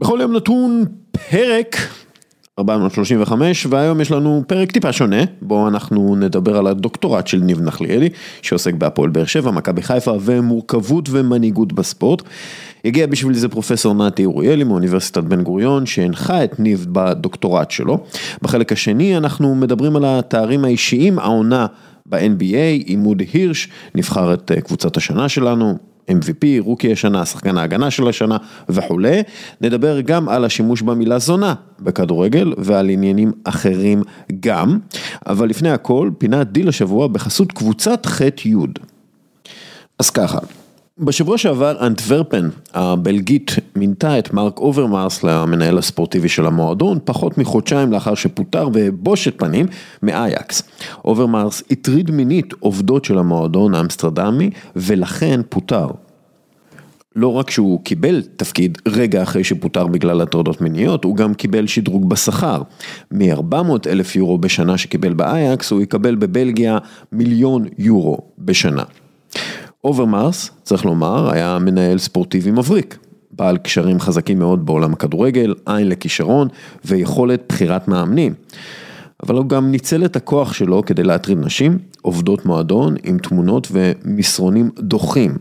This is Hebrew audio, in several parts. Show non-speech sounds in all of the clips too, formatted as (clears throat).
בכל יום נתון פרק 435 והיום יש לנו פרק טיפה שונה בו אנחנו נדבר על הדוקטורט של ניב נחליאלי שעוסק בהפועל באר שבע, מכבי חיפה ומורכבות ומנהיגות בספורט. הגיע בשביל זה פרופסור נתי אוריאלי מאוניברסיטת בן גוריון שהנחה את ניב בדוקטורט שלו. בחלק השני אנחנו מדברים על התארים האישיים העונה ב-NBA, עימוד הירש נבחר את קבוצת השנה שלנו. MVP, רוקי השנה, שחקן ההגנה של השנה וכולי. נדבר גם על השימוש במילה זונה בכדורגל ועל עניינים אחרים גם. אבל לפני הכל, פינת דיל השבוע בחסות קבוצת ח'-י'. אז ככה. בשבוע שעבר אנטוורפן הבלגית מינתה את מרק אוברמארס למנהל הספורטיבי של המועדון פחות מחודשיים לאחר שפוטר בבושת פנים מאייקס. אוברמארס הטריד מינית עובדות של המועדון האמסטרדמי ולכן פוטר. לא רק שהוא קיבל תפקיד רגע אחרי שפוטר בגלל הטרדות מיניות, הוא גם קיבל שדרוג בשכר. מ-400 אלף יורו בשנה שקיבל באייקס, הוא יקבל בבלגיה מיליון יורו בשנה. אוברמארס, צריך לומר, היה מנהל ספורטיבי מבריק, בעל קשרים חזקים מאוד בעולם הכדורגל, עין לכישרון ויכולת בחירת מאמנים. אבל הוא גם ניצל את הכוח שלו כדי להטריד נשים, עובדות מועדון עם תמונות ומסרונים דוחים.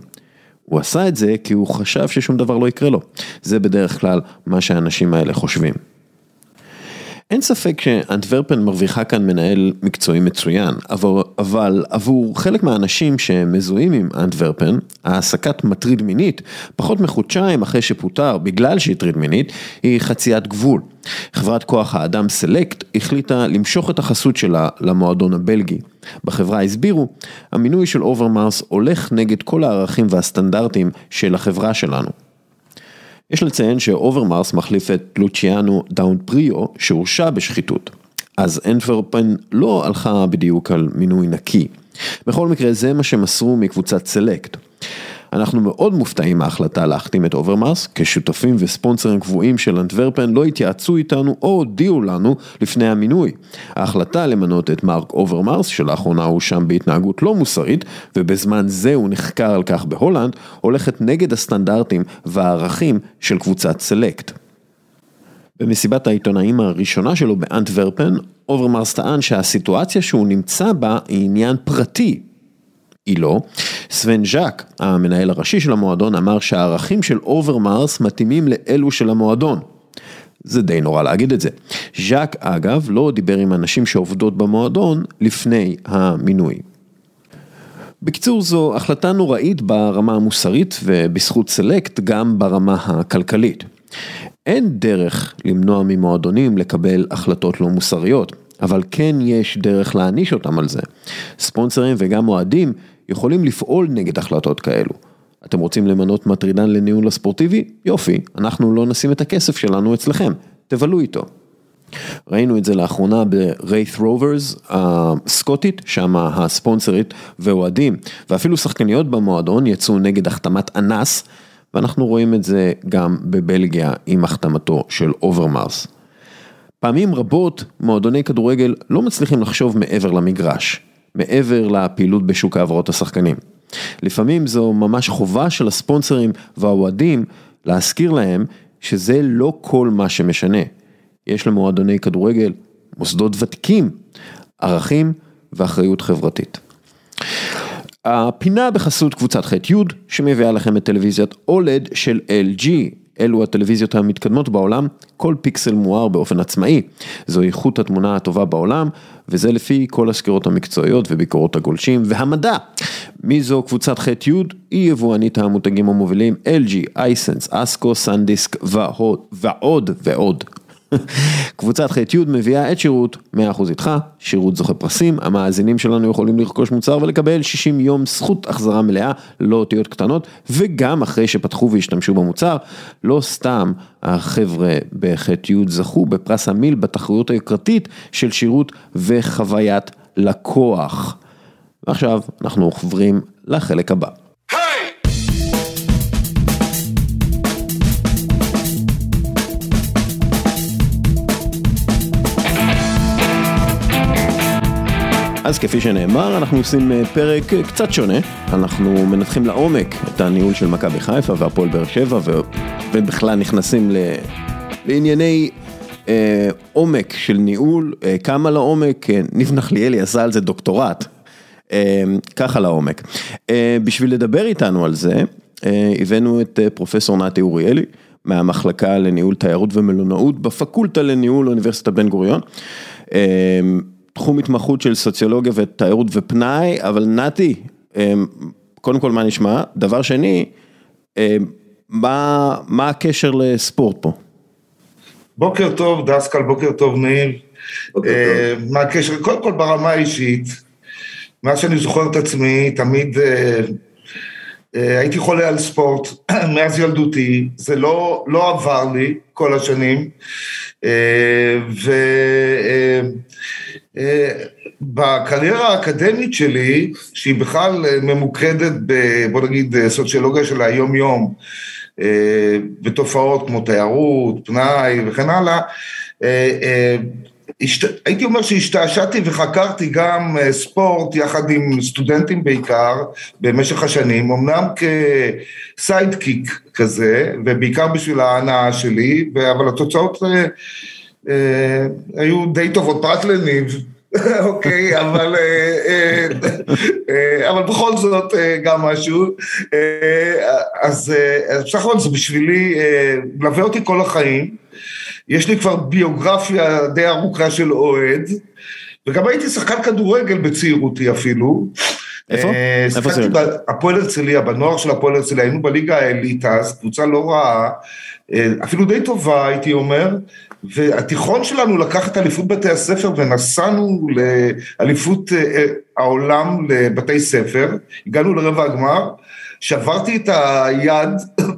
הוא עשה את זה כי הוא חשב ששום דבר לא יקרה לו. זה בדרך כלל מה שהאנשים האלה חושבים. אין ספק שאנטוורפן מרוויחה כאן מנהל מקצועי מצוין, אבל, עבור חלק מהאנשים שמזוהים עם אנטוורפן, העסקת מטריד מינית, פחות מחודשיים אחרי שפוטר בגלל שהטריד מינית, היא חציית גבול. חברת כוח האדם סלקט החליטה למשוך את החסות שלה למועדון הבלגי. בחברה הסבירו, המינוי של אוברמארס הולך נגד כל הערכים והסטנדרטים של החברה שלנו. יש לציין שאוברמארס מחליף את לוציאנו ד'אונופריו שהורשע בשחיתות. אז אנטוורפן לא הלכה בדיוק על מינוי נקי. בכל מקרה זה מה שמסרו מקבוצת סלקט. אנחנו מאוד מופתעים מההחלטה להחתים את אוברמארס, כשותפים וספונסרים קבועים של אנטוורפן לא התייעצו איתנו או הודיעו לנו לפני המינוי. ההחלטה למנות את מרק אוברמארס, שלאחרונה הואשם בהתנהגות לא מוסרית, ובזמן זה הוא נחקר על כך בהולנד, הולכת נגד הסטנדרטים והערכים של קבוצת סלקט. במסיבת העיתונאים הראשונה שלו באנטוורפן, אוברמארס טען שהסיטואציה שהוא נמצא בה היא עניין פרטי היא לא. סוון ז'אק, המנהל הראשי של המועדון, אמר שהערכים של אוברמארס מתאימים לאלו של המועדון. זה די נורא להגיד את זה. ז'אק אגב לא דיבר עם אנשים שעובדות במועדון לפני המינוי. בקיצור זו החלטה נוראית ברמה המוסרית ובזכות סלקט גם ברמה הכלכלית. אין דרך למנוע ממועדונים לקבל החלטות לא מוסריות, אבל כן יש דרך להעניש אותם על זה. ספונסרים וגם אוהדים יכולים לפעול נגד החלטות כאלו. אתם רוצים למנות מטרידן לניהול הספורטיבי? יופי, אנחנו לא נשים את הכסף שלנו אצלכם, תבלו איתו. ראינו את זה לאחרונה ב- Raith Rovers הסקוטית, שם הספונסרית ואוהדים, ואפילו שחקניות במועדון יצאו נגד החתמת אנס, ואנחנו רואים את זה גם בבלגיה עם החתמתו של אוברמארס. פעמים רבות מועדוני כדורגל לא מצליחים לחשוב מעבר למגרש. מעבר לפעילות בשוק העברות השחקנים. לפעמים זו ממש חובה של הספונסרים והאוהדים להזכיר להם שזה לא כל מה שמשנה. יש למועדוני כדורגל מוסדות ותיקים, ערכים ואחריות חברתית. הפינה בחסות קבוצת ח'-י' שמביאה לכם את טלוויזיית אולד של LG, אלו הטלוויזיות המתקדמות בעולם, כל פיקסל מואר באופן עצמאי. זו איכות התמונה הטובה בעולם, וזה לפי כל הסקירות המקצועיות וביקורות הגולשים והמדע. מי זו קבוצת ח'-י'? היא יבואנית המותגים המובילים LG, אייסנס, אסקו, סנדיסק ועוד ועוד. קבוצת ח'-י' מביאה את שירות 100% איתך, שירות זוכה פרסים, המאזינים שלנו יכולים לרכוש מוצר ולקבל 60 יום זכות החזרה מלאה, לא אותיות קטנות, וגם אחרי שפתחו והשתמשו במוצר, לא סתם החבר'ה בח'-י' זכו בפרס המיל בתחרויות היוקרתית של שירות וחוויית לקוח. ועכשיו אנחנו עוברים לחלק הבא. אז כפי שנאמר, אנחנו עושים אה, פרק אה, קצת שונה, אנחנו מנתחים לעומק את הניהול של מכבי חיפה והפועל באר שבע ו... ובכלל נכנסים לענייני אה, עומק של ניהול, אה, כמה לעומק, אה, ניב נחליאלי עשה על זה דוקטורט, אה, ככה לעומק. אה, בשביל לדבר איתנו על זה, אה, הבאנו את אה, פרופסור נתי אוריאלי. מהמחלקה לניהול תיירות ומלונאות בפקולטה לניהול אוניברסיטת בן גוריון. אה, תחום התמחות של סוציולוגיה ותיירות ופנאי, אבל נתי, אה, קודם כל מה נשמע? דבר שני, אה, מה, מה הקשר לספורט פה? בוקר טוב, דסקל, בוקר טוב, ניר. אה, מה הקשר? קודם כל ברמה האישית, מאז שאני זוכר את עצמי, תמיד אה, אה, הייתי חולה על ספורט (clears throat) מאז ילדותי, זה לא, לא עבר לי כל השנים, ובקריירה האקדמית שלי, שהיא בכלל ממוקדת ב... בוא נגיד סוציולוגיה של היום-יום, ותופעות כמו תיירות, פנאי וכן הלאה, הייתי אומר שהשתעשעתי וחקרתי גם ספורט יחד עם סטודנטים בעיקר במשך השנים, אמנם כסיידקיק כזה, ובעיקר בשביל ההנאה שלי, אבל התוצאות היו די טובות, פרט לניב. (laughs) אוקיי, אבל, אבל בכל זאת גם משהו. אז בסך הכל זה בשבילי, מלווה אותי כל החיים. יש לי כבר ביוגרפיה די ארוכה של אוהד, וגם הייתי שחקן כדורגל בצעירותי אפילו. איפה? איפה זה? הפועל הרצליה, בנוער של הפועל הרצליה, היינו בליגה העילית אז, קבוצה לא רעה, אפילו די טובה הייתי אומר, והתיכון שלנו לקח את אליפות בתי הספר ונסענו לאליפות העולם לבתי ספר, הגענו לרבע הגמר, שברתי את היד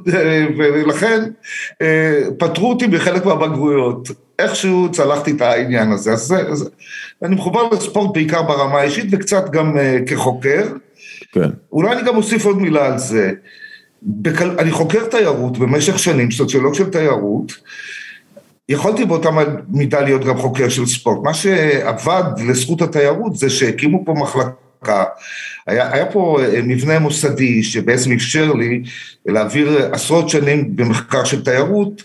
(laughs) ולכן פטרו אותי בחלק מהבגרויות, איכשהו צלחתי את העניין הזה, אז זה, זה, אני מחובר לספורט בעיקר ברמה האישית וקצת גם כחוקר, כן. אולי אני גם אוסיף עוד מילה על זה, בכל, אני חוקר תיירות במשך שנים, סוציולוג של תיירות, יכולתי באותה מידה להיות גם חוקר של ספורט. מה שעבד לזכות התיירות זה שהקימו פה מחלקה, היה, היה פה מבנה מוסדי שבעצם אפשר לי להעביר עשרות שנים במחקר של תיירות,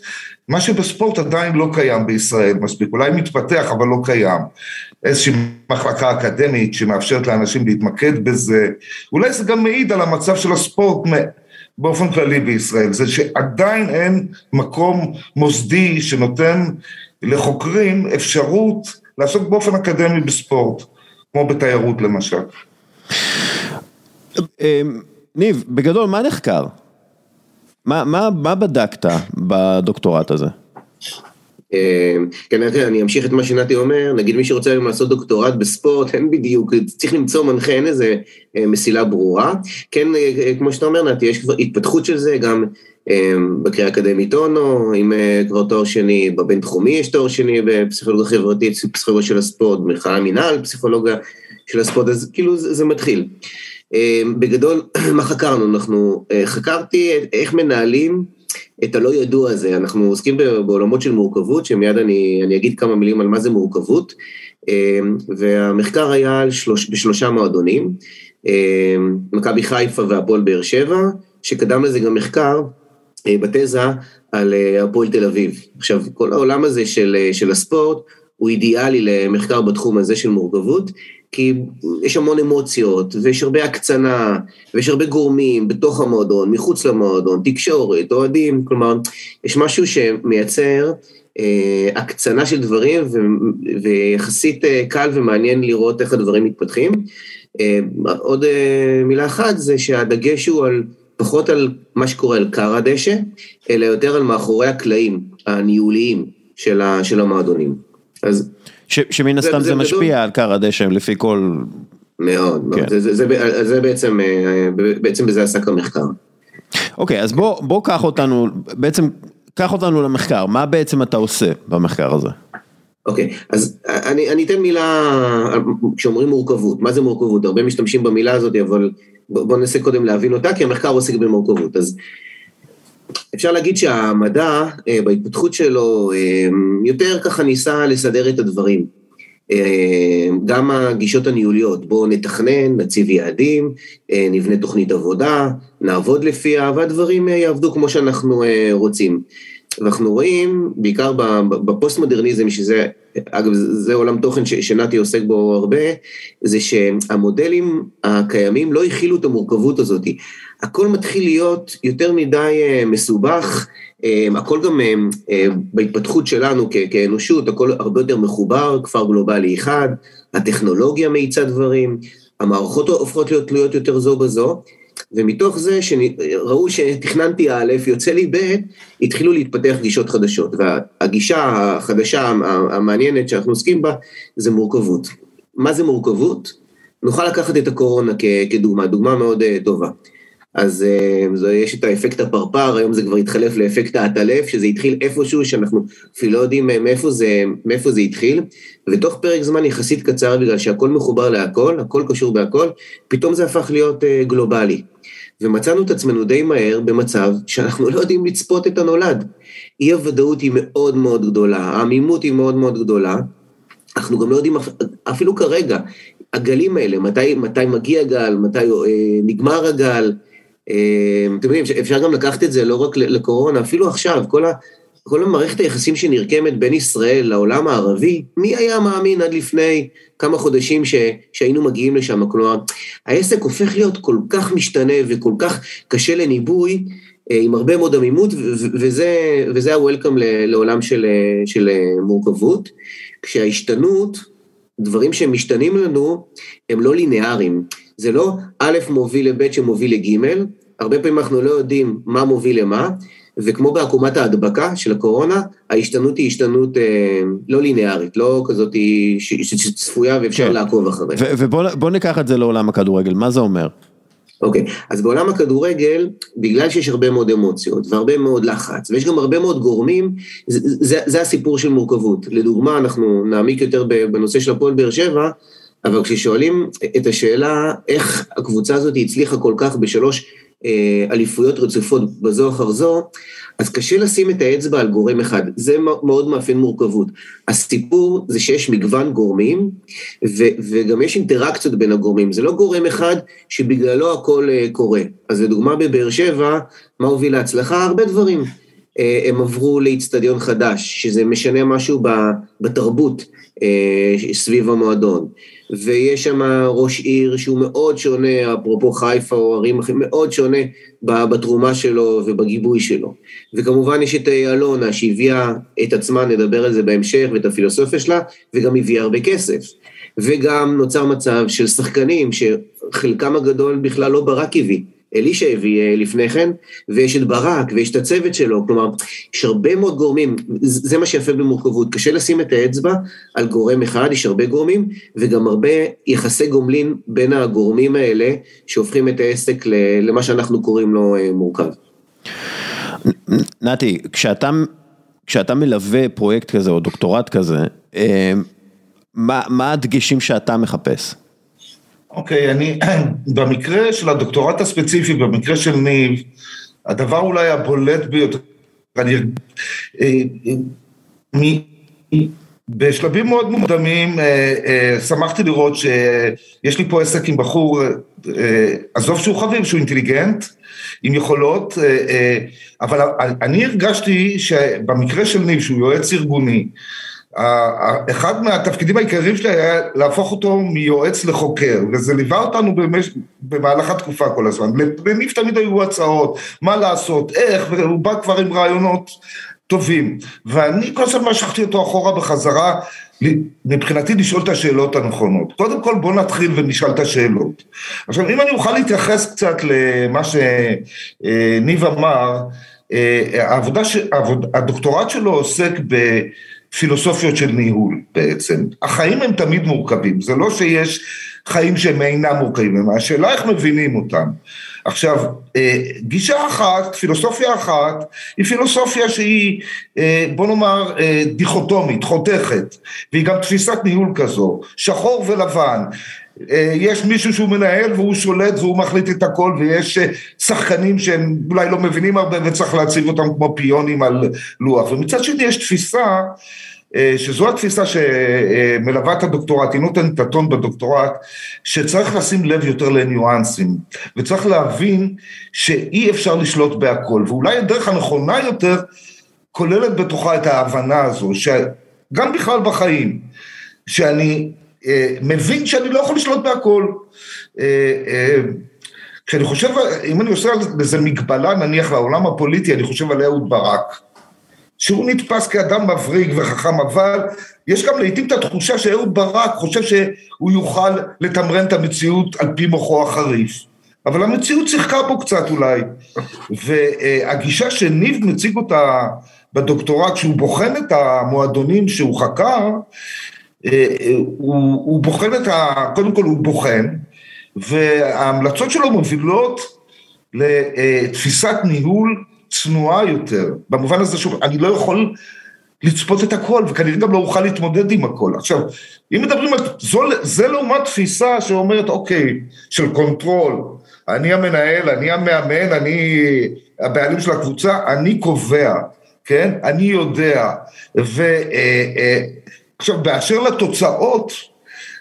מה שבספורט עדיין לא קיים בישראל מספיק, אולי מתפתח אבל לא קיים. איזושהי מחלקה אקדמית שמאפשרת לאנשים להתמקד בזה, אולי זה גם מעיד על המצב של הספורט באופן כללי בישראל, זה שעדיין אין מקום מוסדי שנותן לחוקרים אפשרות לעסוק באופן אקדמי בספורט, כמו בתיירות למשל. ניב, בגדול מה נחקר? מה בדקת בדוקטורט הזה? כן, אני אמשיך את מה שנתי אומר, נגיד מי שרוצה היום לעשות דוקטורט בספורט, אין בדיוק, צריך למצוא מנחה, אין איזה מסילה ברורה. כן, כמו שאתה אומר נתי, יש כבר התפתחות של זה, גם בקריאה אקדמית אונו, עם כבר תואר שני, בבינתחומי יש תואר שני בפסיכולוגיה חברתית, פסיכולוגיה של הספורט, במכללה מינהל, פסיכולוגיה של הספורט, אז כאילו זה, זה מתחיל. בגדול, (clears throat) מה חקרנו? אנחנו, חקרתי איך מנהלים את הלא ידוע הזה, אנחנו עוסקים בעולמות של מורכבות, שמיד אני, אני אגיד כמה מילים על מה זה מורכבות, והמחקר היה שלוש, בשלושה מועדונים, מכבי חיפה והפועל באר שבע, שקדם לזה גם מחקר בתזה על הפועל תל אביב. עכשיו, כל העולם הזה של, של הספורט הוא אידיאלי למחקר בתחום הזה של מורכבות, כי יש המון אמוציות, ויש הרבה הקצנה, ויש הרבה גורמים בתוך המועדון, מחוץ למועדון, תקשורת, אוהדים, כלומר, יש משהו שמייצר אה, הקצנה של דברים, ו, ויחסית אה, קל ומעניין לראות איך הדברים מתפתחים. אה, עוד אה, מילה אחת זה שהדגש הוא על, פחות על מה שקורה על קר הדשא, אלא יותר על מאחורי הקלעים הניהוליים של, ה, של המועדונים. אז... ש, שמן הסתם זה, זה משפיע על קר הדשא לפי כל... מאוד, כן. זה, זה, זה, זה בעצם, בעצם בזה עסק המחקר. אוקיי, אז בוא, בוא קח אותנו, בעצם קח אותנו למחקר, מה בעצם אתה עושה במחקר הזה? אוקיי, אז אני, אני אתן מילה, כשאומרים מורכבות, מה זה מורכבות? הרבה משתמשים במילה הזאת, אבל בוא ננסה קודם להבין אותה, כי המחקר עוסק במורכבות. אז אפשר להגיד שהמדע בהתפתחות שלו יותר ככה ניסה לסדר את הדברים. גם הגישות הניהוליות, בואו נתכנן, נציב יעדים, נבנה תוכנית עבודה, נעבוד לפיה, והדברים יעבדו כמו שאנחנו רוצים. ואנחנו רואים, בעיקר בפוסט-מודרניזם, שזה, אגב, זה עולם תוכן שנתי עוסק בו הרבה, זה שהמודלים הקיימים לא הכילו את המורכבות הזאת. הכל מתחיל להיות יותר מדי אה, מסובך, אה, הכל גם אה, בהתפתחות שלנו כאנושות, הכל הרבה יותר מחובר, כפר גלובלי אחד, הטכנולוגיה מאיצה דברים, המערכות הופכות להיות תלויות יותר זו בזו, ומתוך זה שראו שתכננתי א', יוצא לי ב', התחילו להתפתח גישות חדשות, והגישה החדשה המעניינת שאנחנו עוסקים בה זה מורכבות. מה זה מורכבות? נוכל לקחת את הקורונה כדוגמה, דוגמה מאוד טובה. אז uh, יש את האפקט הפרפר, היום זה כבר התחלף לאפקט העטלף, שזה התחיל איפשהו, שאנחנו אפילו לא יודעים מאיפה זה, מאיפה זה התחיל, ותוך פרק זמן יחסית קצר, בגלל שהכל מחובר להכל, הכל קשור בהכל, פתאום זה הפך להיות uh, גלובלי. ומצאנו את עצמנו די מהר במצב שאנחנו לא יודעים לצפות את הנולד. אי הוודאות היא מאוד מאוד גדולה, העמימות היא מאוד מאוד גדולה, אנחנו גם לא יודעים אפילו כרגע, הגלים האלה, מתי, מתי מגיע גל, מתי אה, נגמר הגל, אה, אתם יודעים, אפשר גם לקחת את זה לא רק לקורונה, אפילו עכשיו, כל, ה, כל המערכת היחסים שנרקמת בין ישראל לעולם הערבי, מי היה מאמין עד לפני כמה חודשים ש, שהיינו מגיעים לשם? כלומר, העסק הופך להיות כל כך משתנה וכל כך קשה לניבוי, אה, עם הרבה מאוד עמימות, וזה, וזה ה-Welcome לעולם של, של מורכבות, כשההשתנות, דברים שמשתנים לנו, הם לא לינאריים. זה לא א' מוביל לב' שמוביל לג', הרבה פעמים אנחנו לא יודעים מה מוביל למה, וכמו בעקומת ההדבקה של הקורונה, ההשתנות היא השתנות אה, לא ליניארית, לא כזאת שצפויה ואפשר כן. לעקוב אחריה. ובוא ניקח את זה לעולם הכדורגל, מה זה אומר? אוקיי, okay. אז בעולם הכדורגל, בגלל שיש הרבה מאוד אמוציות והרבה מאוד לחץ, ויש גם הרבה מאוד גורמים, זה, זה, זה הסיפור של מורכבות. לדוגמה, אנחנו נעמיק יותר בנושא של הפועל באר שבע, אבל כששואלים את השאלה איך הקבוצה הזאת הצליחה כל כך בשלוש אה, אליפויות רצופות בזו אחר זו, אז קשה לשים את האצבע על גורם אחד, זה מאוד מאפיין מורכבות. הסיפור זה שיש מגוון גורמים, ו- וגם יש אינטראקציות בין הגורמים, זה לא גורם אחד שבגללו הכל uh, קורה. אז לדוגמה בבאר שבע, מה הוביל להצלחה? הרבה דברים. Uh, הם עברו לאיצטדיון חדש, שזה משנה משהו בתרבות uh, סביב המועדון. ויש שם ראש עיר שהוא מאוד שונה, אפרופו חיפה או ערים אחרים, מאוד שונה בתרומה שלו ובגיבוי שלו. וכמובן יש את אלונה שהביאה את עצמה, נדבר על זה בהמשך, ואת הפילוסופיה שלה, וגם הביאה הרבה כסף. וגם נוצר מצב של שחקנים שחלקם הגדול בכלל לא ברק הביא. אלישע הביא אה, לפני כן, ויש את ברק, ויש את הצוות שלו, כלומר, יש הרבה מאוד גורמים, זה מה שיפה במורכבות, קשה לשים את האצבע על גורם אחד, יש הרבה גורמים, וגם הרבה יחסי גומלין בין הגורמים האלה, שהופכים את העסק למה שאנחנו קוראים לו אה, מורכב. נתי, כשאתה, כשאתה מלווה פרויקט כזה או דוקטורט כזה, אה, מה, מה הדגשים שאתה מחפש? אוקיי, אני, (clears throat) במקרה של הדוקטורט הספציפי, במקרה של ניב, הדבר אולי הבולט ביותר, אני, אה, אה, בשלבים מאוד מוקדמים אה, שמחתי לראות שיש לי פה עסק עם בחור, עזוב שהוא חביב, שהוא אינטליגנט, עם יכולות, אבל אני הרגשתי שבמקרה של ניב, שהוא יועץ ארגוני, אחד מהתפקידים העיקריים שלי היה להפוך אותו מיועץ לחוקר, וזה ליווה אותנו במש... במהלך התקופה כל הזמן. לניף תמיד היו הצעות, מה לעשות, איך, והוא בא כבר עם רעיונות טובים. ואני כל הזמן משכתי אותו אחורה בחזרה, מבחינתי לשאול את השאלות הנכונות. קודם כל בוא נתחיל ונשאל את השאלות. עכשיו, אם אני אוכל להתייחס קצת למה שניב אמר, אה, העבודה, ש... הדוקטורט שלו עוסק ב... פילוסופיות של ניהול בעצם. החיים הם תמיד מורכבים, זה לא שיש חיים שהם אינם מורכבים, השאלה איך מבינים אותם. עכשיו, אה, גישה אחת, פילוסופיה אחת, היא פילוסופיה שהיא, אה, בוא נאמר, אה, דיכוטומית, חותכת, והיא גם תפיסת ניהול כזו, שחור ולבן. יש מישהו שהוא מנהל והוא שולט והוא מחליט את הכל ויש שחקנים שהם אולי לא מבינים הרבה וצריך להציב אותם כמו פיונים על לוח. ומצד שני יש תפיסה אה, שזו התפיסה שמלווה את הדוקטורט, היא נותנת את הטון בדוקטורט, שצריך לשים לב יותר לניואנסים, וצריך להבין שאי אפשר לשלוט בהכל, ואולי הדרך הנכונה יותר, כוללת בתוכה את ההבנה הזו, שגם בכלל בחיים, שאני אה, מבין שאני לא יכול לשלוט בהכל. אה, אה, כשאני חושב, אם אני עושה לזה מגבלה נניח לעולם הפוליטי, אני חושב על אהוד ברק. שהוא נתפס כאדם מבריג וחכם, אבל יש גם לעיתים את התחושה שאהוד ברק חושב שהוא יוכל לתמרן את המציאות על פי מוחו החריף. אבל המציאות שיחקה בו קצת אולי. והגישה שניב מציג אותה בדוקטורט, שהוא בוחן את המועדונים שהוא חקר, הוא, הוא בוחן את ה... קודם כל הוא בוחן, וההמלצות שלו מובילות לתפיסת ניהול צנועה יותר, במובן הזה שוב, אני לא יכול לצפות את הכל, וכנראה גם לא אוכל להתמודד עם הכל. עכשיו, אם מדברים על, זו, זה לעומת תפיסה שאומרת, אוקיי, של control, אני המנהל, אני המאמן, אני הבעלים של הקבוצה, אני קובע, כן? אני יודע. ועכשיו, אה, אה, באשר לתוצאות,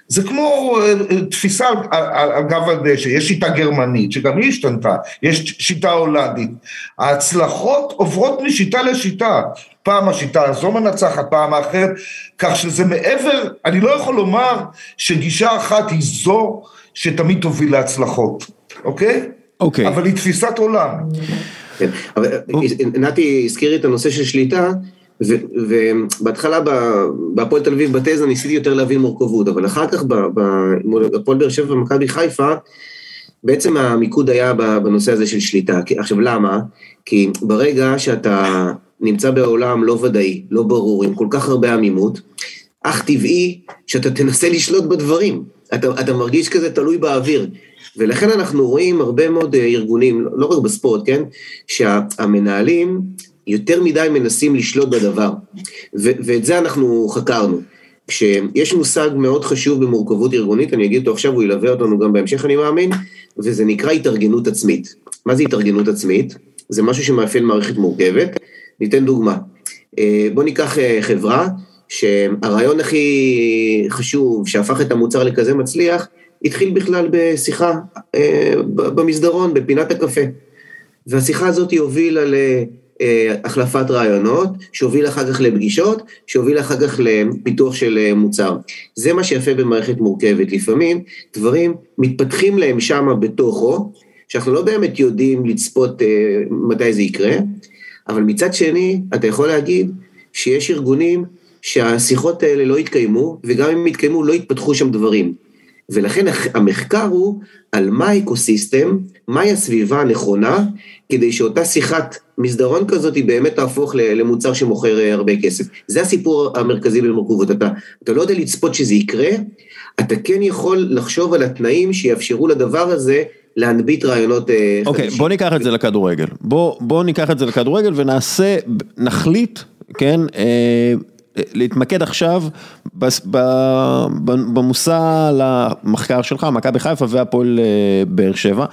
זה כמו אה, אה, תפיסה על גב הדשא, יש שיטה גרמנית שגם היא השתנתה, יש שיטה הולנדית. ההצלחות עוברות משיטה לשיטה, פעם השיטה הזו מנצחת, פעם האחרת, כך שזה מעבר, אני לא יכול לומר שגישה אחת היא זו שתמיד תוביל להצלחות, אוקיי? אוקיי. אבל היא תפיסת עולם. כן, אבל נתי הזכיר את הנושא של שליטה, ובהתחלה בהפועל תל אביב בתזה ניסיתי יותר להבין מורכבות, אבל אחר כך בהפועל באר שבע ומכבי חיפה, בעצם המיקוד היה בנושא הזה של שליטה. עכשיו למה? כי ברגע שאתה נמצא בעולם לא ודאי, לא ברור, עם כל כך הרבה עמימות, אך טבעי שאתה תנסה לשלוט בדברים. אתה, אתה מרגיש כזה תלוי באוויר. ולכן אנחנו רואים הרבה מאוד אה, ארגונים, לא רק בספורט, כן? שהמנהלים יותר מדי מנסים לשלוט בדבר. ו- ואת זה אנחנו חקרנו. כשיש מושג מאוד חשוב במורכבות ארגונית, אני אגיד אותו עכשיו, הוא ילווה אותנו גם בהמשך אני מאמין, וזה נקרא התארגנות עצמית. מה זה התארגנות עצמית? זה משהו שמאפיין מערכת מורכבת. ניתן דוגמה. אה, בואו ניקח אה, חברה שהרעיון הכי חשוב, שהפך את המוצר לכזה מצליח, התחיל בכלל בשיחה אה, במסדרון, בפינת הקפה. והשיחה הזאת הובילה אה, החלפת רעיונות, שהוביל אחר כך לפגישות, שהוביל אחר כך לפיתוח של אה, מוצר. זה מה שיפה במערכת מורכבת. לפעמים דברים מתפתחים להם שמה בתוכו, שאנחנו לא באמת יודעים לצפות אה, מתי זה יקרה, אבל מצד שני, אתה יכול להגיד שיש ארגונים שהשיחות האלה לא יתקיימו, וגם אם יתקיימו לא יתפתחו שם דברים. ולכן המחקר הוא על מה האקוסיסטם, מהי הסביבה הנכונה, כדי שאותה שיחת מסדרון כזאת היא באמת תהפוך למוצר שמוכר אה, הרבה כסף. זה הסיפור המרכזי במורכבות. אתה, אתה לא יודע לצפות שזה יקרה, אתה כן יכול לחשוב על התנאים שיאפשרו לדבר הזה להנביט רעיונות אה, okay, אוקיי, בוא ניקח את זה לכדורגל. בוא, בוא ניקח את זה לכדורגל ונעשה, נחליט, כן, אה, להתמקד עכשיו במושא למחקר שלך, מכבי חיפה והפועל אה, באר שבע.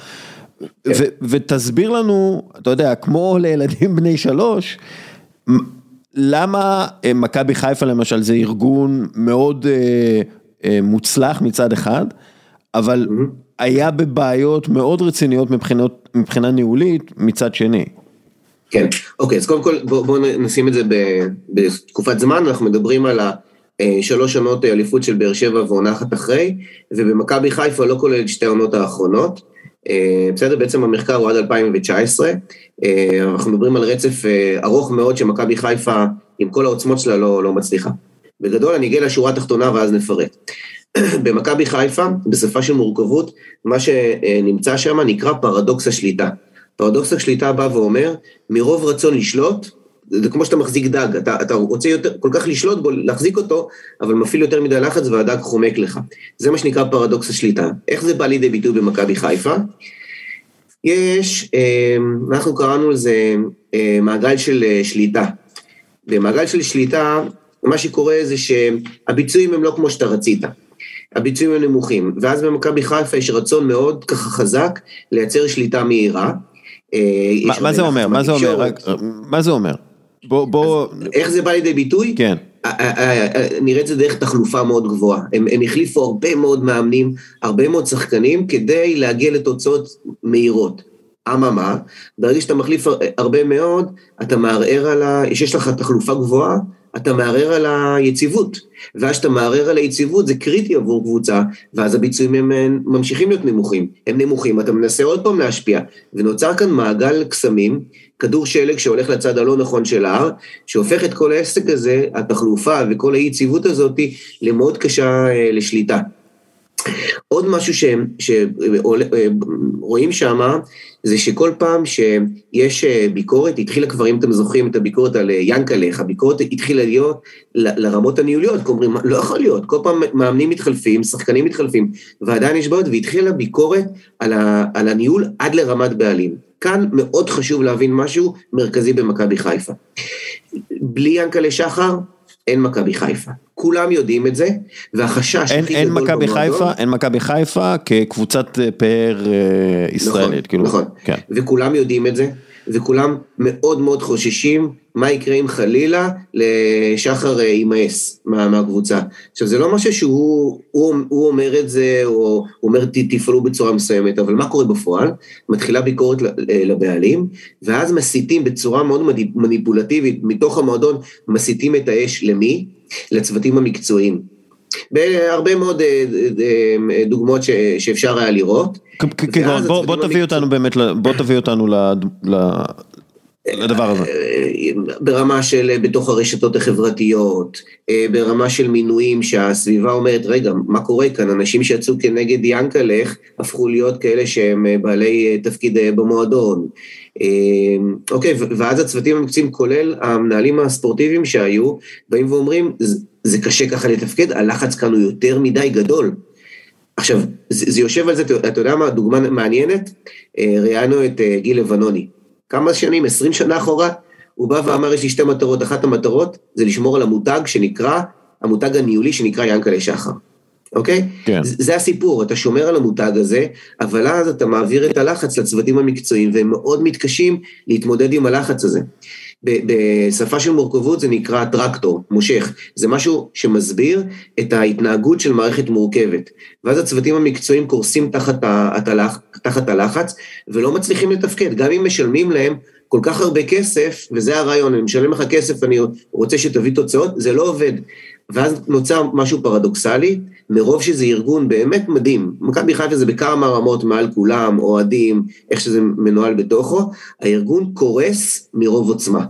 כן. ותסביר לנו, אתה יודע, כמו לילדים (laughs) בני שלוש, למה אה, מכבי חיפה למשל זה ארגון מאוד אה, מוצלח מצד אחד, אבל היה בבעיות מאוד רציניות מבחינות, מבחינה ניהולית מצד שני. כן, אוקיי, אז קודם כל בואו בוא נשים את זה בתקופת זמן, אנחנו מדברים על השלוש עונות אליפות של באר שבע ועונה אחת אחרי, ובמכבי חיפה לא כולל שתי העונות האחרונות. אה, בסדר, בעצם המחקר הוא עד 2019, אה, אנחנו מדברים על רצף אה, ארוך מאוד שמכבי חיפה עם כל העוצמות שלה לא, לא מצליחה. בגדול אני אגיע לשורה התחתונה ואז נפרט. (clears throat) במכבי חיפה, בשפה של מורכבות, מה שנמצא שם נקרא פרדוקס השליטה. פרדוקס השליטה בא ואומר, מרוב רצון לשלוט, זה כמו שאתה מחזיק דג, אתה, אתה רוצה יותר, כל כך לשלוט בו, להחזיק אותו, אבל מפעיל יותר מדי לחץ והדג חומק לך. זה מה שנקרא פרדוקס השליטה. איך זה בא לידי ביטוי במכבי חיפה? יש, אמ, אנחנו קראנו לזה אמ, מעגל של אה, שליטה. במעגל של שליטה, מה שקורה זה שהביצועים הם לא כמו שאתה רצית. הביצועים הם נמוכים, ואז במכבי חיפה יש רצון מאוד ככה חזק לייצר שליטה מהירה. אה, מה זה אומר? מה זה אומר? מה זה אומר? בוא, בוא... איך זה בא לידי ביטוי? כן. אה, אה, נראה את זה דרך תחלופה מאוד גבוהה. הם, הם החליפו הרבה מאוד מאמנים, הרבה מאוד שחקנים, כדי להגיע לתוצאות מהירות. אממה, ברגע שאתה מחליף הרבה מאוד, אתה מערער על ה... שיש לך תחלופה גבוהה, אתה מערער על היציבות. ואז כשאתה מערער על היציבות זה קריטי עבור קבוצה, ואז הביצועים הם אה, ממשיכים להיות נמוכים. הם נמוכים, אתה מנסה עוד פעם להשפיע, ונוצר כאן מעגל קסמים, כדור שלג שהולך לצד הלא נכון של ההר, שהופך את כל העסק הזה, התחלופה וכל האי יציבות הזאת, למאוד קשה אה, לשליטה. עוד משהו שרואים שם, זה שכל פעם שיש אה, ביקורת, התחילה כבר, אם אתם זוכרים את הביקורת על אה, ינקלך, הביקורת התחילה להיות לרמות הניהוליות, כי אומרים, לא יכול להיות, כל פעם מאמנים מתחלפים, שחקנים מתחלפים, ועדיין יש בעיות, והתחילה ביקורת על, ה, על הניהול עד לרמת בעלים. כאן מאוד חשוב להבין משהו מרכזי במכבי חיפה. בלי ינקלה שחר, אין מכבי חיפה. כולם יודעים את זה, והחשש אין, הכי אין גדול במועדון... חיפה, אין מכבי חיפה כקבוצת אה, פאר אה, ישראלית. נכון, כאילו, נכון. כן. וכולם יודעים את זה, וכולם מאוד מאוד חוששים מה יקרה אם חלילה לשחר אה, יימאס מה, מהקבוצה. עכשיו זה לא משהו שהוא הוא, הוא אומר את זה, או הוא אומר תפעלו בצורה מסוימת, אבל מה קורה בפועל? מתחילה ביקורת לבעלים, ואז מסיתים בצורה מאוד מניפולטיבית, מתוך המועדון מסיתים את האש למי? לצוותים המקצועיים. בהרבה מאוד אה, אה, דוגמאות שאפשר היה לראות. בוא תביא אותנו באמת, בוא תביא אותנו לדבר הזה. ברמה של בתוך הרשתות החברתיות, אה, ברמה של מינויים שהסביבה אומרת, רגע, מה קורה כאן? אנשים שיצאו כנגד ינקלך הפכו להיות כאלה שהם בעלי תפקיד במועדון. אוקיי, ואז הצוותים המקצועיים, כולל המנהלים הספורטיביים שהיו, באים ואומרים, זה קשה ככה לתפקד, הלחץ כאן הוא יותר מדי גדול. עכשיו, זה, זה יושב על זה, אתה יודע מה, דוגמה מעניינת? אה, ראיינו את אה, גיל לבנוני. כמה שנים, עשרים שנה אחורה, הוא בא ואמר, יש לי שתי מטרות, אחת המטרות זה לשמור על המותג שנקרא, המותג הניהולי שנקרא ינקלה שחר. אוקיי? כן. זה הסיפור, אתה שומר על המותג הזה, אבל אז אתה מעביר את הלחץ לצוותים המקצועיים, והם מאוד מתקשים להתמודד עם הלחץ הזה. בשפה של מורכבות זה נקרא טרקטור, מושך. זה משהו שמסביר את ההתנהגות של מערכת מורכבת. ואז הצוותים המקצועיים קורסים תחת, הלח, תחת הלחץ ולא מצליחים לתפקד. גם אם משלמים להם כל כך הרבה כסף, וזה הרעיון, אני משלם לך כסף, אני רוצה שתביא תוצאות, זה לא עובד. ואז נוצר משהו פרדוקסלי, מרוב שזה ארגון באמת מדהים, מכבי חיפה זה בכמה רמות מעל כולם, אוהדים, איך שזה מנוהל בתוכו, הארגון קורס מרוב עוצמה.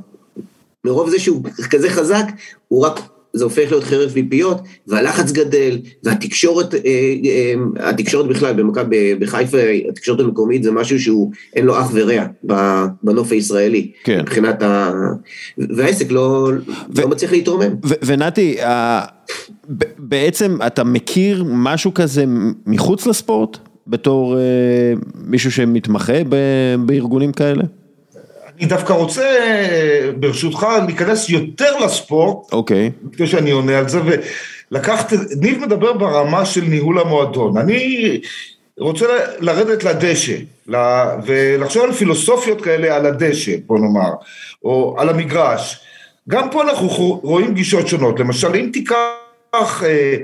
מרוב זה שהוא כזה חזק, הוא רק זה הופך להיות חרב מפיות, והלחץ גדל, והתקשורת, אה, אה, התקשורת בכלל במכבי, בחיפה, התקשורת המקומית זה משהו שהוא, אין לו אח ורע בנוף הישראלי. כן. מבחינת ה... והעסק לא, ו... לא מצליח להתרומם. ונתי, בעצם אתה מכיר משהו כזה מחוץ לספורט? בתור אה, מישהו שמתמחה בארגונים כאלה? אני דווקא רוצה, ברשותך, להיכנס יותר לספורט. אוקיי. Okay. לפני שאני עונה על זה, ולקחת, ניב מדבר ברמה של ניהול המועדון. אני רוצה לרדת לדשא, ולחשוב על פילוסופיות כאלה על הדשא, בוא נאמר, או על המגרש. גם פה אנחנו רואים גישות שונות. למשל, אם תיקח אה,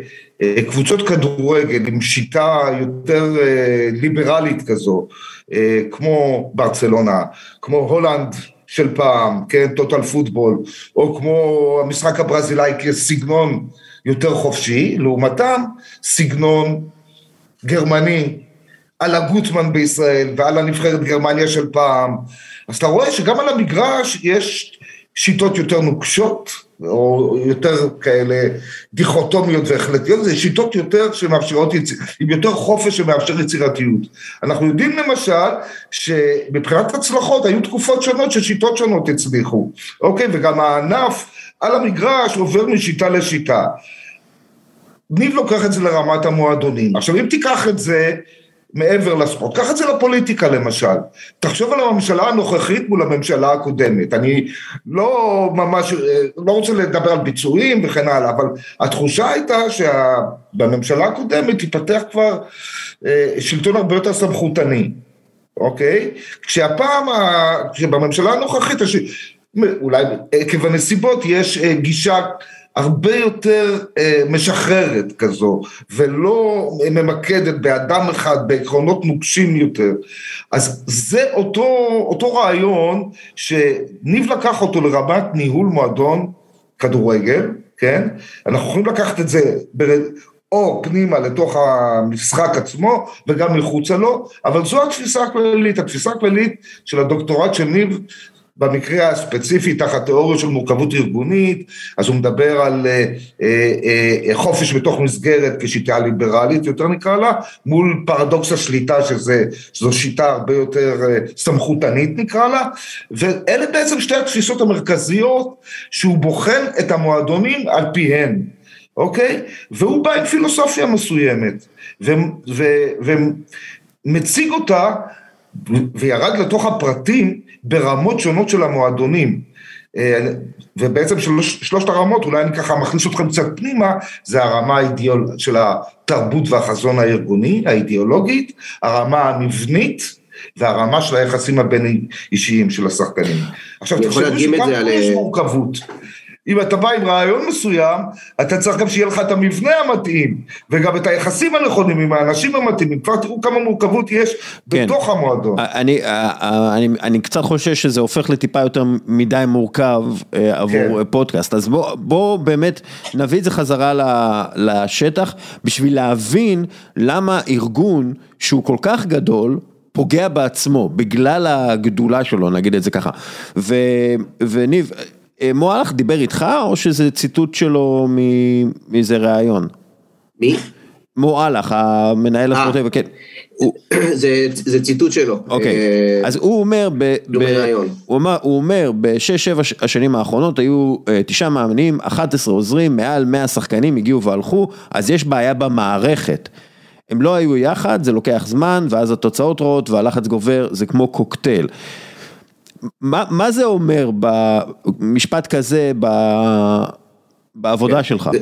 קבוצות כדורגל עם שיטה יותר אה, ליברלית כזו, אה, כמו ברצלונה, כמו הולנד של פעם, כן, טוטל פוטבול, או כמו המשחק הברזילאי כסגנון יותר חופשי, לעומתם סגנון גרמני, על הגוטמן בישראל ועל הנבחרת גרמניה של פעם, אז אתה רואה שגם על המגרש יש שיטות יותר נוקשות, או יותר כאלה דיכוטומיות והחלטיות, זה שיטות יותר שמאפשרות. עם יותר חופש שמאפשר יצירתיות. אנחנו יודעים למשל שמבחינת הצלחות היו תקופות שונות ששיטות שונות הצליחו, אוקיי? וגם הענף על המגרש עובר משיטה לשיטה. ניב לוקח את זה לרמת המועדונים. עכשיו אם תיקח את זה מעבר לספורט. קח את זה לפוליטיקה למשל. תחשוב על הממשלה הנוכחית מול הממשלה הקודמת. אני לא ממש, לא רוצה לדבר על ביצועים וכן הלאה, אבל התחושה הייתה שבממשלה הקודמת התפתח כבר אה, שלטון הרבה יותר סמכותני, אוקיי? כשהפעם, כשבממשלה הנוכחית, אולי עקב הנסיבות יש אה, גישה הרבה יותר אה, משחררת כזו, ולא ממקדת באדם אחד, בעקרונות נוקשים יותר. אז זה אותו, אותו רעיון שניב לקח אותו לרמת ניהול מועדון כדורגל, כן? אנחנו יכולים לקחת את זה או פנימה לתוך המשחק עצמו וגם מחוצה לו, אבל זו התפיסה הכללית, התפיסה הכללית של הדוקטורט של ניב במקרה הספציפי תחת תיאוריה של מורכבות ארגונית, אז הוא מדבר על אה, אה, אה, חופש בתוך מסגרת כשיטה ליברלית, יותר נקרא לה, מול פרדוקס השליטה שזה, שזו שיטה הרבה יותר אה, סמכותנית נקרא לה, ואלה בעצם שתי התפיסות המרכזיות שהוא בוחן את המועדונים על פיהן. אוקיי? והוא בא עם פילוסופיה מסוימת, ומציג אותה, וירד לתוך הפרטים ברמות שונות של המועדונים. אה, ובעצם שלוש, שלושת הרמות, אולי אני ככה מכניס אתכם קצת פנימה, זה הרמה האידיאול, של התרבות והחזון הארגוני, האידיאולוגית, הרמה המבנית, והרמה של היחסים הבין אישיים של השחקנים. עכשיו תחשבו שגם פה יש מורכבות. אם אתה בא עם רעיון מסוים, אתה צריך גם שיהיה לך את המבנה המתאים, וגם את היחסים הנכונים עם האנשים המתאימים, כבר תראו כמה מורכבות יש כן. בתוך המועדון. אני, אני, אני קצת חושב שזה הופך לטיפה יותר מדי מורכב אה, עבור כן. פודקאסט, אז בוא, בוא באמת נביא את זה חזרה לשטח, בשביל להבין למה ארגון שהוא כל כך גדול, פוגע בעצמו, בגלל הגדולה שלו, נגיד את זה ככה. ו, וניב, מועלך דיבר איתך, או שזה ציטוט שלו מאיזה ראיון? מי? מועלך, המנהל אה. הספורטיבי, כן. זה ציטוט שלו. אוקיי, אה, אז הוא אומר, הוא אומר, בשש שבע השנים האחרונות היו תשעה מאמנים, 11 עוזרים, מעל 100 שחקנים הגיעו והלכו, אז יש בעיה במערכת. הם לא היו יחד, זה לוקח זמן, ואז התוצאות רעות והלחץ גובר, זה כמו קוקטייל. מה, מה זה אומר במשפט כזה ב, בעבודה כן, שלך? זה,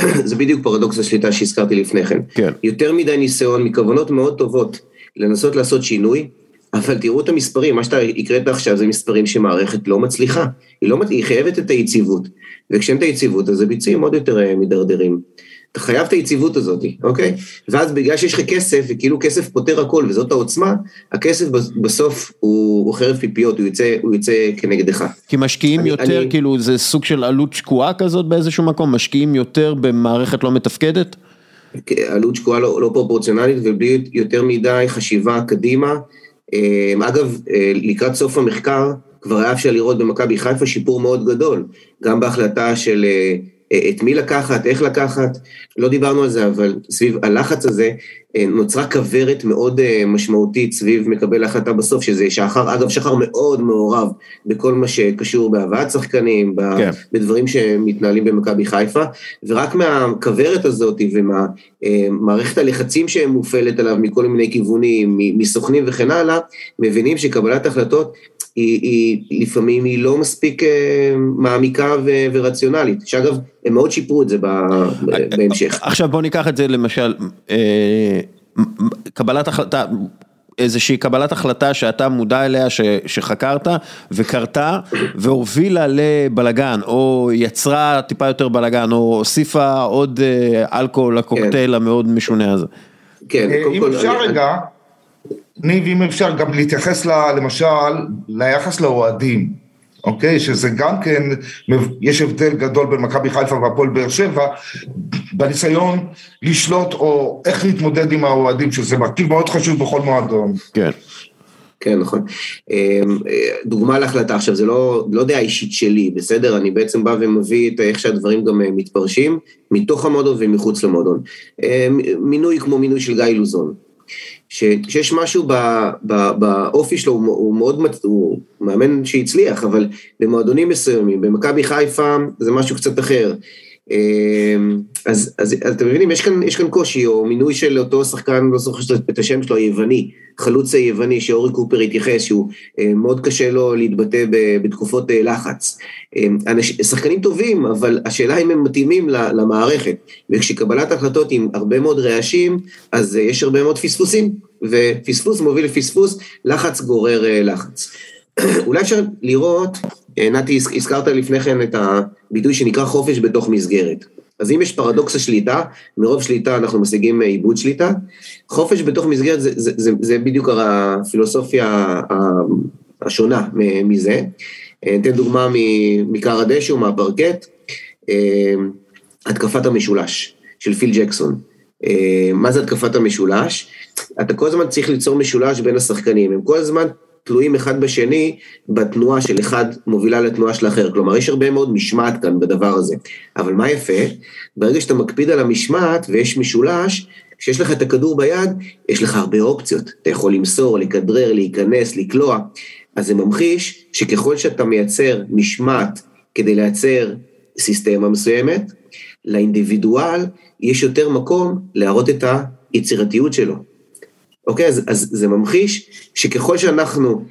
(clears throat) זה בדיוק פרדוקס השליטה שהזכרתי לפני כן. כן. יותר מדי ניסיון מכוונות מאוד טובות לנסות לעשות שינוי, אבל תראו את המספרים, מה שאתה הקראת עכשיו זה מספרים שמערכת לא מצליחה, היא, לא, היא חייבת את היציבות, וכשאין את היציבות אז הביצועים עוד יותר אה, מידרדרים. אתה חייב את היציבות הזאת, אוקיי? ואז בגלל שיש לך כסף, וכאילו כסף פותר הכל וזאת העוצמה, הכסף בסוף הוא, הוא חרב פיפיות, הוא יוצא, הוא יוצא כנגדך. כי משקיעים אני, יותר, אני... כאילו זה סוג של עלות שקועה כזאת באיזשהו מקום? משקיעים יותר במערכת לא מתפקדת? עלות שקועה לא, לא פרופורציונלית ובלי יותר מדי חשיבה קדימה. אמ, אגב, אה, לקראת סוף המחקר, כבר היה אפשר לראות במכבי חיפה שיפור מאוד גדול, גם בהחלטה של אה, את מי לקחת, איך לקחת, לא דיברנו על זה, אבל סביב הלחץ הזה אה, נוצרה כוורת מאוד אה, משמעותית סביב מקבל ההחלטה בסוף, שזה שחר, אגב שחר מאוד מעורב בכל מה שקשור בהבאת שחקנים, כן. בדברים שמתנהלים במכבי חיפה, ורק מהכוורת הזאת ומערכת הלחצים שמופעלת עליו מכל מיני כיוונים, מסוכנים וכן הלאה, מבינים שקבלת החלטות היא, היא לפעמים היא לא מספיק אה, מעמיקה ו, ורציונלית, שאגב, הם מאוד שיפרו את זה בהמשך. עכשיו בוא ניקח את זה למשל, אה, קבלת החלטה, איזושהי קבלת החלטה שאתה מודע אליה, ש, שחקרת וקרתה והובילה לבלגן, או יצרה טיפה יותר בלגן, או הוסיפה עוד אה, אלכוהול לקוקטייל כן. המאוד משונה הזה. כן, אם אפשר רגע... ניב, אם אפשר גם להתייחס ל, למשל ליחס לאוהדים, אוקיי? שזה גם כן, יש הבדל גדול בין מכבי חיפה והפועל באר שבע, בניסיון לשלוט או איך להתמודד עם האוהדים, שזה מרכיב מאוד חשוב בכל מועדון. כן. כן, נכון. אמ, דוגמה להחלטה, עכשיו זה לא, לא דעה אישית שלי, בסדר? אני בעצם בא ומביא את איך שהדברים גם אה, מתפרשים, מתוך המועדון ומחוץ למועדון. אמ, מינוי כמו מינוי של גיא לוזון. שיש משהו באופי שלו, הוא מאוד, הוא מאמן שהצליח, אבל במועדונים מסוימים, במכבי חיפה זה משהו קצת אחר. אמ, אז, אז, אז אתם מבינים, יש כאן, יש כאן קושי, או מינוי של אותו שחקן, לא זוכר את השם שלו, היווני, חלוץ היווני שאורי קופר התייחס, שהוא אה, מאוד קשה לו להתבטא בתקופות אה, לחץ. אמ, שחקנים טובים, אבל השאלה אם הם מתאימים למערכת, וכשקבלת החלטות עם הרבה מאוד רעשים, אז אה, יש הרבה מאוד פספוסים, ופספוס מוביל לפספוס, לחץ גורר לחץ. (clears throat) אולי אפשר לראות נתי, הזכרת לפני כן את הביטוי שנקרא חופש בתוך מסגרת. אז אם יש פרדוקס השליטה, מרוב שליטה אנחנו משיגים עיבוד שליטה, חופש בתוך מסגרת זה, זה, זה, זה בדיוק הפילוסופיה השונה מזה. אתן דוגמה מכר הדשא מהפרקט, התקפת המשולש של פיל ג'קסון. מה זה התקפת המשולש? אתה כל הזמן צריך ליצור משולש בין השחקנים, הם כל הזמן תלויים אחד בשני בתנועה של אחד מובילה לתנועה של אחר. כלומר, יש הרבה מאוד משמעת כאן בדבר הזה. אבל מה יפה? ברגע שאתה מקפיד על המשמעת ויש משולש, כשיש לך את הכדור ביד, יש לך הרבה אופציות. אתה יכול למסור, לכדרר, להיכנס, לקלוע. אז זה ממחיש שככל שאתה מייצר משמעת כדי לייצר סיסטמה מסוימת, לאינדיבידואל יש יותר מקום להראות את היצירתיות שלו. אוקיי? אז, אז זה ממחיש שככל שאנחנו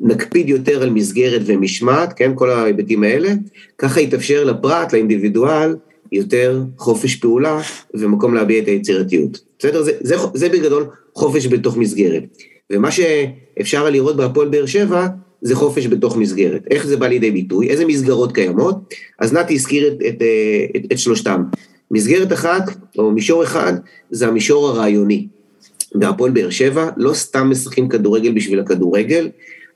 נקפיד יותר על מסגרת ומשמעת, כן? כל ההיבטים האלה, ככה יתאפשר לפרט, לאינדיבידואל, יותר חופש פעולה ומקום להביע את היצירתיות. בסדר? זה, זה, זה בגדול חופש בתוך מסגרת. ומה שאפשר לראות בהפועל באר שבע, זה חופש בתוך מסגרת. איך זה בא לידי ביטוי? איזה מסגרות קיימות? אז נתי הזכיר את, את, את, את שלושתם. מסגרת אחת, או מישור אחד, זה המישור הרעיוני. בהפועל באר שבע לא סתם משחקים כדורגל בשביל הכדורגל,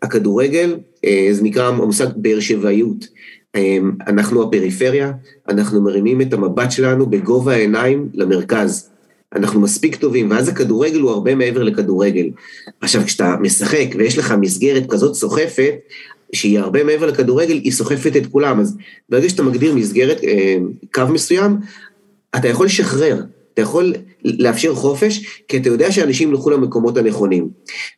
הכדורגל אה, זה נקרא המושג באר שבעיות. אה, אנחנו הפריפריה, אנחנו מרימים את המבט שלנו בגובה העיניים למרכז. אנחנו מספיק טובים, ואז הכדורגל הוא הרבה מעבר לכדורגל. עכשיו, כשאתה משחק ויש לך מסגרת כזאת סוחפת, שהיא הרבה מעבר לכדורגל, היא סוחפת את כולם. אז ברגע שאתה מגדיר מסגרת, אה, קו מסוים, אתה יכול לשחרר. אתה יכול לאפשר חופש, כי אתה יודע שאנשים ילכו למקומות הנכונים.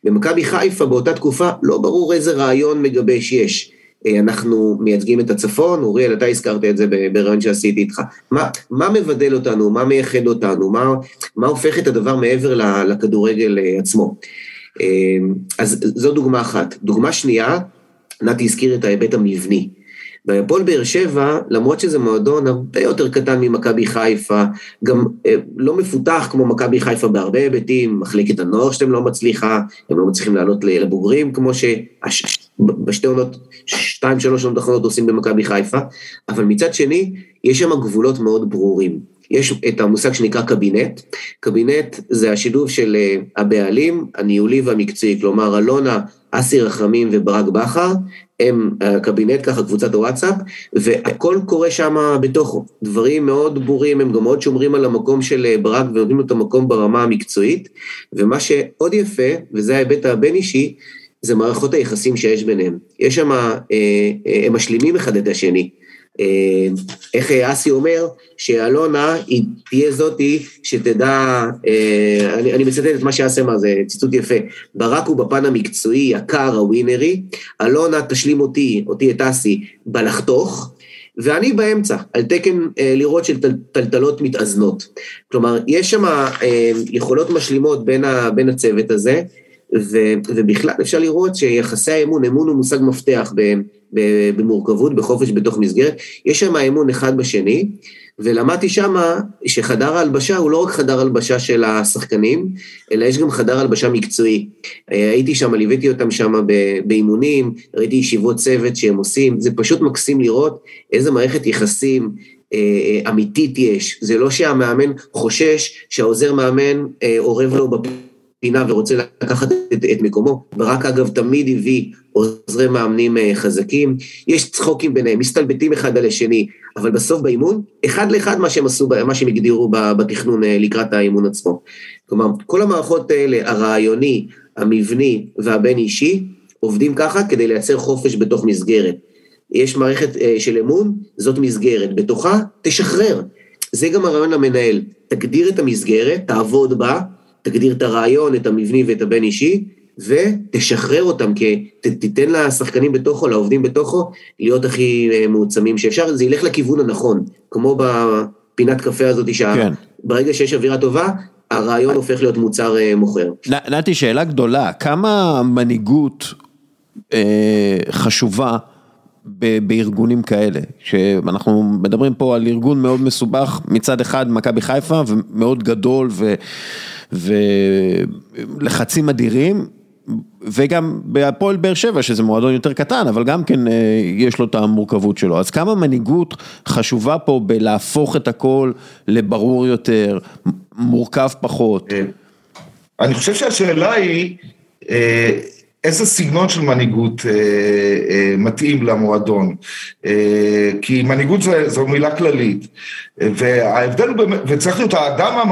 במכבי חיפה באותה תקופה לא ברור איזה רעיון מגבש יש. אה, אנחנו מייצגים את הצפון, אוריאל, אתה הזכרת את זה ברעיון שעשיתי איתך. מה, מה מבדל אותנו, מה מייחד אותנו, מה, מה הופך את הדבר מעבר לכדורגל אה, עצמו. אה, אז זו דוגמה אחת. דוגמה שנייה, נתי הזכיר את ההיבט המבני. בהפועל באר שבע, למרות שזה מועדון הרבה יותר קטן ממכבי חיפה, גם אה, לא מפותח כמו מכבי חיפה בהרבה היבטים, מחלקת הנוער שלהם לא מצליחה, הם לא מצליחים לעלות לבוגרים כמו שבשתי עונות, שתיים שלוש עונות אחרונות עושים במכבי חיפה, אבל מצד שני, יש שם גבולות מאוד ברורים. יש את המושג שנקרא קבינט, קבינט זה השילוב של אה, הבעלים, הניהולי והמקצועי, כלומר אלונה, אסי רחמים וברק בכר, הם הקבינט ככה, קבוצת הוואטסאפ, והכל קורה שם בתוכו. דברים מאוד ברורים, הם גם מאוד שומרים על המקום של אה, ברק ונותנים לו את המקום ברמה המקצועית, ומה שעוד יפה, וזה ההיבט הבין-אישי, זה מערכות היחסים שיש ביניהם. יש שם, אה, אה, הם משלימים אחד את השני. אה, איך אסי אומר, שאלונה היא תהיה זאתי שתדע, אה, אני, אני מצטט את מה שאסי אמר, זה ציטוט יפה, ברק הוא בפן המקצועי, הקר, הווינרי, אלונה תשלים אותי, אותי את אסי, בלחתוך, ואני באמצע, על תקן אה, לראות של טלטלות מתאזנות. כלומר, יש שם אה, יכולות משלימות בין, ה, בין הצוות הזה, ו, ובכלל אפשר לראות שיחסי האמון, אמון הוא מושג מפתח במורכבות, בחופש בתוך מסגרת, יש שם אמון אחד בשני, ולמדתי שם שחדר ההלבשה הוא לא רק חדר הלבשה של השחקנים, אלא יש גם חדר הלבשה מקצועי. הייתי שם, ליוויתי אותם שם באימונים, ראיתי ישיבות צוות שהם עושים, זה פשוט מקסים לראות איזה מערכת יחסים אה, אה, אמיתית יש. זה לא שהמאמן חושש שהעוזר מאמן אה, אורב לו בפה. פינה ורוצה לקחת את, את מקומו, ורק אגב תמיד הביא עוזרי מאמנים אה, חזקים, יש צחוקים ביניהם, מסתלבטים אחד על השני, אבל בסוף באימון, אחד לאחד מה שהם עשו, מה שהם הגדירו בתכנון אה, לקראת האימון עצמו. כלומר, כל המערכות האלה, הרעיוני, המבני והבין אישי, עובדים ככה כדי לייצר חופש בתוך מסגרת. יש מערכת אה, של אמון, זאת מסגרת, בתוכה תשחרר. זה גם הרעיון למנהל, תגדיר את המסגרת, תעבוד בה, תגדיר את הרעיון, את המבני ואת הבין אישי, ותשחרר אותם, כי תיתן לשחקנים בתוכו, לעובדים בתוכו, להיות הכי אה, מעוצמים שאפשר, זה ילך לכיוון הנכון, כמו בפינת קפה הזאת, שברגע כן. שיש אווירה טובה, הרעיון הופך להיות מוצר אה, מוכר. נתי, שאלה גדולה, כמה מנהיגות אה, חשובה בארגונים כאלה, שאנחנו מדברים פה על ארגון מאוד מסובך, מצד אחד מכבי חיפה ומאוד גדול ו... ולחצים אדירים, וגם בהפועל באר שבע, שזה מועדון יותר קטן, אבל גם כן יש לו את המורכבות שלו. אז כמה מנהיגות חשובה פה בלהפוך את הכל לברור יותר, מורכב פחות? אני חושב שהשאלה היא, איזה סגנון של מנהיגות אה, אה, מתאים למועדון, אה, כי מנהיגות זו מילה כללית, וההבדל הוא באמת, וצריך להיות האדם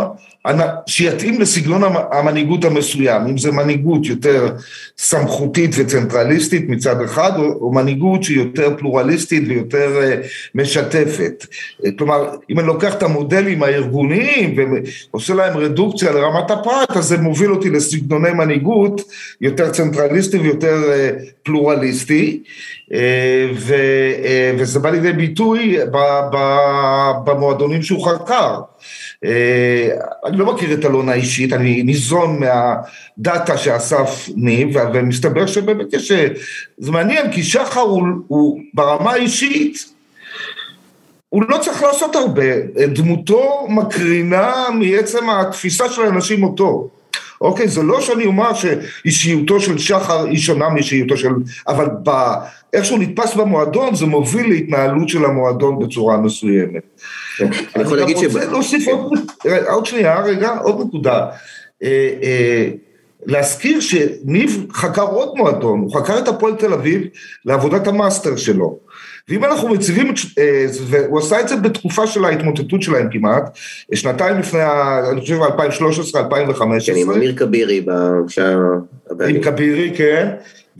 שיתאים לסגנון המנהיגות המסוים, אם זה מנהיגות יותר סמכותית וצנטרליסטית מצד אחד, או, או מנהיגות שהיא יותר פלורליסטית ויותר משתפת. כלומר, אם אני לוקח את המודלים הארגוניים ועושה להם רדוקציה לרמת הפרט, אז זה מוביל אותי לסגנוני מנהיגות יותר צנטרליסטי ויותר פלורליסטי, ו, וזה בא לידי ביטוי במועדונים שהוא חקר. אני לא מכיר את אלונה אישית, אני ניזון מהדאטה שאסף ניב, ומסתבר שבאמת יש... זה מעניין, כי שחר הוא, הוא ברמה האישית, הוא לא צריך לעשות הרבה, דמותו מקרינה מעצם התפיסה של האנשים אותו. אוקיי, זה לא שאני אומר שאישיותו של שחר היא שונה מאישיותו של... אבל ב... איך שהוא נתפס במועדון, זה מוביל להתנהלות של המועדון בצורה מסוימת. אני יכול להגיד ש... אני רוצה להוסיף עוד שנייה, רגע, עוד נקודה. אה, אה, להזכיר שניב חקר עוד מועדון, הוא חקר את הפועל תל אביב לעבודת המאסטר שלו. ואם אנחנו מציבים, אה, והוא עשה את זה בתקופה של ההתמוטטות שלהם כמעט, שנתיים לפני, אני חושב 2013, 2015. כן, עם אמיר כבירי. עם כבירי, כן.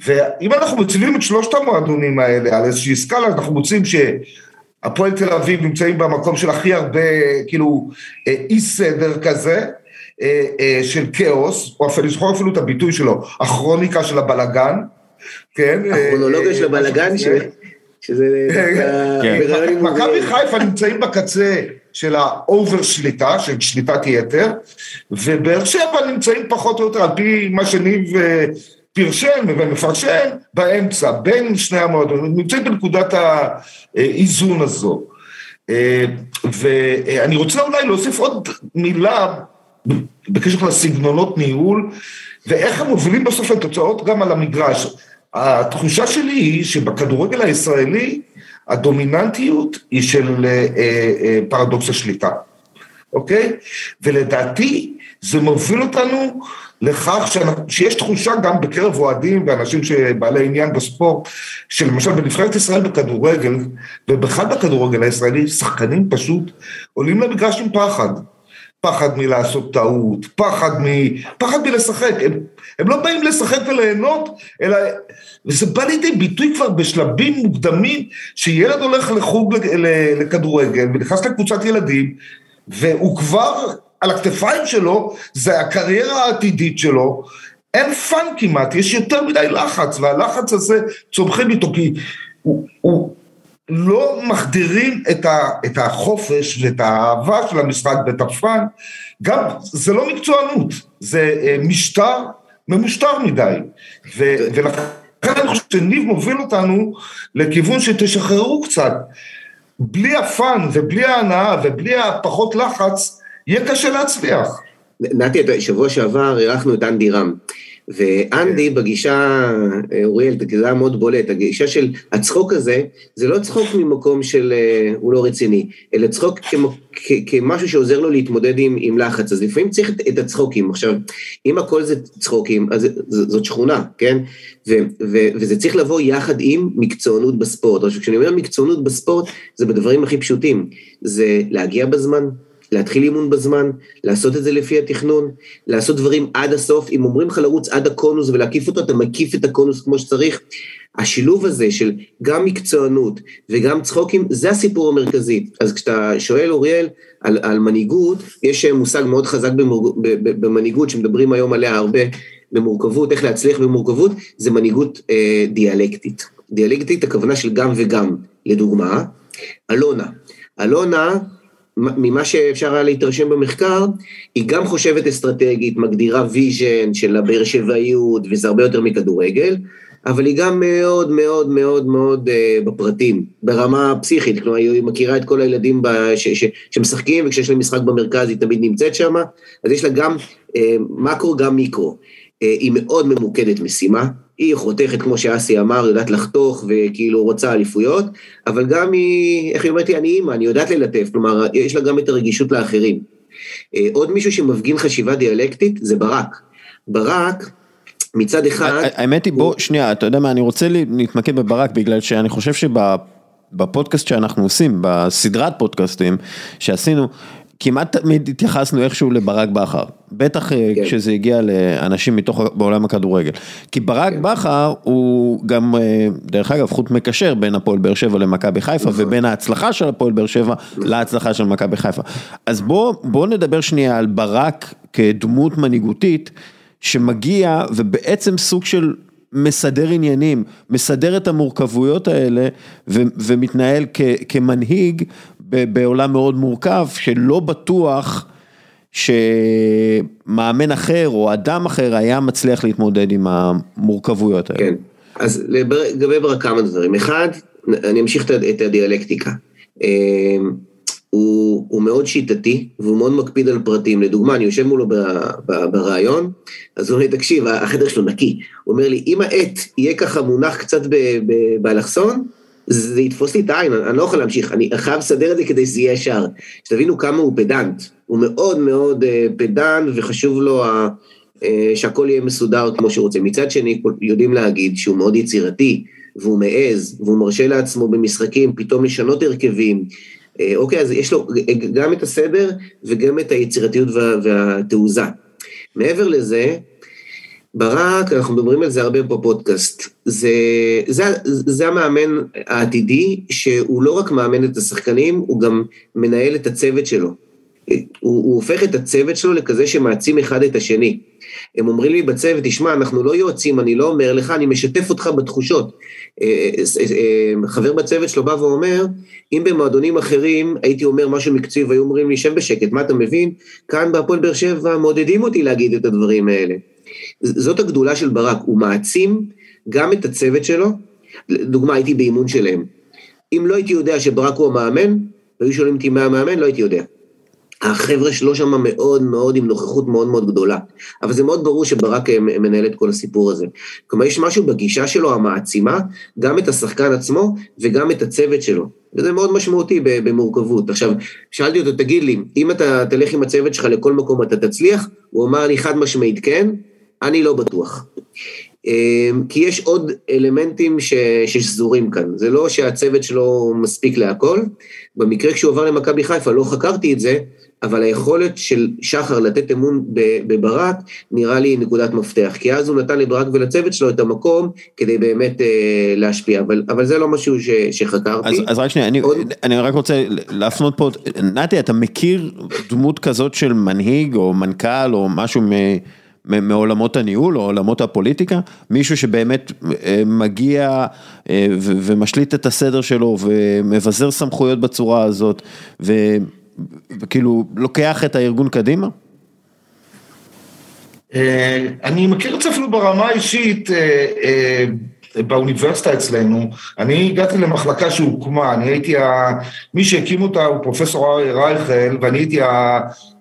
ואם אנחנו מציבים את שלושת המועדונים האלה על איזושהי סקאלה, אנחנו מוצאים שהפועל תל אביב נמצאים במקום של הכי הרבה, כאילו, אה, אי סדר כזה. אה, של כאוס, או אפילו, זוכר אפילו את הביטוי שלו, הכרוניקה של הבלגן, כן? הכרונולוגיה של הבלגן, שזה... כן. מכבי חיפה נמצאים בקצה של ה over שליטה, של שליטת יתר, ובאר שבע נמצאים פחות או יותר על פי מה שניב אה, פרשן ומפרשן באמצע, בין שני המועדונים, נמצאים בנקודת האיזון הזו. אה, ואני רוצה אולי להוסיף עוד מילה בקשר לסגנונות ניהול, ואיך הם מובילים בסוף לתוצאות גם על המגרש. התחושה שלי היא שבכדורגל הישראלי הדומיננטיות היא של אה, אה, פרדוקס השליטה, אוקיי? ולדעתי זה מוביל אותנו לכך שיש תחושה גם בקרב אוהדים ואנשים שבעלי עניין בספורט, שלמשל בנבחרת ישראל בכדורגל, ובכלל בכדורגל הישראלי, שחקנים פשוט עולים למגרש עם פחד. פחד מלעשות טעות, פחד, מ... פחד מלשחק, הם, הם לא באים לשחק וליהנות, אלא, וזה בא לידי ביטוי כבר בשלבים מוקדמים, שילד הולך לחוג לכדורגל ונכנס לקבוצת ילדים, והוא כבר על הכתפיים שלו, זה הקריירה העתידית שלו, אין fun כמעט, יש יותר מדי לחץ, והלחץ הזה צומחים איתו, כי הוא, הוא, לא מחדירים את, ה, את החופש ואת האהבה של המשחק ואת ה fun, גם זה לא מקצוענות, זה אה, משטר ממושטר מדי, ו, ולכן אני חושב שניב מוביל אותנו לכיוון שתשחררו קצת, בלי ה fun ובלי ההנאה ובלי הפחות לחץ, יהיה קשה להצליח. נתי, שבוע שעבר אירחנו את אנדי רם. ואנדי בגישה, אה, אוריאל, זה היה מאוד בולט, הגישה של הצחוק הזה, זה לא צחוק ממקום של אה, הוא לא רציני, אלא צחוק כמשהו שעוזר לו להתמודד עם, עם לחץ, אז לפעמים צריך את, את הצחוקים. עכשיו, אם הכל זה צחוקים, אז זאת שכונה, כן? ו, ו, וזה צריך לבוא יחד עם מקצוענות בספורט. עכשיו, כשאני אומר מקצוענות בספורט, זה בדברים הכי פשוטים, זה להגיע בזמן, להתחיל אימון בזמן, לעשות את זה לפי התכנון, לעשות דברים עד הסוף, אם אומרים לך לרוץ עד הקונוס ולהקיף אותו, אתה מקיף את הקונוס כמו שצריך. השילוב הזה של גם מקצוענות וגם צחוקים, זה הסיפור המרכזי. אז כשאתה שואל, אוריאל, על, על מנהיגות, יש מושג מאוד חזק במור... במנהיגות, שמדברים היום עליה הרבה, במורכבות, איך להצליח במורכבות, זה מנהיגות אה, דיאלקטית. דיאלקטית, הכוונה של גם וגם. לדוגמה, אלונה. אלונה ממה שאפשר היה להתרשם במחקר, היא גם חושבת אסטרטגית, מגדירה vision של הבאר שבעיות, וזה הרבה יותר מכדורגל, אבל היא גם מאוד מאוד מאוד מאוד uh, בפרטים, ברמה פסיכית, כלומר היא מכירה את כל הילדים ש, ש, שמשחקים, וכשיש להם משחק במרכז היא תמיד נמצאת שם, אז יש לה גם uh, מקרו, גם מיקרו. היא מאוד ממוקדת משימה, היא חותכת, כמו שאסי אמר, יודעת לחתוך וכאילו רוצה אליפויות, אבל גם היא, איך היא אומרת לי, אני אימא, אני יודעת ללטף, כלומר, יש לה גם את הרגישות לאחרים. עוד מישהו שמפגין חשיבה דיאלקטית זה ברק. ברק, מצד אחד... האמת היא, בוא, שנייה, אתה יודע מה, אני רוצה להתמקד בברק, בגלל שאני חושב שבפודקאסט שאנחנו עושים, בסדרת פודקאסטים שעשינו, כמעט תמיד התייחסנו איכשהו לברק בכר, בטח כן. כשזה הגיע לאנשים מתוך בעולם הכדורגל, כי ברק כן. בכר הוא גם, דרך אגב, חוט מקשר בין הפועל באר שבע למכבי חיפה, נכון. ובין ההצלחה של הפועל באר שבע להצלחה של מכבי חיפה. אז בוא, בוא נדבר שנייה על ברק כדמות מנהיגותית, שמגיע ובעצם סוג של מסדר עניינים, מסדר את המורכבויות האלה ו- ומתנהל כ- כמנהיג בעולם מאוד מורכב, שלא בטוח שמאמן אחר או אדם אחר היה מצליח להתמודד עם המורכבויות האלה. כן, אז לגבי ברק כמה דברים. אחד, אני אמשיך את הדיאלקטיקה. הוא, הוא מאוד שיטתי והוא מאוד מקפיד על פרטים. לדוגמה, אני יושב מולו בריאיון, אז הוא אומר לי, תקשיב, החדר שלו נקי. הוא אומר לי, אם העט יהיה ככה מונח קצת באלכסון, זה יתפוס לי את העין, אני לא יכול להמשיך, אני חייב לסדר את זה כדי שזה יהיה ישר. שתבינו כמה הוא פדנט, הוא מאוד מאוד אה, פדנט וחשוב לו אה, שהכל יהיה מסודר כמו שהוא רוצה. מצד שני, יודעים להגיד שהוא מאוד יצירתי, והוא מעז, והוא מרשה לעצמו במשחקים פתאום לשנות הרכבים. אה, אוקיי, אז יש לו גם את הסדר וגם את היצירתיות והתעוזה. מעבר לזה, ברק, אנחנו מדברים על זה הרבה בפודקאסט, זה, זה, זה המאמן העתידי שהוא לא רק מאמן את השחקנים, הוא גם מנהל את הצוות שלו. הוא, הוא הופך את הצוות שלו לכזה שמעצים אחד את השני. הם אומרים לי בצוות, תשמע, אנחנו לא יועצים, אני לא אומר לך, אני משתף אותך בתחושות. אה, אה, אה, חבר בצוות שלו בא ואומר, אם במועדונים אחרים הייתי אומר משהו מקצועי והיו אומרים לי, שב בשקט, מה אתה מבין? כאן בהפועל באר שבע מעודדים אותי להגיד את הדברים האלה. זאת הגדולה של ברק, הוא מעצים גם את הצוות שלו, דוגמה, הייתי באימון שלהם. אם לא הייתי יודע שברק הוא המאמן, והיו שואלים אותי מה המאמן, לא הייתי יודע. החבר'ה שלו שם מאוד מאוד עם נוכחות מאוד מאוד גדולה. אבל זה מאוד ברור שברק מנהל את כל הסיפור הזה. כלומר, יש משהו בגישה שלו המעצימה, גם את השחקן עצמו וגם את הצוות שלו. וזה מאוד משמעותי במורכבות. עכשיו, שאלתי אותו, תגיד לי, אם אתה תלך עם הצוות שלך לכל מקום אתה תצליח? הוא אמר לי חד משמעית כן, אני לא בטוח. אמ, כי יש עוד אלמנטים ש... ששזורים כאן, זה לא שהצוות שלו מספיק להכל. במקרה כשהוא עבר למכבי חיפה, לא חקרתי את זה, אבל היכולת של שחר לתת אמון בברק נראה לי נקודת מפתח, כי אז הוא נתן לברק ולצוות שלו את המקום כדי באמת אה, להשפיע, אבל, אבל זה לא משהו ש, שחקרתי. אז, אז רק שנייה, אני, עוד... אני רק רוצה להפנות פה, נתי, אתה מכיר דמות כזאת של מנהיג או מנכ"ל או משהו מ... מעולמות הניהול או עולמות הפוליטיקה, מישהו שבאמת אה, מגיע אה, ומשליט את הסדר שלו ומבזר סמכויות בצורה הזאת וכאילו לוקח את הארגון קדימה? אה, אני מכיר את זה אפילו ברמה האישית. באוניברסיטה אצלנו, אני הגעתי למחלקה שהוקמה, אני הייתי, ה... מי שהקים אותה הוא פרופסור ארי רייכל, ואני הייתי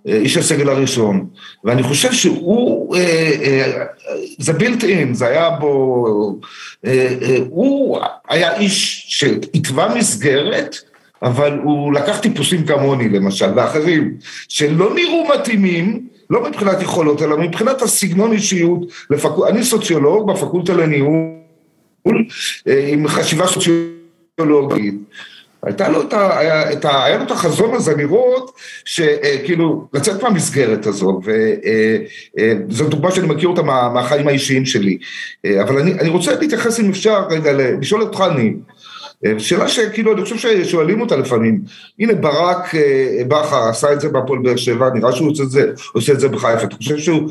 איש הסגל הראשון, ואני חושב שהוא, אה, אה, זה בילט אין, זה היה בו, אה, הוא היה איש שהתווה מסגרת, אבל הוא לקח טיפוסים כמוני למשל, ואחרים, שלא נראו מתאימים, לא מבחינת יכולות, אלא מבחינת הסגנון אישיות, לפק... אני סוציולוג בפקולטה לניהול, עם חשיבה סוציולוגית. הייתה לו את ה... היה, את ה... היה לו את החזון הזה לראות שכאילו, לצאת מהמסגרת הזו, וזו דוגמה שאני מכיר אותה מה, מהחיים האישיים שלי. אבל אני, אני רוצה להתייחס אם אפשר רגע, לשאול אותך אני, שאלה שכאילו אני חושב ששואלים אותה לפעמים, הנה ברק בכר עשה את זה בהפועל באר שבע, נראה שהוא עושה את זה, עושה את זה בחיפה, אתה חושב שהוא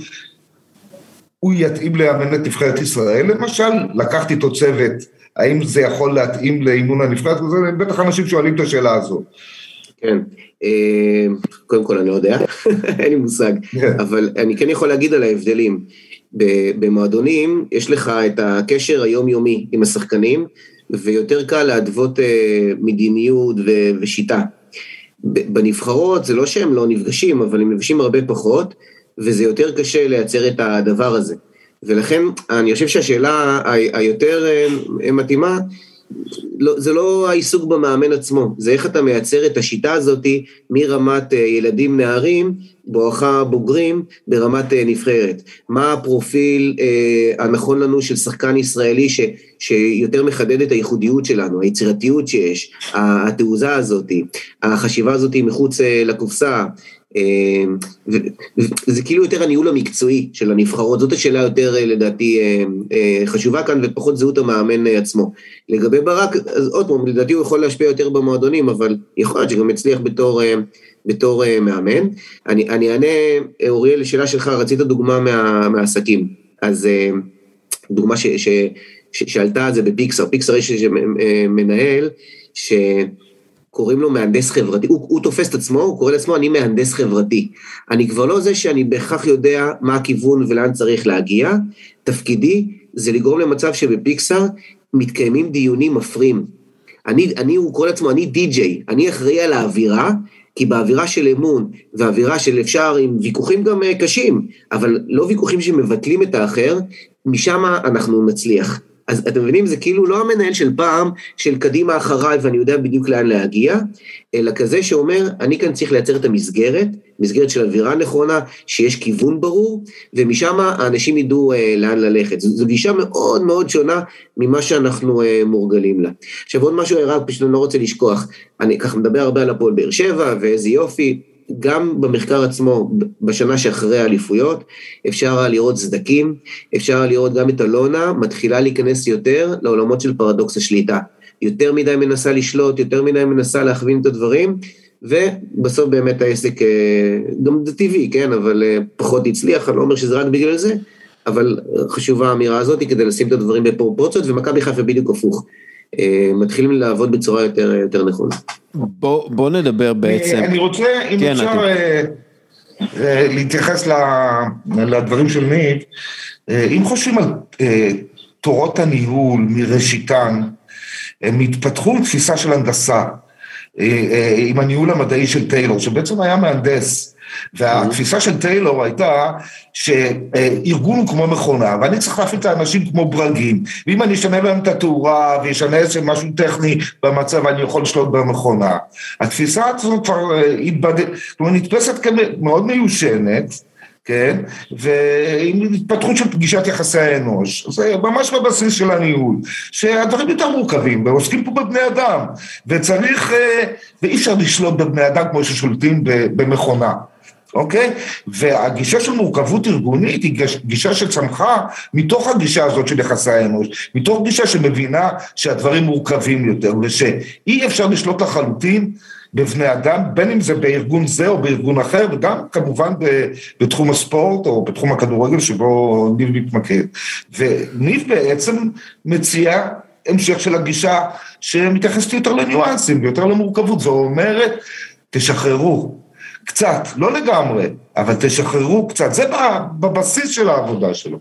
הוא יתאים לאמן את נבחרת ישראל למשל? לקחתי איתו צוות האם זה יכול להתאים לאימון הנבחרת? בטח אנשים שואלים את השאלה הזו. כן, אה, קודם כל אני לא יודע, (laughs) אין לי מושג, כן. אבל אני כן יכול להגיד על ההבדלים. במועדונים יש לך את הקשר היומיומי עם השחקנים, ויותר קל להתוות אה, מדיניות ושיטה. בנבחרות זה לא שהם לא נפגשים, אבל הם נפגשים הרבה פחות, וזה יותר קשה לייצר את הדבר הזה. ולכן אני חושב שהשאלה היותר מתאימה, לא, זה לא העיסוק במאמן עצמו, זה איך אתה מייצר את השיטה הזאת מרמת ילדים נערים בואכה בוגרים ברמת אה, נבחרת. מה הפרופיל אה, הנכון לנו של שחקן ישראלי ש, שיותר מחדד את הייחודיות שלנו, היצירתיות שיש, התעוזה הזאת, החשיבה הזאת מחוץ אה, לקופסה. אה, זה כאילו יותר הניהול המקצועי של הנבחרות, זאת השאלה יותר אה, לדעתי אה, חשובה כאן ופחות זהות המאמן עצמו. לגבי ברק, אז עוד פעם, לדעתי הוא יכול להשפיע יותר במועדונים, אבל יכול להיות שגם יצליח בתור בתור מאמן. אני, אני אענה, אה, אוריאל, לשאלה שלך, רצית דוגמה מה, מהעסקים. אז דוגמה ש, ש, ש, שעלתה על זה בפיקסר, פיקסר יש מנהל שקוראים לו מהנדס חברתי, הוא, הוא תופס את עצמו, הוא קורא לעצמו אני מהנדס חברתי. אני כבר לא זה שאני בהכרח יודע מה הכיוון ולאן צריך להגיע, תפקידי זה לגרום למצב שבפיקסר מתקיימים דיונים מפרים. אני, אני, הוא קורא לעצמו, אני די-ג'יי, אני אחראי על האווירה כי באווירה של אמון, ואווירה של אפשר עם ויכוחים גם אה, קשים, אבל לא ויכוחים שמבטלים את האחר, משם אנחנו נצליח. אז אתם מבינים, זה כאילו לא המנהל של פעם, של קדימה אחריי ואני יודע בדיוק לאן להגיע, אלא כזה שאומר, אני כאן צריך לייצר את המסגרת, מסגרת של אווירה נכונה, שיש כיוון ברור, ומשם האנשים ידעו אה, לאן ללכת. זו, זו גישה מאוד מאוד שונה ממה שאנחנו אה, מורגלים לה. עכשיו עוד משהו, רק פשוט אני לא רוצה לשכוח, אני ככה מדבר הרבה על הפועל באר שבע, ואיזה יופי, גם במחקר עצמו, בשנה שאחרי האליפויות, אפשר לראות סדקים, אפשר לראות גם את אלונה, מתחילה להיכנס יותר לעולמות של פרדוקס השליטה. יותר מדי מנסה לשלוט, יותר מדי מנסה להכווין את הדברים, ובסוף באמת העסק, אה, גם זה טבעי, כן, אבל אה, פחות הצליח, אני לא אומר שזה רק בגלל זה, אבל חשובה האמירה הזאת כדי לשים את הדברים בפרופורציות, ומכבי חיפה בדיוק הפוך. אה, מתחילים לעבוד בצורה יותר, יותר נכונה. בוא, בוא נדבר בעצם. אני רוצה, אם כן, אפשר uh, להתייחס לדברים של ניב, אם חושבים על תורות הניהול מראשיתן, הם התפתחו עם תפיסה של הנדסה, עם הניהול המדעי של טיילור, שבעצם היה מהנדס. והתפיסה של טיילור הייתה שארגון הוא כמו מכונה, ואני צריך להפעיל את האנשים כמו ברגים, ואם אני אשנה להם את התאורה ואשנה איזה משהו טכני במצב, אני יכול לשלוט במכונה. התפיסה הזאת כבר אה, התבדלת, כלומר נתפסת כמאוד מיושנת, כן? ועם התפתחות של פגישת יחסי האנוש, זה ממש בבסיס של הניהול, שהדברים יותר מורכבים, ועוסקים פה בבני אדם, וצריך, אה, ואי אפשר לשלוט בבני אדם כמו ששולטים במכונה. אוקיי? והגישה של מורכבות ארגונית היא גישה שצמחה מתוך הגישה הזאת של יחסי האנוש, מתוך גישה שמבינה שהדברים מורכבים יותר, ושאי אפשר לשלוט לחלוטין בבני אדם, בין אם זה בארגון זה או בארגון אחר, וגם כמובן בתחום הספורט או בתחום הכדורגל שבו ניב מתמקד. וניב בעצם מציע המשך של הגישה שמתייחסת יותר לניואנסים ויותר למורכבות, זו אומרת, תשחררו, קצת, לא לגמרי, אבל תשחררו קצת, זה בבסיס של העבודה שלו.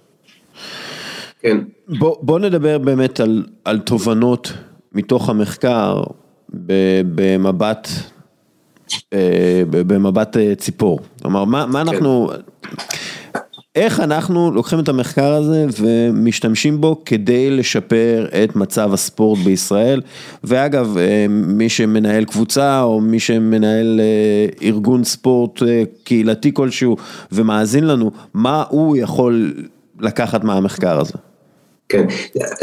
כן. בוא, בוא נדבר באמת על, על תובנות מתוך המחקר במבט, אה, במבט אה, ציפור. כלומר, מה, מה כן. אנחנו... איך אנחנו לוקחים את המחקר הזה ומשתמשים בו כדי לשפר את מצב הספורט בישראל, ואגב, אה, מי שמנהל קבוצה או מי שמנהל אה, ארגון ספורט אה, קהילתי כלשהו ומאזין לנו, מה הוא יכול לקחת מהמחקר הזה? כן,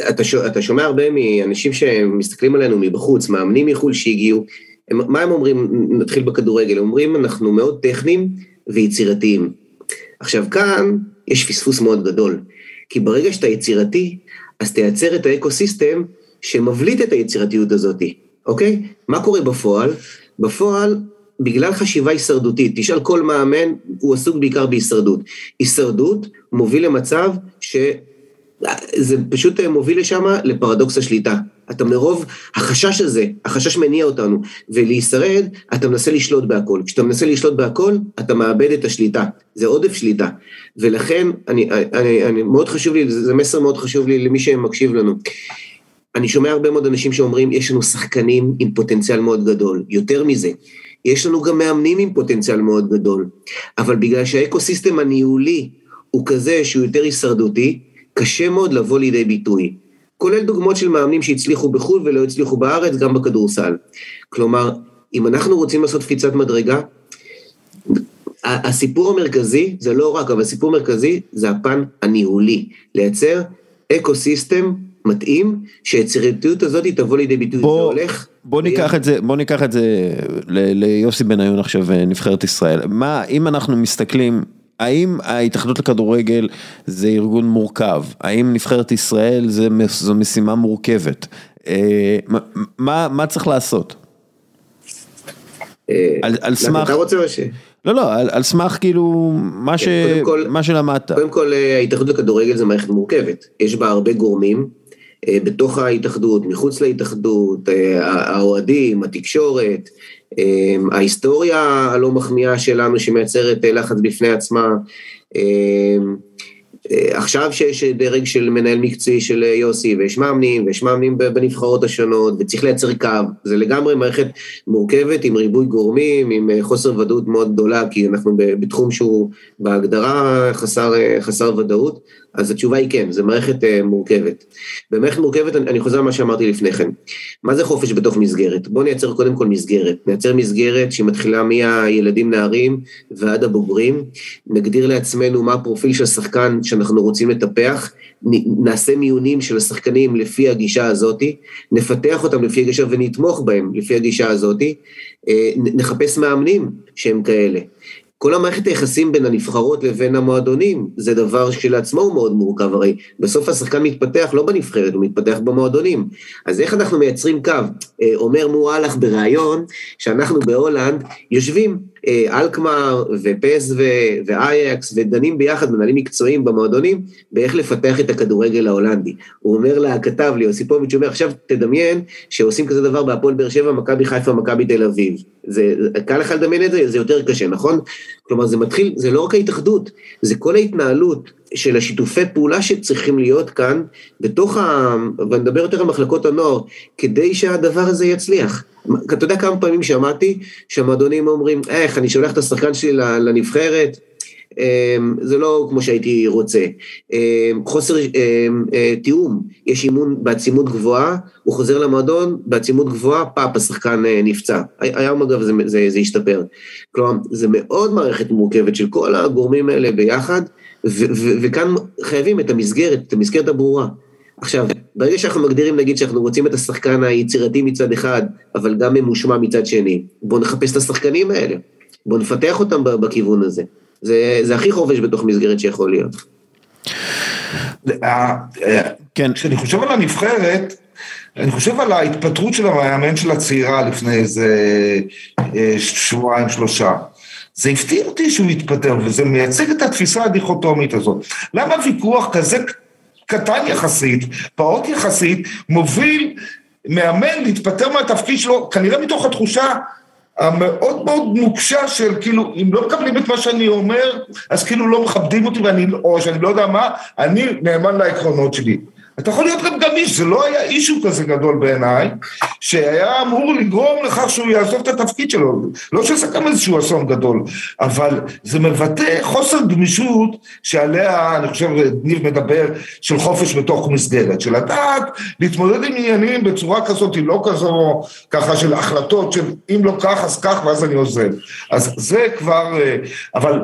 אתה, אתה שומע הרבה מאנשים שמסתכלים עלינו מבחוץ, מאמנים מחו"ל שהגיעו, הם, מה הם אומרים, נתחיל בכדורגל, הם אומרים אנחנו מאוד טכניים ויצירתיים. עכשיו כאן יש פספוס מאוד גדול, כי ברגע שאתה יצירתי, אז תייצר את האקו-סיסטם שמבליט את היצירתיות הזאת, אוקיי? מה קורה בפועל? בפועל, בגלל חשיבה הישרדותית, תשאל כל מאמן, הוא עסוק בעיקר בהישרדות. הישרדות מוביל למצב ש... זה פשוט מוביל לשם לפרדוקס השליטה. אתה מרוב החשש הזה, החשש מניע אותנו, ולהישרד, אתה מנסה לשלוט בהכל. כשאתה מנסה לשלוט בהכל, אתה מאבד את השליטה, זה עודף שליטה. ולכן, אני, אני, אני, מאוד חשוב לי, זה מסר מאוד חשוב לי למי שמקשיב לנו. אני שומע הרבה מאוד אנשים שאומרים, יש לנו שחקנים עם פוטנציאל מאוד גדול. יותר מזה, יש לנו גם מאמנים עם פוטנציאל מאוד גדול. אבל בגלל שהאקוסיסטם הניהולי הוא כזה שהוא יותר הישרדותי, קשה מאוד לבוא לידי ביטוי. כולל דוגמאות של מאמנים שהצליחו בחו"ל ולא הצליחו בארץ, גם בכדורסל. כלומר, אם אנחנו רוצים לעשות קפיצת מדרגה, הסיפור המרכזי, זה לא רק, אבל הסיפור המרכזי זה הפן הניהולי. לייצר אקו סיסטם מתאים, שהיצירתיות הזאת תבוא לידי ביטוי, בוא, זה הולך. בוא ניקח את זה, בוא ניקח את זה ליוסי בניון עכשיו, נבחרת ישראל. מה, אם אנחנו מסתכלים, האם ההתאחדות לכדורגל זה ארגון מורכב? האם נבחרת ישראל זה, זו משימה מורכבת? אה, מה, מה צריך לעשות? אה, על, על סמך... אתה רוצה או ש... לא, לא, על, על סמך כאילו מה, ש... כל, מה שלמדת. קודם כל, אה, ההתאחדות לכדורגל זה מערכת מורכבת. יש בה הרבה גורמים, אה, בתוך ההתאחדות, מחוץ להתאחדות, האוהדים, התקשורת, ההיסטוריה הלא מחמיאה שלנו שמייצרת לחץ בפני עצמה. אה, עכשיו שיש דרג של מנהל מקצועי של יוסי, ויש מאמנים, ויש מאמנים בנבחרות השונות, וצריך לייצר קו. זה לגמרי מערכת מורכבת עם ריבוי גורמים, עם אה, חוסר ודאות מאוד גדולה, כי אנחנו בתחום שהוא בהגדרה חסר, אה, חסר ודאות, אז התשובה היא כן, זו מערכת מורכבת. במערכת מורכבת, אני חוזר למה שאמרתי לפני כן. מה זה חופש בתוך מסגרת? בואו נייצר קודם כל מסגרת. נייצר מסגרת שמתחילה מהילדים נערים ועד הבוגרים. נגדיר לעצמנו מה הפרופיל של השחקן שאנחנו רוצים לטפח, נעשה מיונים של השחקנים לפי הגישה הזאתי, נפתח אותם לפי הגישה ונתמוך בהם לפי הגישה הזאתי, אה, נחפש מאמנים שהם כאלה. כל המערכת היחסים בין הנבחרות לבין המועדונים, זה דבר שלעצמו הוא מאוד מורכב, הרי בסוף השחקן מתפתח לא בנבחרת, הוא מתפתח במועדונים. אז איך אנחנו מייצרים קו? אה, אומר מואלך בריאיון, שאנחנו בהולנד יושבים אלקמר ופס ואייקס ודנים ביחד, מנהלים מקצועיים במועדונים, באיך לפתח את הכדורגל ההולנדי. הוא אומר לכתב לי, יוסיפוביץ', הוא אומר, עכשיו תדמיין שעושים כזה דבר בהפועל באר שבע, מכבי חיפה, מכבי תל אביב. זה, קל לך לדמיין את זה, זה יותר קשה, נכון? כלומר, זה מתחיל, זה לא רק ההתאחדות, זה כל ההתנהלות של השיתופי פעולה שצריכים להיות כאן, בתוך ה... ואני מדבר יותר על מחלקות הנוער, כדי שהדבר הזה יצליח. אתה יודע כמה פעמים שמעתי שהמועדונים אומרים, איך, אני שולח את השחקן שלי לנבחרת, זה לא כמו שהייתי רוצה. אמ, חוסר אמ, אה, תיאום, יש אימון בעצימות גבוהה, הוא חוזר למועדון בעצימות גבוהה, פאפ, השחקן אה, נפצע. היום אגב זה, זה, זה השתפר. כלומר, זה מאוד מערכת מורכבת של כל הגורמים האלה ביחד, ו, ו, וכאן חייבים את המסגרת, את המסגרת הברורה. עכשיו, ברגע שאנחנו מגדירים, נגיד, שאנחנו רוצים את השחקן היצירתי מצד אחד, אבל גם ממושמע מצד שני, בואו נחפש את השחקנים האלה, בואו נפתח אותם בכיוון הזה. זה, זה הכי חופש בתוך מסגרת שיכול להיות. כן. כשאני חושב על הנבחרת, אני חושב על ההתפטרות של המאמן של הצעירה לפני איזה אה, שבועיים, שלושה. זה הפתיע אותי שהוא התפטר, וזה מייצג את התפיסה הדיכוטומית הזאת. למה ויכוח כזה קטן יחסית, פעוט יחסית, מוביל מאמן להתפטר מהתפקיד שלו, כנראה מתוך התחושה המאוד מאוד נוקשה של כאילו, אם לא מקבלים את מה שאני אומר, אז כאילו לא מכבדים אותי ואני, או שאני לא יודע מה, אני נאמן לעקרונות שלי. אתה יכול להיות גם גמיש, זה לא היה אישו כזה גדול בעיניי, שהיה אמור לגרום לכך שהוא יעזוב את התפקיד שלו. לא שזה גם איזשהו אסון גדול, אבל זה מבטא חוסר גמישות שעליה, אני חושב, ניב מדבר, של חופש בתוך מסגרת, של לדעת להתמודד עם עניינים בצורה כזאת, לא כזו, ככה של החלטות של אם לא כך אז כך ואז אני עוזב. אז זה כבר, אה, אבל...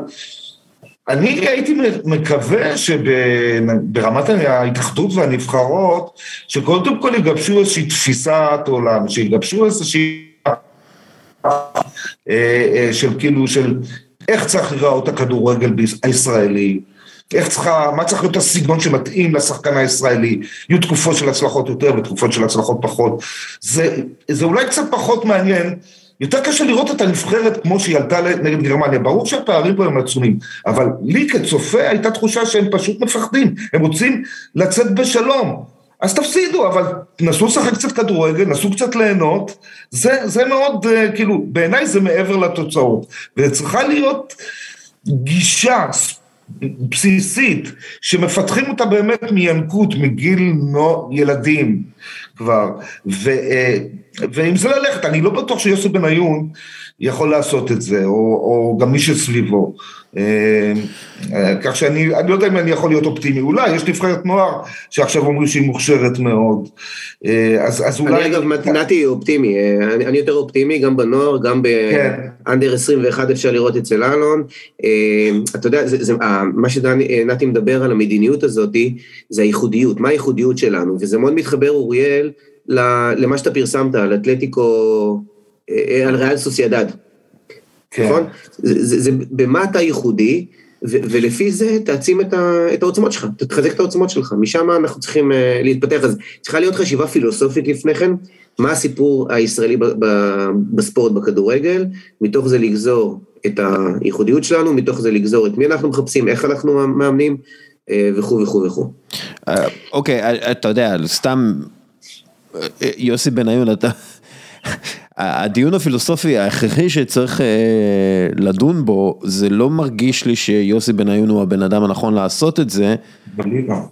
אני הייתי מקווה שברמת ההתאחדות והנבחרות, שקודם כל יגבשו איזושהי תפיסת עולם, שיגבשו איזושהי... אה, אה, של כאילו, של איך צריך לראות הכדורגל הישראלי, איך צריכה, מה צריך להיות הסגנון שמתאים לשחקן הישראלי, יהיו תקופות של הצלחות יותר ותקופות של הצלחות פחות. זה, זה אולי קצת פחות מעניין יותר קשה לראות את הנבחרת כמו שהיא עלתה נגד גרמניה. ברור שהפערים פה הם עצומים, אבל לי כצופה הייתה תחושה שהם פשוט מפחדים, הם רוצים לצאת בשלום. אז תפסידו, אבל נסו לשחק קצת כדורגל, נסו קצת ליהנות, זה, זה מאוד, אה, כאילו, בעיניי זה מעבר לתוצאות. וצריכה להיות גישה בסיסית, שמפתחים אותה באמת מינקות, מגיל נו, ילדים כבר, ו, אה, ועם זה ללכת, אני לא בטוח שיוסי בניון יכול לעשות את זה, או, או גם מי שסביבו. אה, אה, כך שאני אני לא יודע אם אני יכול להיות אופטימי, אולי יש נבחרת נוער שעכשיו אומרים שהיא מוכשרת מאוד, אה, אז, אז אולי... אני אגב, נתי אופטימי, אני, אני יותר אופטימי גם בנוער, גם באנדר כן. 21 אפשר לראות אצל אלון, אתה יודע, זה, זה, מה שנתי מדבר על המדיניות הזאת, זה הייחודיות, מה הייחודיות שלנו, וזה מאוד מתחבר אוריאל למה שאתה פרסמת על אתלטיקו, על ריאל סוסיידד. כן. נכון? זה, זה, זה במה אתה ייחודי, ו, ולפי זה תעצים את, ה, את העוצמות שלך, תחזק את העוצמות שלך, משם אנחנו צריכים uh, להתפתח. אז צריכה להיות חשיבה פילוסופית לפני כן, מה הסיפור הישראלי ב, ב, בספורט, בכדורגל, מתוך זה לגזור את הייחודיות שלנו, מתוך זה לגזור את מי אנחנו מחפשים, איך אנחנו מאמנים, אה, וכו' וכו' וכו'. אה, אוקיי, אתה יודע, סתם, יוסי בניון, אתה... הדיון הפילוסופי ההכרחי שצריך אה, לדון בו, זה לא מרגיש לי שיוסי בניון הוא הבן אדם הנכון לעשות את זה.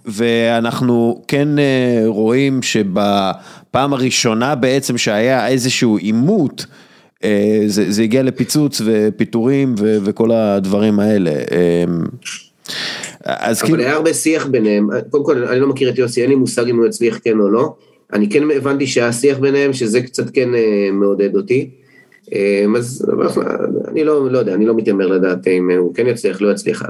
ואנחנו כן אה, רואים שבפעם הראשונה בעצם שהיה איזשהו עימות, אה, זה, זה הגיע לפיצוץ ופיטורים ו, וכל הדברים האלה. אז אבל כאילו... היה הרבה שיח ביניהם, קודם כל אני לא מכיר את יוסי, אין לי מושג אם הוא יצליח כן או לא. אני כן הבנתי שהיה שיח ביניהם, שזה קצת כן אה, מעודד אותי. אה, אז אני לא, לא יודע, אני לא מתיימר לדעת אם הוא כן יצליח, לא יצליח.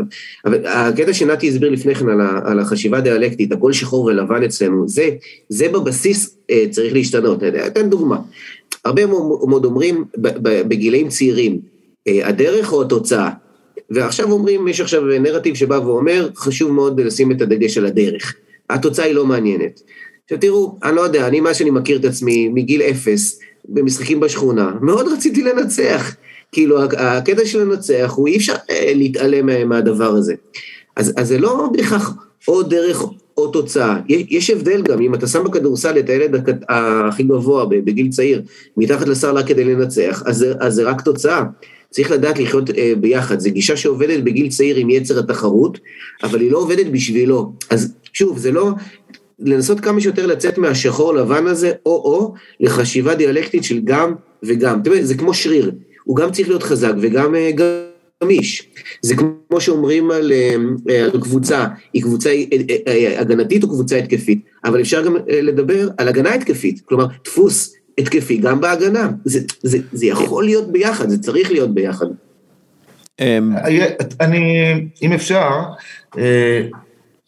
אבל הקטע שנתי הסביר לפני כן על, על החשיבה הדיאלקטית, הכל שחור ולבן אצלנו, זה, זה בבסיס אה, צריך להשתנות. אתן דוגמה. הרבה מאוד אומרים בגילאים צעירים, הדרך או התוצאה? ועכשיו אומרים, יש עכשיו נרטיב שבא ואומר, חשוב מאוד לשים את הדגש על הדרך. התוצאה היא לא מעניינת. עכשיו תראו, אני לא יודע, אני, מה שאני מכיר את עצמי מגיל אפס, במשחקים בשכונה, מאוד רציתי לנצח. כאילו, הקטע של לנצח, הוא אי אפשר אה, להתעלם מהדבר הזה. אז, אז זה לא בהכרח או דרך או תוצאה. יש, יש הבדל גם, אם אתה שם בכדורסל את הילד הכי גבוה בגיל צעיר, מתחת רק כדי לנצח, אז, אז זה רק תוצאה. צריך לדעת לחיות אה, ביחד, זו גישה שעובדת בגיל צעיר עם יצר התחרות, אבל היא לא עובדת בשבילו. אז שוב, זה לא לנסות כמה שיותר לצאת מהשחור לבן הזה, או-או, לחשיבה דיאלקטית של גם וגם. תראה, זה כמו שריר, הוא גם צריך להיות חזק וגם אה, גמיש. זה כמו שאומרים על, אה, על קבוצה, היא קבוצה אה, הגנתית או קבוצה התקפית, אבל אפשר גם לדבר על הגנה התקפית, כלומר, דפוס התקפי גם בהגנה. זה, זה, זה יכול להיות ביחד, זה צריך להיות ביחד. אמ, אני, אם אפשר,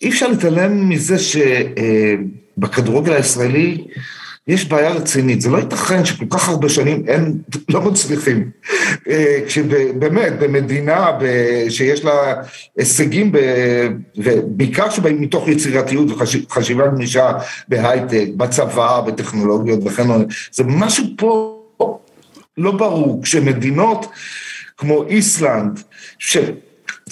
אי אפשר להתעלם מזה שבכדורגל הישראלי יש בעיה רצינית, זה לא ייתכן שכל כך הרבה שנים הם לא מצליחים. אה, כשבאמת, במדינה שיש לה הישגים, ובעיקר שבאים מתוך יצירתיות וחשיבה גמישה בהייטק, בצבא, בטכנולוגיות וכן הלאה, זה משהו פה לא ברור, כשמדינות כמו איסלנד,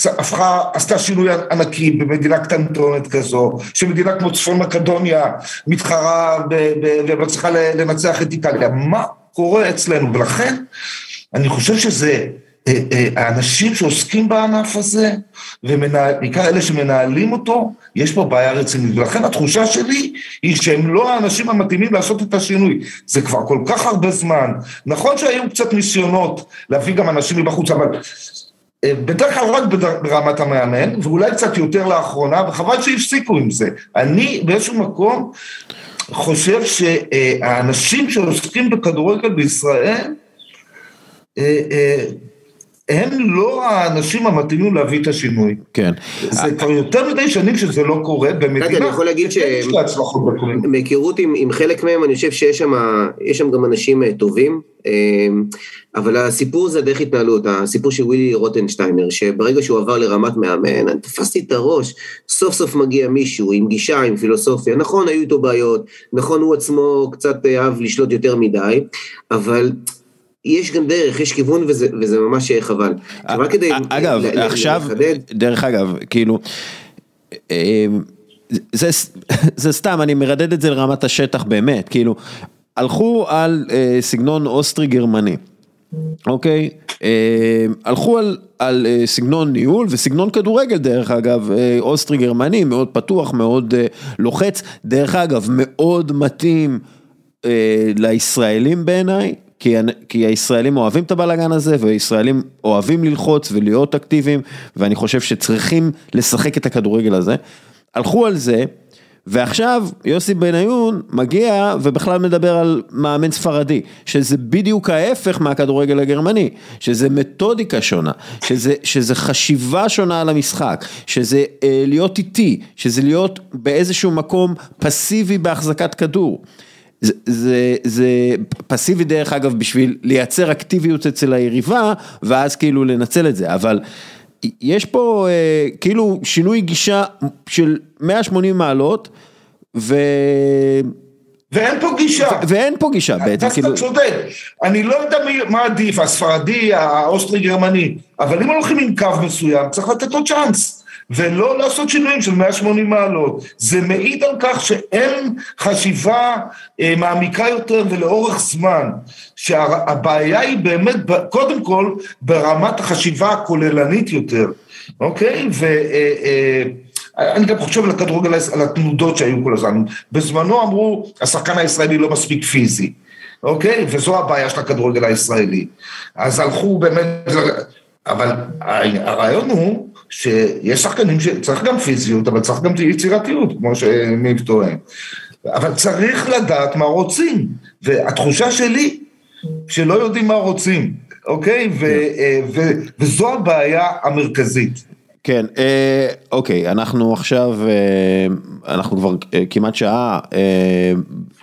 הפכה, עשתה שינוי ענקי במדינה קטנטונת כזו, שמדינה כמו צפון מקדוניה מתחרה ומצליחה לנצח את איטליה. מה קורה אצלנו? ולכן אני חושב שזה אה, אה, האנשים שעוסקים בענף הזה, ובעיקר אלה שמנהלים אותו, יש פה בעיה רצינית. ולכן התחושה שלי היא שהם לא האנשים המתאימים לעשות את השינוי. זה כבר כל כך הרבה זמן. נכון שהיו קצת ניסיונות להביא גם אנשים מבחוץ, אבל בדרך כלל רק ברמת המאמן, ואולי קצת יותר לאחרונה, וחבל שהפסיקו עם זה. אני באיזשהו מקום חושב שהאנשים שעוסקים בכדורגל בישראל, אה, אה, הם לא האנשים המתאימים להביא את השינוי. כן. זה כבר יותר מדי שנים שזה לא קורה במדינה. אני יכול להגיד שמהיכרות עם, עם חלק מהם, אני חושב שיש שם, שם גם אנשים אה, טובים, אה, אבל הסיפור זה דרך התנהלות, הסיפור של ווילי רוטנשטיינר, שברגע שהוא עבר לרמת מאמן, אני תפסתי את הראש, סוף סוף מגיע מישהו עם גישה, עם פילוסופיה, נכון, היו איתו בעיות, נכון, הוא עצמו קצת אהב לשלוט יותר מדי, אבל יש גם דרך, יש כיוון וזה, וזה ממש חבל. רק כדי... אגב, עכשיו, דרך אגב, כאילו, אמ, זה, (laughs) זה סתם, אני מרדד את זה לרמת השטח באמת, כאילו, הלכו על אה, סגנון אוסטרי גרמני, אוקיי? אה, הלכו על, על אה, סגנון ניהול וסגנון כדורגל דרך אגב, אה, אוסטרי גרמני, מאוד פתוח, מאוד אה, לוחץ, דרך אגב, מאוד מתאים אה, לישראלים בעיניי. כי, כי הישראלים אוהבים את הבלאגן הזה, וישראלים אוהבים ללחוץ ולהיות אקטיביים, ואני חושב שצריכים לשחק את הכדורגל הזה. הלכו על זה, ועכשיו יוסי בניון מגיע ובכלל מדבר על מאמן ספרדי, שזה בדיוק ההפך מהכדורגל הגרמני, שזה מתודיקה שונה, שזה, שזה חשיבה שונה על המשחק, שזה אה, להיות איטי, שזה להיות באיזשהו מקום פסיבי בהחזקת כדור. זה, זה, זה פסיבי דרך אגב בשביל לייצר אקטיביות אצל היריבה ואז כאילו לנצל את זה, אבל יש פה אה, כאילו שינוי גישה של 180 מעלות ו... ואין פה גישה. ואין פה גישה בעצם, אתה כאילו... צודק, אני לא יודע מי, מה עדיף, הספרדי, האוסטרי-גרמני, אבל אם הולכים עם קו מסוים, צריך לתת לו צ'אנס. ולא לעשות שינויים של 180 מעלות. זה מעיד על כך שאין חשיבה אה, מעמיקה יותר ולאורך זמן. שהבעיה היא באמת, קודם כל, ברמת החשיבה הכוללנית יותר, אוקיי? ו... אה, אה, אני גם חושב על הכדורגל, על התנודות שהיו כל הזמן. בזמנו אמרו, השחקן הישראלי לא מספיק פיזי, אוקיי? וזו הבעיה של הכדורגל הישראלי. אז הלכו באמת, אבל הרעיון הוא שיש שחקנים שצריך גם פיזיות, אבל צריך גם יצירתיות, כמו שניב טוען. אבל צריך לדעת מה רוצים, והתחושה שלי, שלא יודעים מה רוצים, אוקיי? ו, אה, ו, וזו הבעיה המרכזית. כן, אה, אוקיי, אנחנו עכשיו, אה, אנחנו כבר כמעט שעה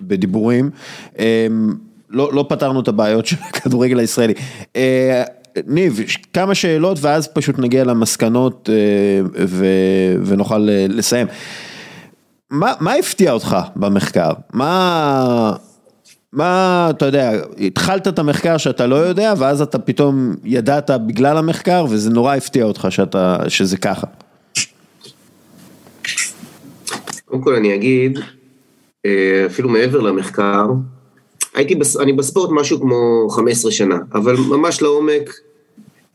בדיבורים, לא, לא פתרנו את הבעיות של (laughs) הכדורגל הישראלי. ניב, כמה שאלות ואז פשוט נגיע למסקנות ו, ונוכל לסיים. מה, מה הפתיע אותך במחקר? מה... מה, אתה יודע, התחלת את המחקר שאתה לא יודע, ואז אתה פתאום ידעת בגלל המחקר, וזה נורא הפתיע אותך שאתה, שזה ככה. קודם כל אני אגיד, אה, אפילו מעבר למחקר, הייתי, בס... אני בספורט משהו כמו 15 שנה, אבל ממש לעומק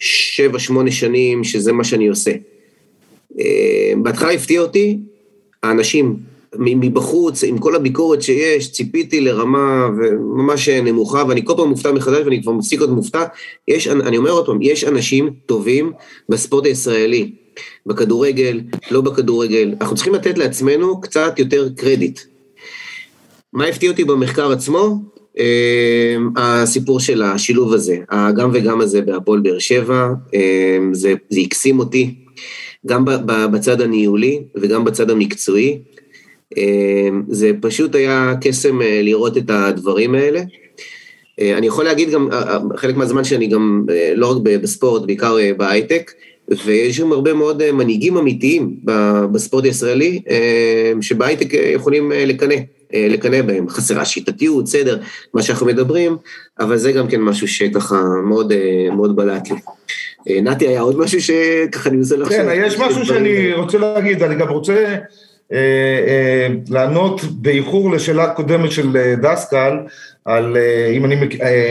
7-8 שנים שזה מה שאני עושה. אה, בהתחלה הפתיע אותי האנשים, מבחוץ, עם כל הביקורת שיש, ציפיתי לרמה ממש נמוכה, ואני כל פעם מופתע מחדש ואני כבר מפסיק להיות מופתע. יש, אני אומר עוד פעם, יש אנשים טובים בספורט הישראלי, בכדורגל, לא בכדורגל. אנחנו צריכים לתת לעצמנו קצת יותר קרדיט. מה הפתיע אותי במחקר עצמו? אמ, הסיפור של השילוב הזה, הגם וגם הזה בהפועל באר שבע, אמ, זה, זה הקסים אותי, גם בצד הניהולי וגם בצד המקצועי. אמ, זה פשוט היה קסם אה, לראות את הדברים האלה. אה, אני יכול להגיד גם, אה, חלק מהזמן שאני גם, לא רק בספורט, בעיקר בהייטק, ויש שם הרבה מאוד מנהיגים אמיתיים בספורט הישראלי, שבהייטק יכולים לקנא, לקנא בהם. חסרה שיטתיות, סדר, מה שאנחנו מדברים, אבל זה גם כן משהו שככה מאוד, מאוד בלט לי. נתי, היה עוד משהו שככה אני מנסה לחשוב. כן, יש משהו שאני רוצה להגיד, אני גם רוצה... אה, אה, לענות באיחור לשאלה קודמת של אה, דסקל, על אם אני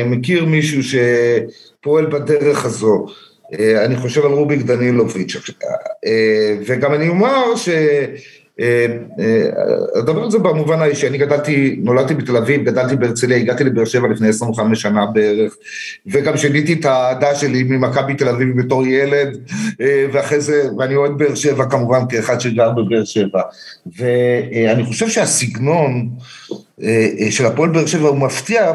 מכיר מישהו שפועל בדרך הזו. אני חושב על רוביק דנילוביץ', וגם אני אומר ש... אדבר על זה במובן האישי, אני גדלתי, נולדתי בתל אביב, גדלתי בהרצליה, הגעתי לבאר שבע לפני 25 שנה בערך, וגם שיניתי את האהדה שלי ממכבי תל אביב בתור ילד, ואחרי זה, ואני אוהד באר שבע כמובן כאחד שגר בבאר שבע, ואני חושב שהסגנון של הפועל באר שבע הוא מפתיע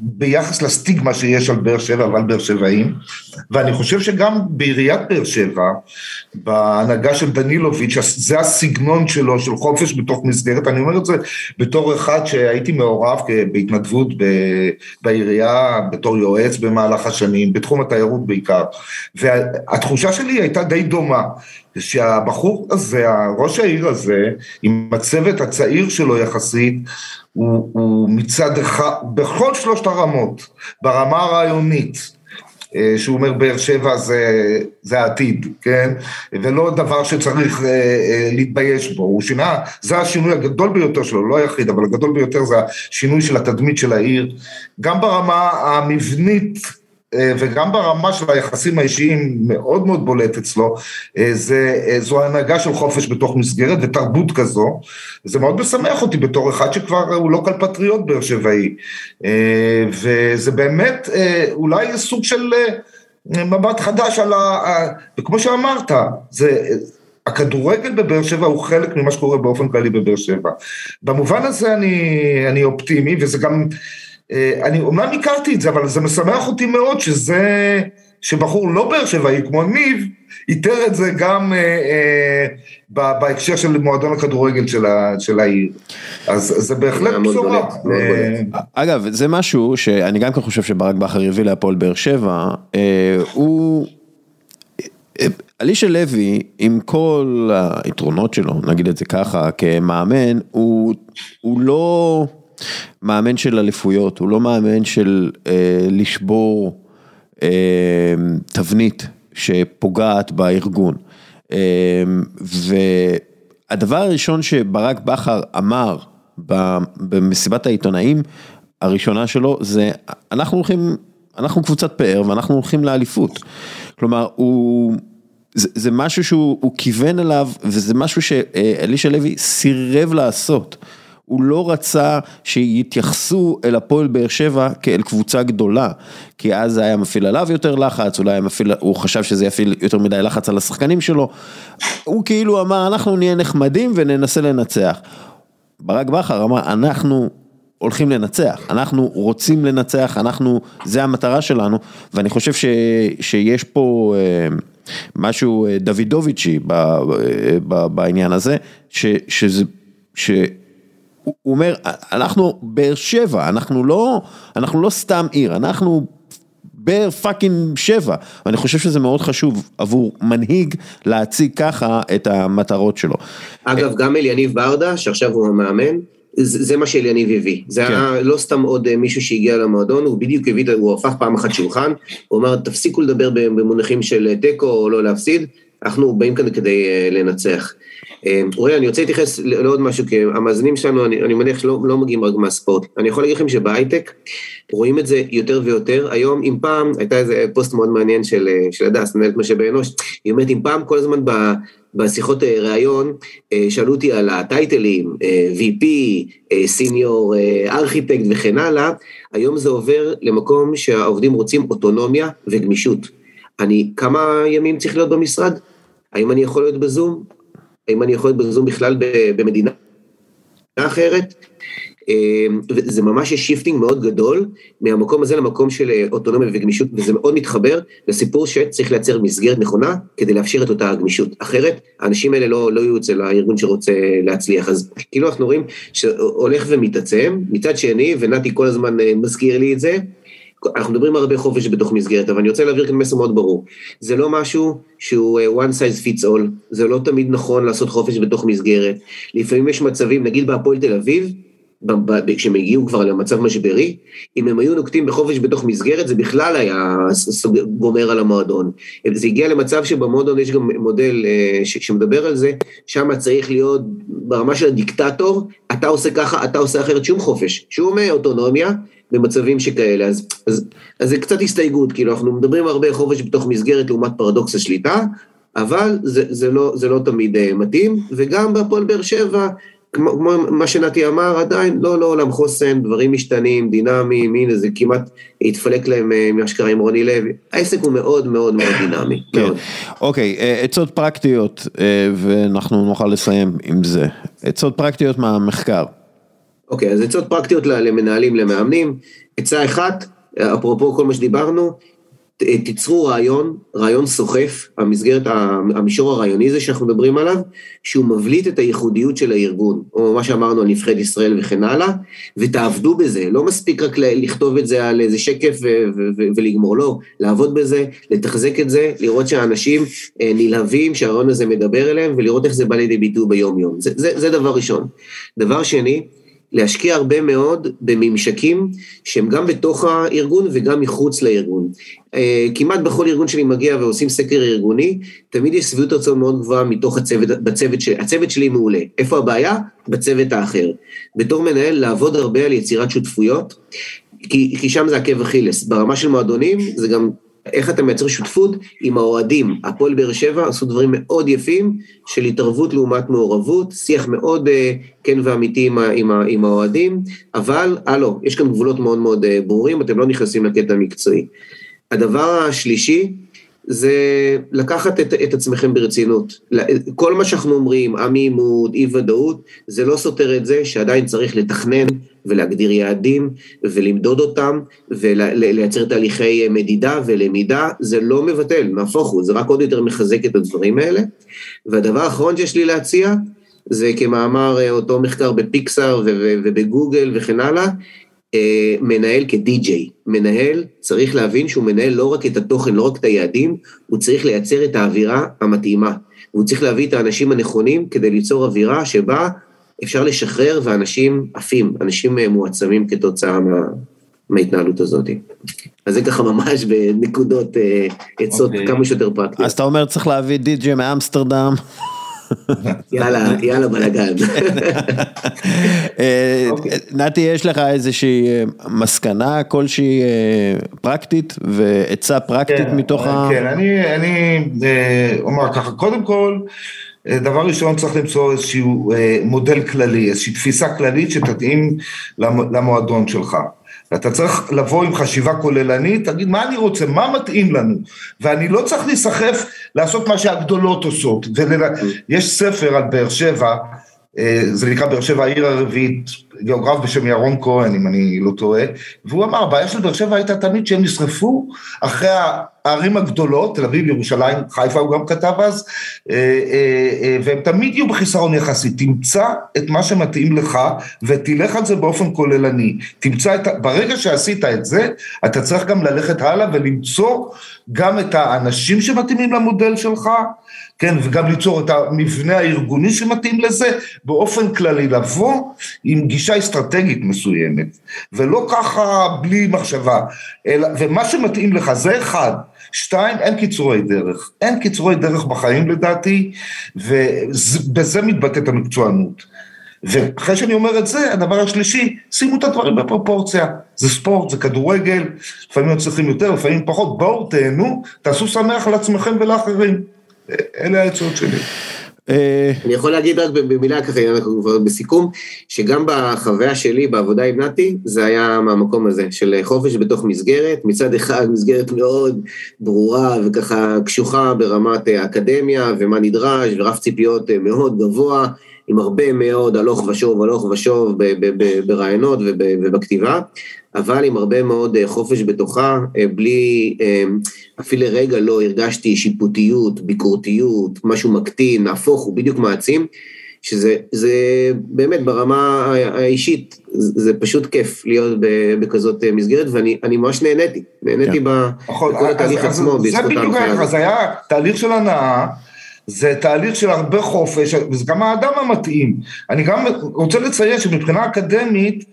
ביחס לסטיגמה שיש על באר שבע ועל באר שבעים, ואני חושב שגם בעיריית באר שבע, בהנהגה של דנילוביץ', זה הסגנון שלו, של חופש בתוך מסגרת, אני אומר את זה בתור אחד שהייתי מעורב בהתנדבות בעירייה, בתור יועץ במהלך השנים, בתחום התיירות בעיקר, והתחושה שלי הייתה די דומה, שהבחור הזה, ראש העיר הזה, עם הצוות הצעיר שלו יחסית, הוא, הוא מצד אחד, בכל שלושת הרמות, ברמה הרעיונית, אה, שהוא אומר באר שבע זה, זה העתיד, כן? ולא דבר שצריך אה, אה, להתבייש בו, הוא שינה, זה השינוי הגדול ביותר שלו, לא היחיד, אבל הגדול ביותר זה השינוי של התדמית של העיר, גם ברמה המבנית וגם ברמה של היחסים האישיים מאוד מאוד בולט אצלו, אה, זה, אה, זו הנהגה של חופש בתוך מסגרת ותרבות כזו, זה מאוד משמח אותי בתור אחד שכבר הוא לא כאן פטריוט באר שבעי, וזה באמת אולי סוג של מבט חדש על ה... וכמו שאמרת, זה... הכדורגל בבאר שבע הוא חלק ממה שקורה באופן כללי בבאר שבע. במובן הזה אני, אני אופטימי, וזה גם, אה, אני אומנם הכרתי את זה, אבל זה משמח אותי מאוד שזה, שבחור לא באר שבעי כמו ניב, איתר את זה גם אה, אה, בהקשר של מועדון הכדורגל של, ה, של העיר. אז זה בהחלט בשורה. אה, אגב, זה משהו שאני גם כן חושב שברק בכר יביא להפועל באר שבע, אה, הוא... אלישע לוי, עם כל היתרונות שלו, נגיד את זה ככה, כמאמן, הוא, הוא לא מאמן של אליפויות, הוא לא מאמן של אה, לשבור אה, תבנית שפוגעת בארגון. אה, והדבר הראשון שברק בכר אמר במסיבת העיתונאים הראשונה שלו, זה אנחנו הולכים, אנחנו קבוצת פאר ואנחנו הולכים לאליפות. כלומר, הוא... זה, זה משהו שהוא כיוון אליו, וזה משהו שאלישע לוי סירב לעשות. הוא לא רצה שיתייחסו אל הפועל באר שבע כאל קבוצה גדולה, כי אז זה היה מפעיל עליו יותר לחץ, אולי מפעיל, הוא חשב שזה יפעיל יותר מדי לחץ על השחקנים שלו, הוא כאילו אמר אנחנו נהיה נחמדים וננסה לנצח. ברק בכר אמר אנחנו הולכים לנצח, אנחנו רוצים לנצח, אנחנו, זה המטרה שלנו, ואני חושב ש, שיש פה... אה, משהו אה, דוידוביצ'י אה, בעניין הזה, ש, שזה, שהוא אומר, אנחנו באר שבע, אנחנו לא, אנחנו לא סתם עיר, אנחנו באר פאקינג שבע, ואני חושב שזה מאוד חשוב עבור מנהיג להציג ככה את המטרות שלו. אגב, גם אליניב ברדה, שעכשיו הוא המאמן, זה, זה מה שאליניב הביא, זה כן. היה לא סתם עוד אה, מישהו שהגיע למועדון, הוא בדיוק הביא, הוא הפך פעם אחת שולחן, הוא אמר תפסיקו לדבר במונחים של אה, תיקו או לא להפסיד, אנחנו באים כאן כדי uh, לנצח. רועי, אני רוצה להתייחס לעוד משהו, כי המאזינים שלנו, אני, אני מניח שלא לא מגיעים רק מהספורט. אני יכול להגיד לכם שבהייטק רואים את זה יותר ויותר. היום, אם פעם, הייתה איזה פוסט מאוד מעניין של, של הדס, מנהלת משאבי אנוש, היא אומרת, אם פעם כל הזמן. בשיחות אה, ראיון אה, שאלו אותי על הטייטלים, אה, VP, סיניור ארכיטקט וכן הלאה, היום זה עובר למקום שהעובדים רוצים אוטונומיה וגמישות. אני, כמה ימים צריך להיות במשרד? האם אני יכול להיות בזום? האם אני יכול להיות בזום בכלל במדינה אחרת? אמ, וזה ממש shifting מאוד גדול מהמקום הזה למקום של אה, אוטונומיה וגמישות, וזה מאוד מתחבר לסיפור שצריך לייצר מסגרת נכונה כדי לאפשר את אותה הגמישות. אחרת, האנשים האלה לא, לא יהיו אצל הארגון שרוצה להצליח. אז כאילו אנחנו רואים שהולך ומתעצם, מצד שני, ונתי כל הזמן אה, מזכיר לי את זה, אנחנו מדברים הרבה חופש בתוך מסגרת, אבל אני רוצה להעביר כאן מסר מאוד ברור. זה לא משהו שהוא אה, one size fits all, זה לא תמיד נכון לעשות חופש בתוך מסגרת. לפעמים יש מצבים, נגיד בהפועל תל אביב, כשהם הגיעו כבר למצב משברי, אם הם היו נוקטים בחופש בתוך מסגרת, זה בכלל היה גומר על המועדון. זה הגיע למצב שבמועדון יש גם מודל אה, שמדבר על זה, שם צריך להיות ברמה של הדיקטטור, אתה עושה ככה, אתה עושה אחרת, שום חופש, שום אה, אוטונומיה במצבים שכאלה. אז, אז, אז זה קצת הסתייגות, כאילו אנחנו מדברים הרבה חופש בתוך מסגרת לעומת פרדוקס השליטה, אבל זה, זה, לא, זה לא תמיד אה, מתאים, וגם בהפועל באר שבע, כמו מה שנתי אמר, עדיין לא לא עולם חוסן, דברים משתנים, דינמיים, הנה זה כמעט התפלק להם אה, מה שקרה עם רוני לוי. העסק הוא מאוד מאוד מאוד דינמי. כן. אוקיי, אה, עצות פרקטיות, אה, ואנחנו נוכל לסיים עם זה. עצות פרקטיות מהמחקר. אוקיי, אז עצות פרקטיות למנהלים, למאמנים. עצה אחת, אפרופו כל מה שדיברנו, תיצרו רעיון, רעיון סוחף, המסגרת, המישור הרעיוני הזה שאנחנו מדברים עליו, שהוא מבליט את הייחודיות של הארגון, או מה שאמרנו על נבחרת ישראל וכן הלאה, ותעבדו בזה, לא מספיק רק לכתוב את זה על איזה שקף ולגמור, לא, לעבוד בזה, לתחזק את זה, לראות שהאנשים אה, נלהבים, שהרעיון הזה מדבר אליהם, ולראות איך זה בא לידי ביטוי ביום יום, זה, זה, זה דבר ראשון. דבר שני, להשקיע הרבה מאוד בממשקים שהם גם בתוך הארגון וגם מחוץ לארגון. אה, כמעט בכל ארגון שאני מגיע ועושים סקר ארגוני, תמיד יש שביעות רצון מאוד גבוהה מתוך הצוות, בצוות שלי, הצוות שלי מעולה. איפה הבעיה? בצוות האחר. בתור מנהל, לעבוד הרבה על יצירת שותפויות. כי, כי שם זה עקב אכילס. ברמה של מועדונים, זה גם איך אתה מייצר שותפות עם האוהדים. הפועל באר שבע עשו דברים מאוד יפים של התערבות לעומת מעורבות, שיח מאוד uh, כן ואמיתי עם, עם, עם האוהדים, אבל הלו, יש כאן גבולות מאוד מאוד uh, ברורים, אתם לא נכנסים לקטע המקצועי. הדבר השלישי, זה לקחת את, את עצמכם ברצינות. כל מה שאנחנו אומרים, עמימות, אי ודאות, זה לא סותר את זה שעדיין צריך לתכנן ולהגדיר יעדים ולמדוד אותם ולייצר תהליכי מדידה ולמידה, זה לא מבטל, נהפוך הוא, זה רק עוד יותר מחזק את הדברים האלה. והדבר האחרון שיש לי להציע, זה כמאמר אה, אותו מחקר בפיקסאר ובגוגל וכן הלאה, אה, מנהל כדי-ג'יי. מנהל צריך להבין שהוא מנהל לא רק את התוכן, לא רק את היעדים, הוא צריך לייצר את האווירה המתאימה. הוא צריך להביא את האנשים הנכונים כדי ליצור אווירה שבה אפשר לשחרר ואנשים עפים, אנשים אה, מועצמים כתוצאה מה, מההתנהלות הזאת. אז זה ככה ממש בנקודות אה, עצות okay. אוקיי. כמה שיותר פרקטיות. אז אתה אומר צריך להביא די.ג'י מאמסטרדם. יאללה, יאללה בלאגן. (laughs) אה, אוקיי. נתי, יש לך איזושהי מסקנה כלשהי פרקטית ועצה פרקטית כן, מתוך ה... כן, אני אומר ככה, קודם כל, דבר ראשון צריך למצוא איזשהו מודל כללי, איזושהי תפיסה כללית שתתאים למועדון שלך. אתה צריך לבוא עם חשיבה כוללנית, תגיד מה אני רוצה, מה מתאים לנו, ואני לא צריך להיסחף לעשות מה שהגדולות עושות. יש ספר על באר שבע, אה, זה נקרא באר שבע העיר הרביעית, גיאוגרף בשם ירון כהן, אם אני לא טועה, והוא אמר, הבעיה של באר שבע הייתה תמיד שהם נשרפו אחרי הערים הגדולות, תל אביב, ירושלים, חיפה הוא גם כתב אז, אה, אה, והם תמיד יהיו בחיסרון יחסי. תמצא את מה שמתאים לך ותלך על זה באופן כוללני. תמצא את, ברגע שעשית את זה, אתה צריך גם ללכת הלאה ולמצוא גם את האנשים שמתאימים למודל שלך, כן, וגם ליצור את המבנה הארגוני שמתאים לזה, באופן כללי לבוא עם גישה אסטרטגית מסוימת, ולא ככה בלי מחשבה, אלא, ומה שמתאים לך זה אחד, שתיים, אין קיצורי דרך, אין קיצורי דרך בחיים לדעתי, ובזה מתבטאת המקצוענות. ואחרי שאני אומר את זה, הדבר השלישי, שימו את הדברים בפרופורציה. זה ספורט, זה כדורגל, לפעמים לא צריכים יותר, לפעמים פחות, בואו, תהנו, תעשו שמח לעצמכם ולאחרים. אלה העצות שלי. אה, אני יכול להגיד רק במילה ככה, אנחנו כבר בסיכום, שגם בחוויה שלי בעבודה עם נתי, זה היה מהמקום הזה, של חופש בתוך מסגרת, מצד אחד מסגרת מאוד ברורה וככה קשוחה ברמת האקדמיה ומה נדרש, ורף ציפיות מאוד גבוה, עם הרבה מאוד הלוך ושוב, הלוך ושוב ברעיונות ובכתיבה, אבל עם הרבה מאוד אה, חופש בתוכה, אה, בלי, אה, אפילו לרגע לא הרגשתי שיפוטיות, ביקורתיות, משהו מקטין, נהפוך הוא בדיוק מעצים, שזה זה באמת ברמה האישית, זה פשוט כיף להיות בכזאת מסגרת, ואני ממש נהניתי, נהניתי כן. נכון, בכל התהליך עצמו, בזכות ההנחיה. זה בדיוק ככה, זה היה תהליך של הנאה. זה תהליך של הרבה חופש, וזה גם האדם המתאים. אני גם רוצה לציין שמבחינה אקדמית,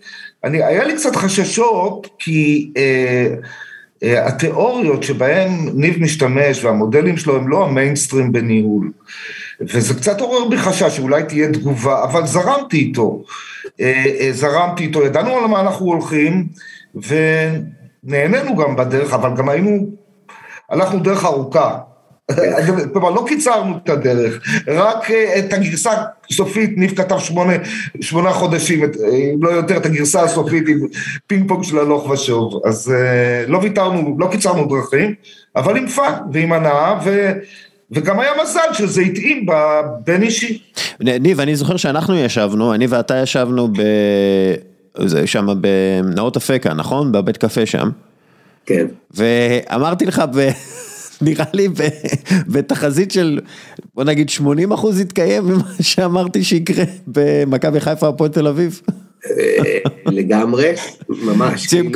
אני, היה לי קצת חששות, כי אה, אה, התיאוריות שבהן ניב משתמש והמודלים שלו הם לא המיינסטרים בניהול. וזה קצת עורר בי חשש שאולי תהיה תגובה, אבל זרמתי איתו. אה, אה, זרמתי איתו, ידענו על מה אנחנו הולכים, ונהנינו גם בדרך, אבל גם היינו, הלכנו דרך ארוכה. כלומר, לא קיצרנו את הדרך, רק אה, את הגרסה הסופית, ניב כתב שמונה, שמונה חודשים, אם לא יותר, את הגרסה הסופית עם פינג פונג של הלוך ושוב. אז אה, לא ויתרנו, לא קיצרנו דרכים, אבל עם fun ועם הנאה, ו... וגם היה מזל שזה התאים בין אישי. ניב, אני זוכר שאנחנו ישבנו, אני ואתה ישבנו ב... שם בנאות אפקה, נכון? בבית קפה שם. כן. ואמרתי לך ב... (laughs) (laughs) נראה לי בתחזית של, בוא נגיד 80 אחוז יתקיים ממה שאמרתי שיקרה במכבי חיפה הפועל תל אביב. אה, לגמרי, ממש. כאילו,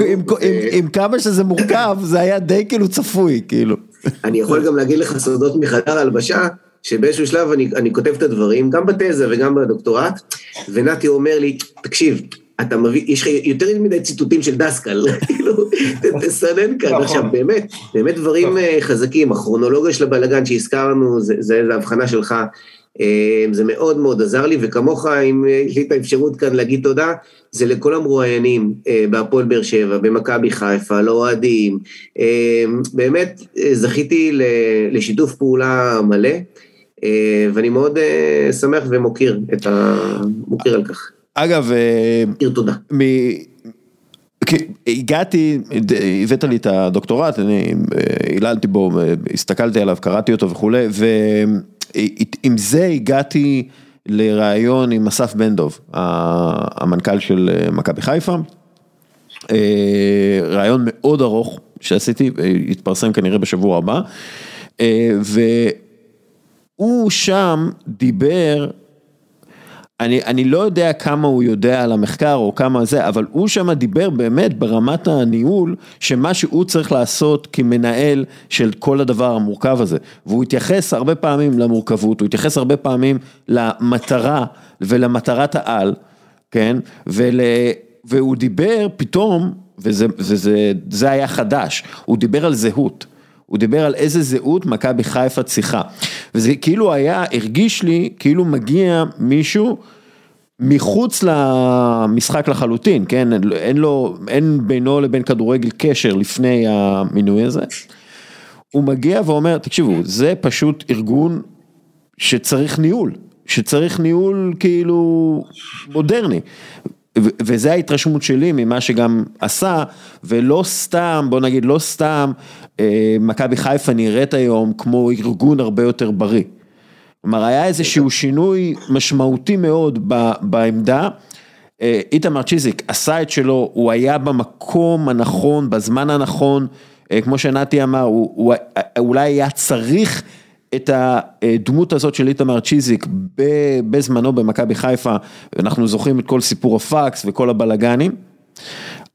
עם כמה שזה מורכב, זה היה די כאילו צפוי, כאילו. אני יכול גם להגיד לך סודות מחדר הלבשה, שבאיזשהו שלב אני, אני כותב את הדברים, גם בתזה וגם בדוקטורט, ונתי אומר לי, תקשיב, אתה מביא, יש לך יותר מדי ציטוטים של דסקל, (laughs) כאילו, תסנן כאן. נכון. עכשיו, באמת, באמת דברים אה, חזקים, הכרונולוגיה של הבלאגן שהזכרנו, זה, זה, זה הבחנה שלך, אה, זה מאוד מאוד עזר לי, וכמוך, אם אה, יש לי את האפשרות כאן להגיד תודה, זה לכל המרואיינים בהפועל באר שבע, במכבי חיפה, לאוהדים, באמת זכיתי לשיתוף פעולה מלא, ואני מאוד שמח ומוקיר את ה... על כך. אגב, אה, מכיר תודה. מ... כי הגעתי, הבאת לי את הדוקטורט, אני אה, היללתי בו, אה, הסתכלתי עליו, קראתי אותו וכולי, ועם זה הגעתי לראיון עם אסף בן דב, המנכ"ל של מכבי חיפה. ראיון מאוד ארוך שעשיתי, יתפרסם כנראה בשבוע הבא. והוא שם דיבר אני, אני לא יודע כמה הוא יודע על המחקר או כמה זה, אבל הוא שם דיבר באמת ברמת הניהול, שמה שהוא צריך לעשות כמנהל של כל הדבר המורכב הזה. והוא התייחס הרבה פעמים למורכבות, הוא התייחס הרבה פעמים למטרה ולמטרת העל, כן? ול, והוא דיבר פתאום, וזה, וזה זה היה חדש, הוא דיבר על זהות. הוא דיבר על איזה זהות מכבי חיפה צריכה. וזה כאילו היה, הרגיש לי כאילו מגיע מישהו מחוץ למשחק לחלוטין, כן? אין לו, אין בינו לבין כדורגל קשר לפני המינוי הזה. הוא מגיע ואומר, תקשיבו, זה פשוט ארגון שצריך ניהול, שצריך ניהול כאילו מודרני. וזה ההתרשמות שלי ממה שגם עשה, ולא סתם, בוא נגיד, לא סתם, אה, מכבי חיפה נראית היום כמו ארגון הרבה יותר בריא. כלומר, היה איזשהו שינוי משמעותי מאוד ב- בעמדה. אה, איתמר צ'יזיק עשה את שלו, הוא היה במקום הנכון, בזמן הנכון, אה, כמו שנתי אמר, הוא, הוא אה, אולי היה צריך את הדמות הזאת של איתמר צ'יזיק בזמנו במכבי חיפה, אנחנו זוכרים את כל סיפור הפקס וכל הבלגנים.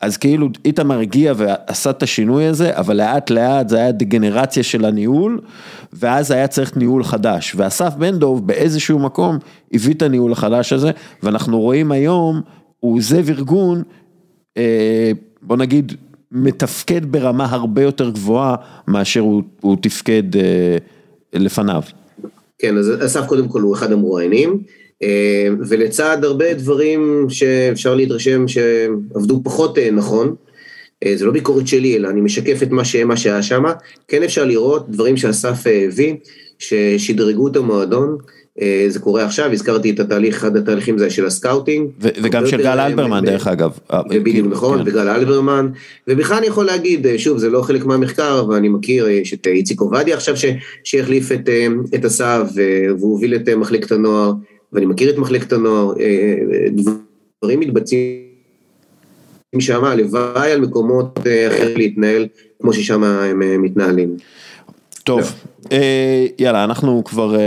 אז כאילו איתמר הגיע ועשה את השינוי הזה, אבל לאט לאט זה היה דגנרציה של הניהול, ואז היה צריך ניהול חדש. ואסף בן דב באיזשהו מקום הביא את הניהול החדש הזה, ואנחנו רואים היום, הוא עוזב ארגון, אה, בוא נגיד, מתפקד ברמה הרבה יותר גבוהה מאשר הוא, הוא תפקד אה, לפניו. כן, אז אסף קודם כל הוא אחד המרואיינים, אה, ולצד הרבה דברים שאפשר להתרשם שעבדו פחות אה, נכון, אה, זה לא ביקורת שלי, אלא אני משקף את מה, שהיה שם, כן אפשר לראות דברים שאסף הביא, ששדרגו את המועדון, זה קורה עכשיו, הזכרתי את התהליך, אחד התהליכים זה של ה scouting. ו- וגם של גל אלברמן דרך אגב. בדיוק נכון, כן. וגל אלברמן, ובכלל אני יכול להגיד, שוב, זה לא חלק מהמחקר, ואני מכיר, יש את איציק עובדיה עכשיו ש- שהחליף את, את אסף, והוא הוביל את מחלקת הנוער, ואני מכיר את מחלקת הנוער, דברים מתבצעים משם, הלוואי על מקומות אחרים להתנהל כמו ששם הם מתנהלים. טוב, אה, יאללה, אנחנו כבר אה,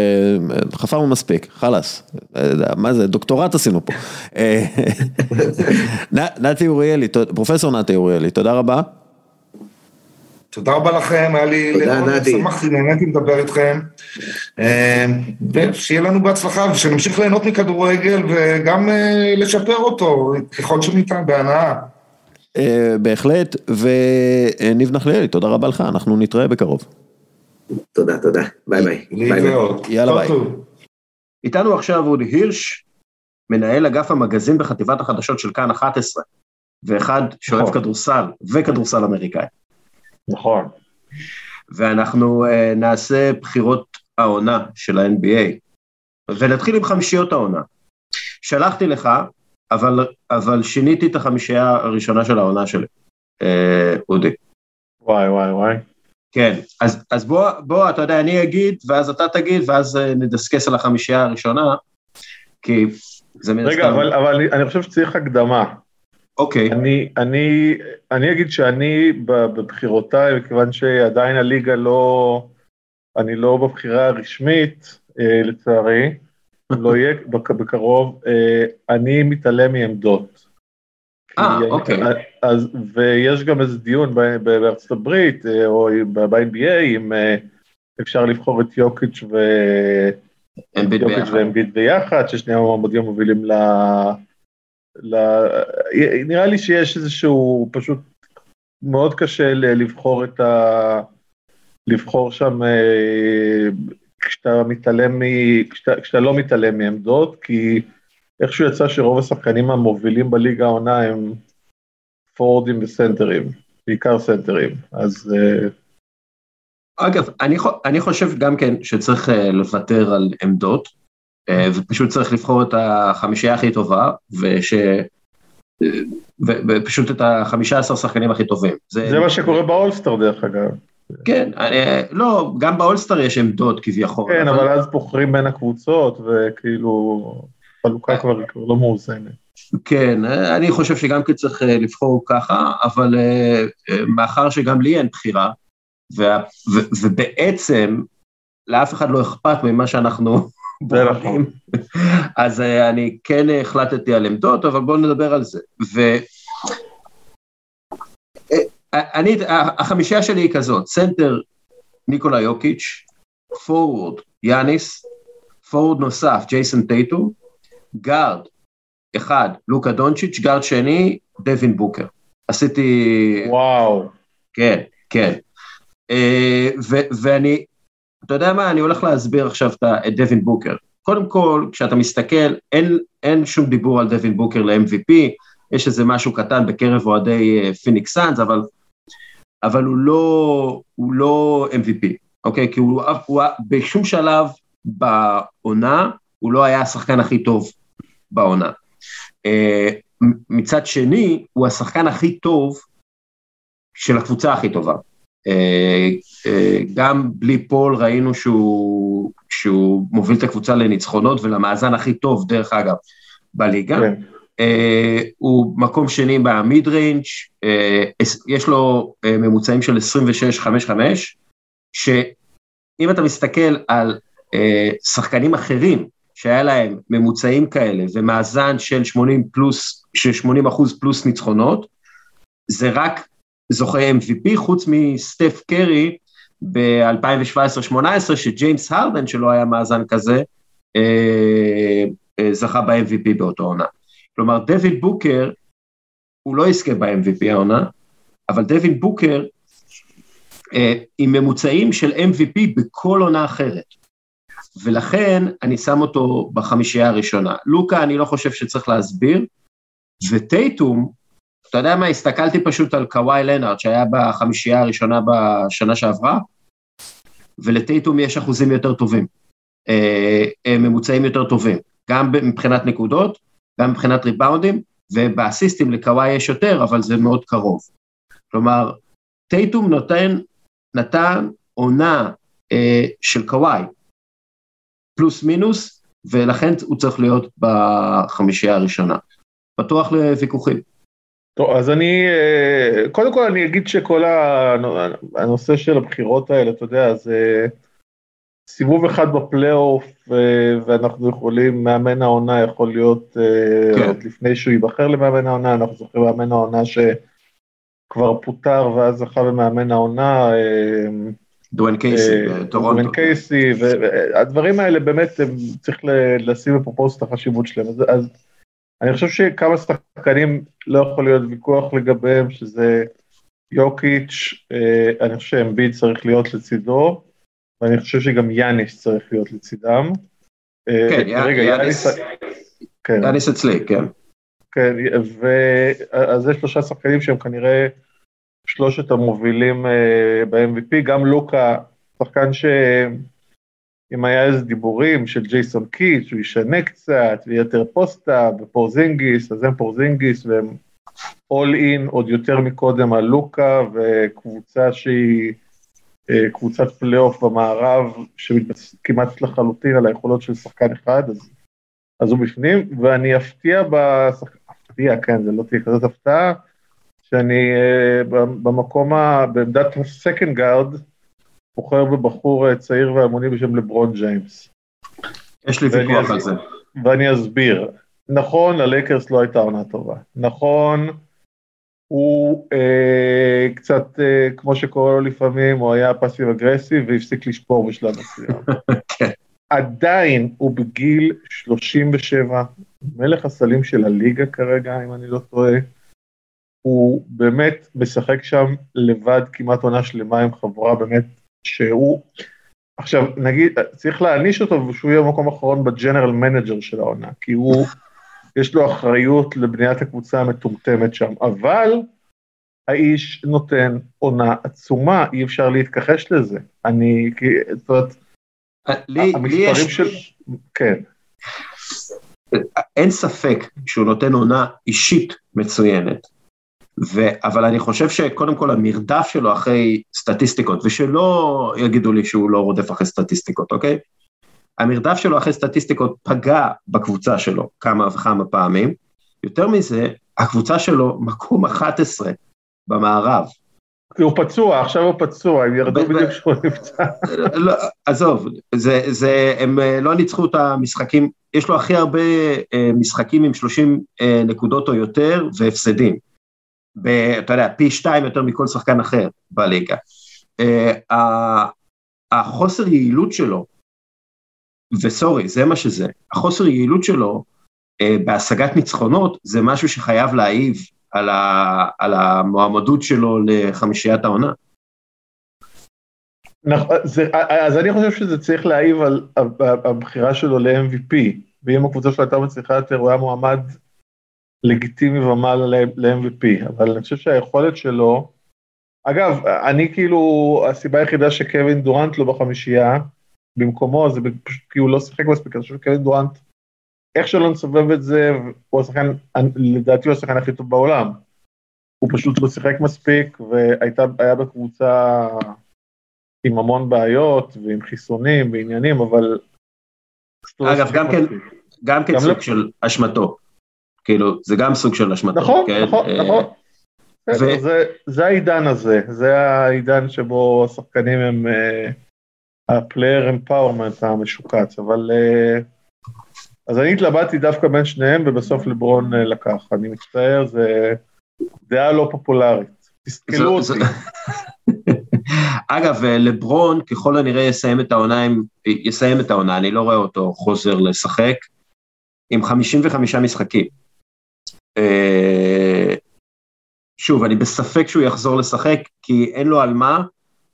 חפרנו מספיק, חלאס, אה, מה זה, דוקטורט עשינו פה. (laughs) נתי אוריאלי, פרופסור נתי אוריאלי, תודה רבה. תודה רבה לכם, היה לי תודה, נתי. שמחתי, נהניתי לדבר איתכם. ושיהיה לנו בהצלחה, ושנמשיך ליהנות מכדורגל וגם לשפר אותו ככל שניתן, בהנאה. אה, בהחלט, וניב נחליאלי, תודה רבה לך, אנחנו נתראה בקרוב. תודה, תודה, bye bye. bye, bye. להתראות. יאללה, ביי. טוב. איתנו עכשיו אודי הירש, מנהל אגף המגזין בחטיבת החדשות של כאן 11, ואחד שאוהב נכון. כדורסל וכדורסל אמריקאי. נכון. ואנחנו uh, נעשה בחירות העונה של ה-NBA, ונתחיל עם חמישיות העונה. שלחתי לך, אבל, אבל שיניתי את החמישייה הראשונה של העונה שלי, uh, אודי. וואי וואי וואי. כן, אז, אז בוא, בוא, אתה יודע, אני אגיד, ואז אתה תגיד, ואז uh, נדסקס על החמישייה הראשונה, כי זה מן רגע, אבל, אבל אני, אני חושב שצריך הקדמה. אוקיי, אני, אני, אני אגיד שאני בבחירותיי, מכיוון שעדיין הליגה לא, אני לא בבחירה הרשמית, אה, לצערי, לא יהיה בק- בקרוב, אה, אני מתעלם מעמדות. אה, אוקיי. אז, ויש גם איזה דיון בארצות הברית, אה, או ב-NBA, אם אה, אפשר לבחור את יוקיץ' ו... יוקיץ'. ואמביט ביחד, ששני המועמדים מובילים ל... ל... נראה לי שיש איזשהו פשוט מאוד קשה לבחור את ה... לבחור שם אה, כשאתה מתעלם מ... כשאתה, כשאתה לא מתעלם מעמדות, כי איכשהו יצא שרוב השחקנים המובילים בליגה העונה הם פורורדים וסנטרים, בעיקר סנטרים, אז אה, אגב, אני, אני חושב גם כן שצריך אה, לוותר על עמדות, אה, ופשוט צריך לבחור את החמישייה הכי טובה, וש... ופשוט את החמישה עשר שחקנים הכי טובים. זה מה שקורה באולסטר דרך אגב. כן, אני, לא, גם באולסטאר יש עמדות כביכול. כן, אבל אז בוחרים בין הקבוצות, וכאילו, חלוקה כבר כבר לא מאוזנת. כן, אני חושב שגם כן צריך אה, לבחור ככה, אבל אה, אה, מאחר שגם לי אין בחירה, וה- ו- ובעצם לאף אחד לא אכפת ממה שאנחנו זה נכון. בוחרים, (laughs) אז אה, אני כן החלטתי על עמדות, אבל בואו נדבר על זה. ו... אה, אני, החמישייה שלי היא כזאת, center ניקולה יוקיץ', forward יאניס, forward נוסף ג'ייסון טייטום, guard אחד לוקה דונצ'יץ', guard שני דווין בוקר. עשיתי, וואו, כן, כן. אה, ו- ואני, אתה יודע מה, אני הולך להסביר עכשיו את דווין בוקר. קודם כל, כשאתה מסתכל, אין, אין שום דיבור על דווין בוקר ל-MVP, יש איזה משהו קטן בקרב אוהדי אה, פיניקס סאנס, אבל, אבל הוא, לא, הוא לא MVP, אוקיי? כי הוא, הוא בשום שלב בעונה, הוא לא היה השחקן הכי טוב בעונה. אה, מצד שני, הוא השחקן הכי טוב של הקבוצה הכי טובה. אה, אה, גם בלי פול ראינו שהוא, שהוא מוביל את הקבוצה לניצחונות ולמאזן הכי טוב, דרך אגב, בליגה. כן. אה, הוא מקום שני ב mid-range, אה, יש לו אה, ממוצעים של 26-5-5, שאם אתה מסתכל על אה, שחקנים אחרים שהיה להם ממוצעים כאלה ומאזן של 80 פלוס, של 80 אחוז פלוס ניצחונות, זה רק זוכה MVP, חוץ מסטף קרי ב-2017-2018, שג'יימס הרדן, שלא היה מאזן כזה, אה, אה, זכה ב-MVP באותו עונה. כלומר, דויד בוקר, הוא לא יזכה ב-MVP העונה, אבל דויד בוקר אה, עם ממוצעים של MVP בכל עונה אחרת. ולכן אני שם אותו בחמישייה הראשונה. לוקה, אני לא חושב שצריך להסביר, וטייטום, אתה יודע מה, הסתכלתי פשוט על קוואי לנארד, שהיה בחמישייה הראשונה בשנה שעברה, ולטייטום יש אחוזים יותר טובים, אה, ממוצעים יותר טובים, גם מבחינת נקודות, גם מבחינת ריבאונדים, ובאסיסטים לקוואי יש יותר, אבל זה מאוד קרוב. כלומר, טייטום נותן, נתן עונה אה, של קוואי, פלוס מינוס, ולכן הוא צריך להיות בחמישייה הראשונה. פתוח לוויכוחים. טוב, אז אני, אה, קודם כל אני אגיד שכל הנושא של הבחירות האלה, אתה יודע, זה סיבוב אחד בפלייאוף, אה, ואנחנו יכולים, מאמן העונה יכול להיות, אה, כן. עוד לפני שהוא ייבחר למאמן העונה, אנחנו זוכרים מאמן העונה שכבר פוטר ואז זכה במאמן העונה, אה, דואן קייסי, אה, טורונטו. דואן קייסי, והדברים האלה באמת, צריך לשים בפרופורציות את החשיבות שלהם. אז, אז אני חושב שכמה שחקנים לא יכול להיות ויכוח לגביהם, שזה יוקיץ', אה, אני חושב שאמביד צריך להיות לצידו, ואני חושב שגם יאניס צריך להיות לצידם. אה, כן, יא- רגע, יאניס- כן, יאניס אצלי, כן. כן, ואז יש שלושה שחקנים שהם כנראה שלושת המובילים אה, ב-MVP, גם לוקה, שחקן שאם היה איזה דיבורים של ג'ייסון קיט, שהוא ישנה קצת, ויותר פוסטה, ופורזינגיס, אז הם פורזינגיס, והם all in עוד יותר מקודם על לוקה, וקבוצה שהיא אה, קבוצת פלייאוף במערב, שמתבססת כמעט לחלוטין על היכולות של שחקן אחד, אז, אז הוא בפנים, ואני אפתיע בשחקן, אפתיע, כן, זה לא תהיה כזאת הפתעה, שאני uh, במקום, ה, בעמדת ה second guard, בוחר בבחור uh, צעיר ואלמוני בשם לברון ג'יימס. יש לי ויכוח על זה. ואני אסביר. נכון, ללייקרס לא הייתה עונה טובה. נכון, הוא uh, קצת, uh, כמו שקורה לו לפעמים, הוא היה פאסיב אגרסיב והפסיק לשפור בשלב מסוים. (laughs) כן. עדיין הוא בגיל 37, מלך הסלים של הליגה כרגע, אם אני לא טועה. הוא באמת משחק שם לבד כמעט עונה שלמה עם חבורה באמת שהוא, עכשיו נגיד, צריך להעניש אותו ושהוא יהיה במקום אחרון ב general manager של העונה, כי הוא, (laughs) יש לו אחריות לבניית הקבוצה המטומטמת שם, אבל האיש נותן עונה עצומה, אי אפשר להתכחש לזה. אני, כי, זאת אומרת. המספרים של... כן. אין ספק שהוא נותן עונה אישית מצוינת, ו... אבל אני חושב שקודם כל המרדף שלו אחרי סטטיסטיקות, ושלא יגידו לי שהוא לא רודף אחרי סטטיסטיקות, אוקיי? המרדף שלו אחרי סטטיסטיקות פגע בקבוצה שלו כמה וכמה פעמים. יותר מזה, הקבוצה שלו מקום 11 במערב. הוא פצוע, עכשיו הוא פצוע, הם ירדו בדיוק כשהוא נפצע. לא, עזוב, זה, זה, הם אה, לא ניצחו את המשחקים, יש לו הכי הרבה אה, משחקים עם 30 אה, נקודות או יותר והפסדים. ב, אתה יודע, פי שתיים יותר מכל שחקן אחר בליגה. ה- החוסר יעילות שלו, וסורי, זה מה שזה, החוסר יעילות שלו אה, בהשגת ניצחונות זה משהו שחייב להעיב על, ה, על המועמדות שלו לחמישיית העונה. נכון, זה- אז אני חושב שזה צריך להעיב על הבחירה שלו ל-MVP, ואם הקבוצה שלו הייתה מצליחה יותר, הוא היה מועמד לגיטימי ומעלה ל-MVP, אבל אני חושב שהיכולת שלו, אגב, אני כאילו, הסיבה היחידה שקווין דורנט לא בחמישייה, במקומו, זה פשוט כי הוא לא שיחק מספיק, אני חושב שקווין דורנט, איך שלא נסובב את זה, הוא השחקן, לדעתי הוא השחקן הכי טוב בעולם. הוא פשוט לא שיחק מספיק, והיה בקבוצה עם המון בעיות, ועם חיסונים ועניינים, אבל... לא אגב, גם כן. גם כן סוג לא- של אשמתו. כאילו, זה גם סוג של אשמתו. נכון, כן? נכון, אה, נכון. ו- זה- זה העידן הזה, זה העידן שבו השחקנים הם ה-player empowerment המשוקץ, אבל... אה, אז אני התלבטתי דווקא בין שניהם, ובסוף לברון אה, לקח. אני מצטער, זה דעה לא פופולרית. תסתכלו זה- אותי. (laughs) אגב, אה, לברון ככל הנראה יסיים את העונה, יסיים את העונה, אני לא רואה אותו חוזר לשחק, עם 55 משחקים. אה, שוב, אני בספק שהוא יחזור לשחק, כי אין לו על מה,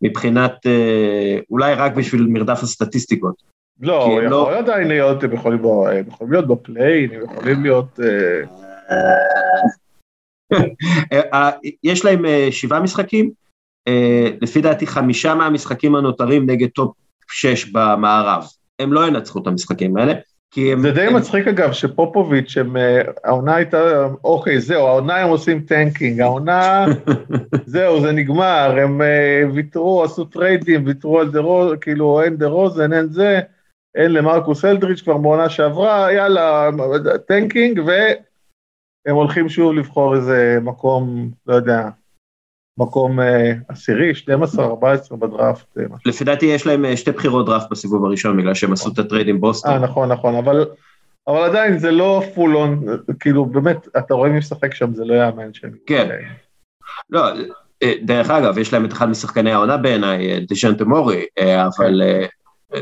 מבחינת, אה, אולי רק בשביל מרדף הסטטיסטיקות. לא, הוא יכול לא- עדיין להיות, הם יכולים הם יכולים להיות ב play-in, הם יכולים להיות... אה, יש להם שבעה משחקים, לפי דעתי חמישה מהמשחקים הנותרים נגד top שש במערב. הם לא ינצחו את המשחקים האלה, כי הם... זה די הם- מצחיק אגב שפופוביץ', הם, אה, העונה הייתה, אוקיי, זהו, העונה הם עושים tanking, העונה, (laughs) זהו, זה נגמר, הם אה, ויתרו, עשו טריידים, ויתרו על דה רוז, כאילו אין דה רוזן, אין זה, אין למרקוס אלדריץ' כבר בעונה שעברה, יאללה, tanking, והם הולכים שוב לבחור איזה מקום, לא יודע, מקום אה, עשירי, 12, 14 בדראפט. אה. לפי דעתי יש להם אה, שתי בחירות דראפט בסיבוב הראשון, בגלל שהם עשו את הטרייד עם בוסטון. אה, נכון, נכון, אבל, אבל עדיין זה לא full on, כאילו באמת, אתה רואה מי משחק שם, זה לא יאמן שהם... כן. לא, דרך אגב, יש להם את אחד משחקני העונה בעיניי, דז'ונטה מורי, אבל אה,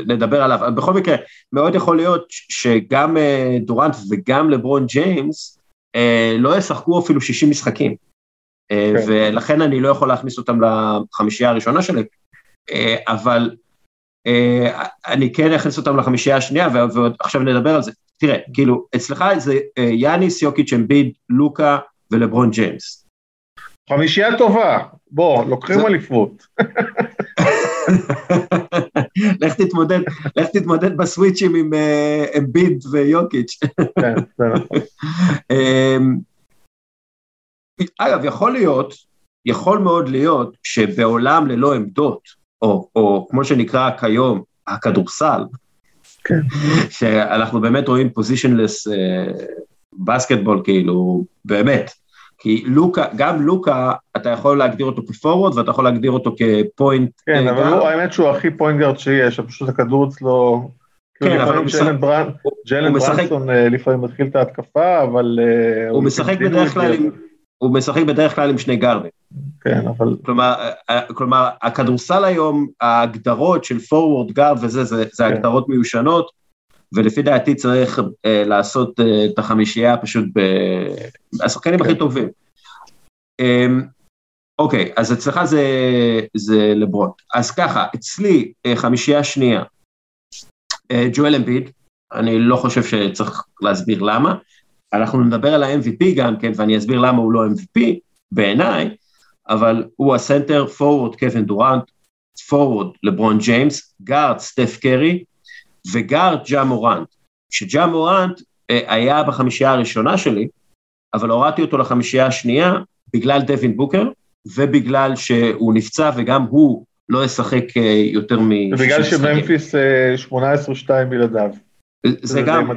נדבר עליו. בכל מקרה, מאוד יכול להיות שגם דורנט וגם לברון ג'יימס לא ישחקו אפילו 60 משחקים. כן. ולכן אני לא יכול להכניס אותם לחמישייה הראשונה שלי, אה, אבל אה, אני כן אכניס אותם לחמישייה השנייה, ועכשיו נדבר על זה. תראה, כאילו, אצלך זה אה, יאניס, יוקיץ', אמביד, לוקה ולברון ג'יימס. חמישייה טובה, בוא, לוקחים אליפות. (laughs) לך תתמודד, לך תתמודד בסוויצ'ים עם אמביד ויוקיץ'. כן, זה נכון. (laughs) אגב, יכול להיות, יכול מאוד להיות שבעולם ללא עמדות, או, או כמו שנקרא כיום, הכדורסל, כן. שאנחנו באמת רואים פוזיציונלס בסקטבול, כאילו, באמת. כי לוקה, גם לוקה, אתה יכול להגדיר אותו כפורוורד ואתה יכול להגדיר אותו כפוינט. כן, אה, אבל גם. הוא- האמת שהוא הכי פוינט שיש, פשוט הכדור אצלו... כאילו, כן, אבל הוא משחק- ג'לן ברנסון אה, לפעמים מתחיל את ההתקפה, אבל... אה, הוא משחק בדרך כלל. עם, הוא משחק בדרך כלל עם שני גארדים. כן, אבל... כלומר, אה, כלומר, הכדורסל היום, ההגדרות של פורוורד גארד וזה, זה, זה כן. הגדרות מיושנות. ולפי דעתי צריך אה, לעשות אה, את החמישייה פשוט השחקנים הכי טובים. אה, אוקיי, אז אצלך זה, זה לברון. אז ככה, אצלי אה, חמישייה שנייה, אה, ג'ואל אמביד, אני לא חושב שצריך להסביר למה. אנחנו נדבר על ה-MVP גם כן, ואני אסביר למה הוא לא MVP בעיניי, אבל הוא הסנטר, פורוורד קווין דורנט, פורוורד לברון ג'יימס, גארד סטף קרי וגארד ג'ה מורנט, שג'ה מורנט אה, היה בחמישייה הראשונה שלי, אבל הורדתי אותו לחמישייה השנייה בגלל דווין בוקר, ובגלל שהוא נפצע וגם הוא לא ישחק אה, יותר מ... ובגלל שממפיס 18-2 אה, בלעדיו. זה גם,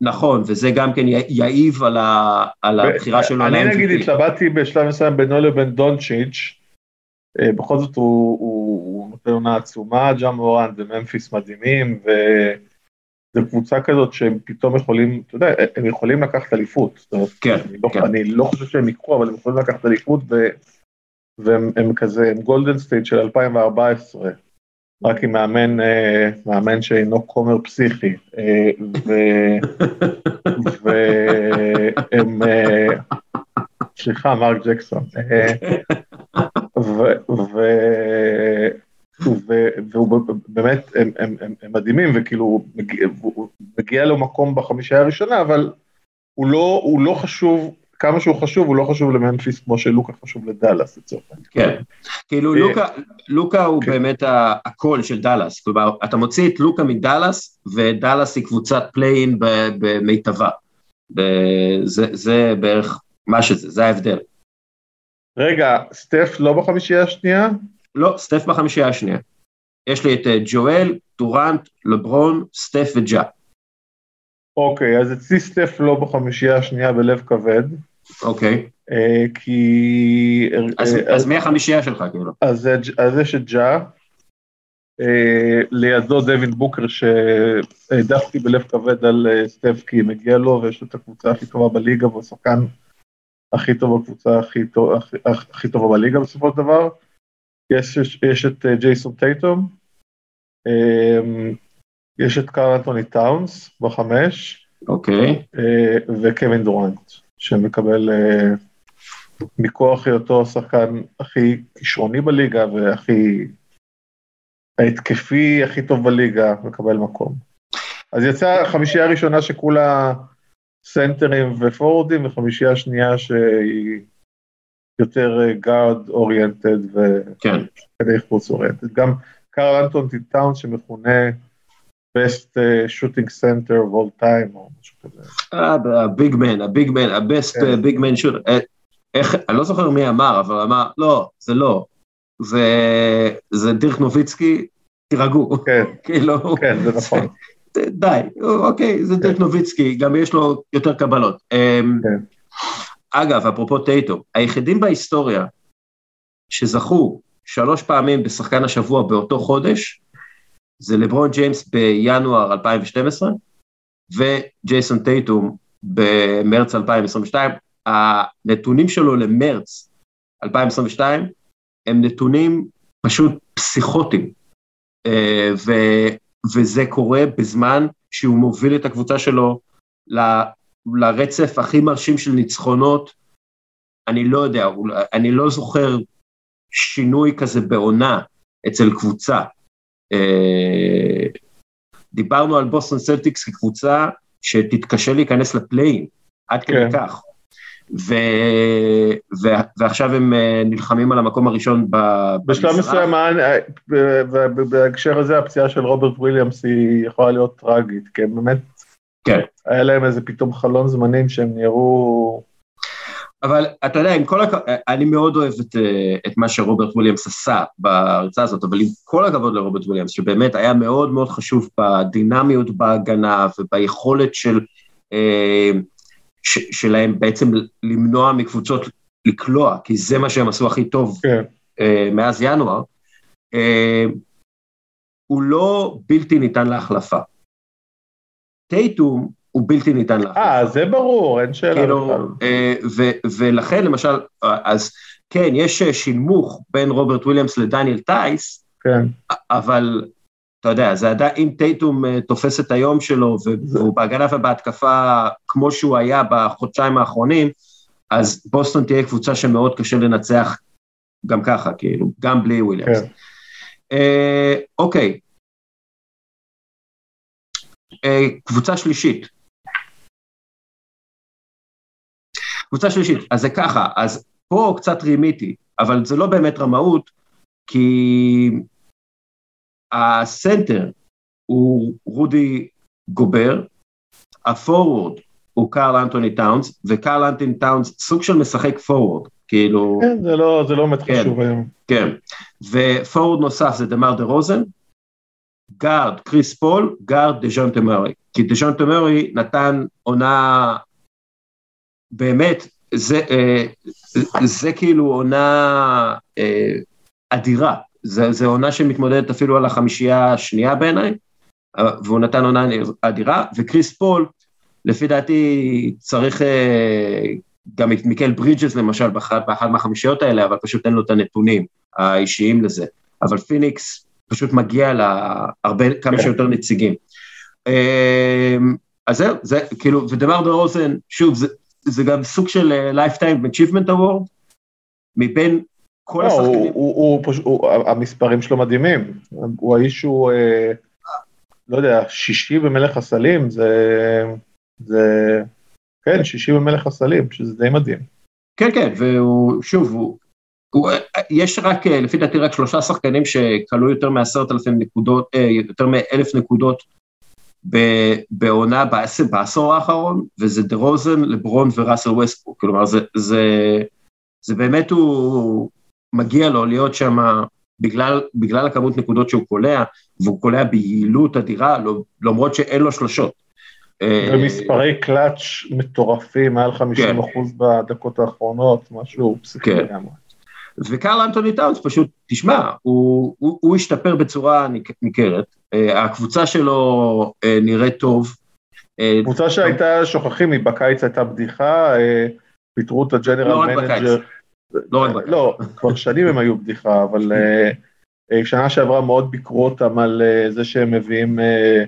נכון, וזה גם כן יעיב על, ה, על הבחירה שלו. אני נגיד התלבטתי בשלב מסוים בינו לבין דונצ'יץ', אה, בכל זאת הוא, הוא, הוא נותן עונה עצומה, ג'אם מורן וממפיס מדהימים, וזו קבוצה כזאת שהם פתאום יכולים, אתה יודע, הם יכולים לקחת אליפות. כן, אני לא, כן. אני לא חושב שהם יקחו, אבל הם יכולים לקחת אליפות, ו, והם כזה, הם גולדן סטייט של 2014. רק עם מאמן, אה, מאמן שאינו כומר פסיכי, אה, והם, אה, סליחה, מרק ג'קסון, והוא באמת, הם מדהימים, וכאילו, הוא מגיע לו מקום בחמישייה הראשונה, אבל הוא לא, הוא לא חשוב כמה שהוא חשוב, הוא לא חשוב לממפיס כמו שלוקה חשוב לדאלאס לצורך העניין. כן, כאילו אה, לוקה, לוקה הוא כן. באמת הכול של דאלאס, כלומר, אתה מוציא את לוקה מדאלאס, ודאלאס היא קבוצת play-in במיטבה. זה, זה בערך מה שזה, זה ההבדל. רגע, סטף לא בחמישייה השנייה? לא, סטף בחמישייה השנייה. יש לי את אה, ג'ואל, טורנט, לברון, סטף וג'ה. אוקיי, אז אצלי סטף לא בחמישייה השנייה בלב כבד. אוקיי. אה, כי... אז מי החמישייה שלך, כאילו? אז יש את ג'ה, אה, לידו דווין בוקר שהעדפתי בלב כבד על אה, סטף כי מגיע לו ויש לו את הקבוצה הכי טובה בליגה והוא השחקן הכי טוב בקבוצה הכי, טוב, הכי, הכי טובה בליגה בסופו של דבר. יש, יש, יש את ג'ייסון טייטום, יש את קארל אנטוני טאונס בחמש, אוקיי, וקווין דורנט. שמקבל אה, מכוח היותו השחקן הכי כישרוני בליגה והכי ההתקפי הכי טוב בליגה, מקבל מקום. אז יצאה חמישייה ראשונה שכולה סנטרים ופורדים, וחמישייה שנייה שהיא יותר guard oriented וכדי חוץ oriented. גם קארל אנטוני טאונס שמכונה best uh, shooting center of all time או משהו כזה. ה big man, ה big man, ה best big man shoot. איך, אני לא זוכר מי אמר, אבל אמר, לא, זה לא. זה, זה דירק נוביצקי, תירגעו. כן, (laughs) כאילו, כן, זה נכון. (laughs) די, אוקיי, זה דירק כן. נוביצקי, גם יש לו יותר קבלות. אמ, כן. אגב, אפרופו טייטו, היחידים בהיסטוריה שזכו שלוש פעמים בשחקן השבוע באותו חודש, זה לברון ג'יימס בינואר 2012 וג'ייסון טייטום במרץ 2022. הנתונים שלו למרץ 2022 הם נתונים פשוט פסיכוטיים, אה, ו, וזה קורה בזמן שהוא מוביל את הקבוצה שלו ל, לרצף הכי מרשים של ניצחונות. אני לא יודע, אני לא זוכר שינוי כזה בעונה אצל קבוצה. אה, דיברנו על בוסטון סלטיקס כקבוצה שתתקשה להיכנס ל play-in, עד כדי כן. כך. ו... ו... ועכשיו הם אה, נלחמים על המקום הראשון במזרח. בשלב מסוים, בהקשר הזה הפציעה של רוברט וויליאמס היא יכולה להיות טראגית, כי הם באמת, כן. היה להם איזה פתאום חלון זמנים שהם נראו אבל אתה יודע, עם כל הכבוד, אני מאוד אוהב את, אה, את מה שרוברט וויליאמס עשה בהרצאה הזאת, אבל עם כל הכבוד לרוברט וויליאמס, שבאמת היה מאוד מאוד חשוב בדינמיות בהגנה וביכולת של, אה, ש, שלהם בעצם למנוע מקבוצות לקלוע, כי זה מה שהם עשו הכי טוב כן. אה, מאז ינואר, הוא לא בלתי ניתן להחלפה. טייטום הוא בלתי ניתן להחליף. אה, זה ברור, אין שאלה כאילו. אה, ולכן למשל, אז כן, יש שינמוך בין רוברט וויליאמס לדניאל טייס, כן. אבל אתה יודע, זה עדיין, אם טייטום אה, תופס את היום שלו, והוא בהגנה ובהתקפה כמו שהוא היה בחודשיים האחרונים, אז בוסטון תהיה קבוצה שמאוד קשה לנצח גם ככה, כאילו, גם בלי וויליאמס. כן. אה, אוקיי. אה, קבוצה שלישית. קבוצה שלישית, אז זה ככה, אז פה קצת רימיתי, אבל זה לא באמת רמאות, כי הסנטר הוא רודי גובר, הפורוורד הוא קארל אנטוני טאונס, וקארל אנטוני טאונס סוג של משחק פורוורד, כאילו, כן, זה לא, זה לא באמת כן. חשוב היום. כן, ופורוורד נוסף זה דמר דה רוזן, גארד קריס פול, גארד דז'ונטה מרי, כי דז'ונטה מרי נתן עונה, באמת, זה, אה, זה כאילו עונה אה, אדירה, זה, זה עונה שמתמודדת אפילו על החמישייה השנייה בעיניי, אה, והוא נתן עונה אדירה, וקריס פול, לפי דעתי צריך גם את מיקל ברידג'ס למשל באחת, באחת מהחמישיות האלה, אבל פשוט אין לו את הנתונים האישיים לזה. אבל פיניקס פשוט מגיע להרבה, כמה כן. שיותר נציגים. אז זהו, זה כאילו, ודמר דה רוזן, שוב, זה, זה גם סוג של אה, Lifetime Achievement Award, מבין כל לא, הוא, השחקנים. הוא, הוא פשוט, הוא, המספרים שלו מדהימים. הוא האיש הוא, אה, לא יודע, שישי במלך הסלים, זה, זה, כן, שישי במלך הסלים, שזה די מדהים. כן, כן, והוא, שוב, הוא, הוא, יש רק, אה, לפי דעתי, רק שלושה שחקנים שכלו יותר מעשרת אלפים נקודות, אה, יותר מאלף נקודות בעונה בעשור, בעשור האחרון, וזה דה רוזן, לברון וראסל ווסטבורג, כלומר, זה, זה, זה באמת הוא, מגיע לו להיות שם בגלל, בגלל הכמות נקודות שהוא קולע, והוא קולע ביעילות אדירה, לא- למרות שאין לו שלושות. אה, ומספרי קלאץ' מטורפים, מעל 50 אחוז בדקות האחרונות, משהו פסיכי כן. לגמרי. וקרל אנטוני טאונס פשוט, תשמע, הוא, הוא, הוא השתפר בצורה ניכרת, הקבוצה שלו אה, נראית טוב. אה, קבוצה שהייתה, שוכחים, היא בקיץ הייתה בדיחה, אה, פיטרו את לא הג'נרל מנג'ר. לא רק בקיץ. לא, כבר שנים הם היו בדיחה, אבל אה, אה, שנה שעברה מאוד ביקרו אותם על אה, זה שהם מביאים, אה,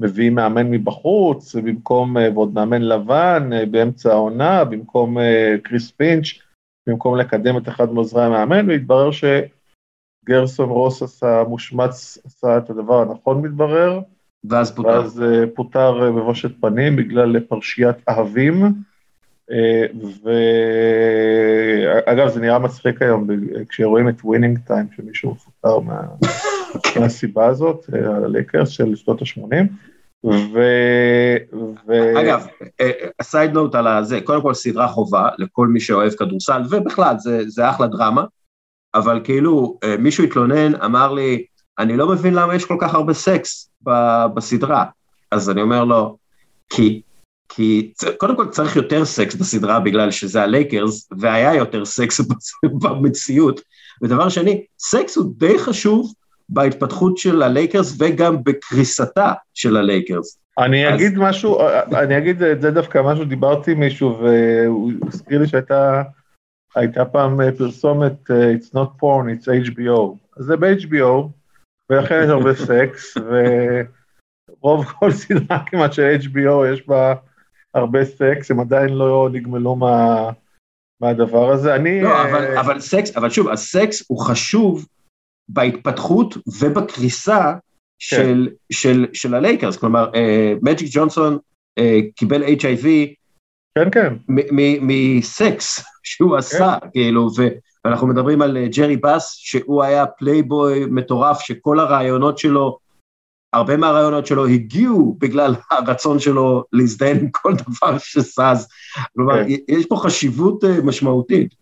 מביאים מאמן מבחוץ, במקום, אה, ועוד מאמן לבן אה, באמצע העונה, במקום אה, קריס פינץ', במקום לקדם את אחד מעוזרי המאמן, והתברר שגרסון רוס עשה, מושמץ עשה את הדבר הנכון מתברר, ואז פוטר. ואז אה, פוטר אה, בבושת פנים בגלל פרשיית אהבים. אה, ואגב, זה נראה מצחיק היום כשרואים את Winning Time, שמישהו מפוטר מה- מהסיבה הזאת, אה, הלייקרס של שנות ה-80. ו... ו... אגב, ה side note על הזה, קודם כל סדרה חובה לכל מי שאוהב כדורסל, ובכלל, זה, זה אחלה דרמה, אבל כאילו, אה, מישהו התלונן, אמר לי, אני לא מבין למה יש כל כך הרבה סקס ב- בסדרה. אז אני אומר לו, כי, כי קודם כל צריך יותר סקס בסדרה בגלל שזה הלייקרס, והיה יותר סקס (laughs) במציאות. ודבר שני, סקס הוא די חשוב בהתפתחות של הלייקרס וגם בקריסתה של הלייקרס. אני אז- אגיד משהו, אני אגיד את זה דווקא, משהו, דיברתי עם מישהו והוא הזכיר לי שהייתה הייתה פעם אה, פרסומת אה, It's not porn, it's HBO. אז זה ב-HBO, ולכן יש הרבה (laughs) סקס, ורוב כל סדרה כמעט של HBO יש בה הרבה סקס, הם עדיין לא נגמלו מה, מהדבר הזה. אני... לא, אה, אבל, אבל סקס, אבל שוב, הסקס הוא חשוב בהתפתחות ובקריסה של, של, של הלייקרס, כלומר, מג'יק ג'ונסון קיבל HIV כן, כן. מ- מ- מסקס שהוא עשה, כאילו, ואנחנו מדברים על אה, ג'רי באס, שהוא היה פלייבוי מטורף, שכל הרעיונות שלו, הרבה מהרעיונות שלו הגיעו בגלל (laughs) הרצון שלו להזדיין עם כל דבר שזז. כלומר, כן. יש פה חשיבות אה, משמעותית.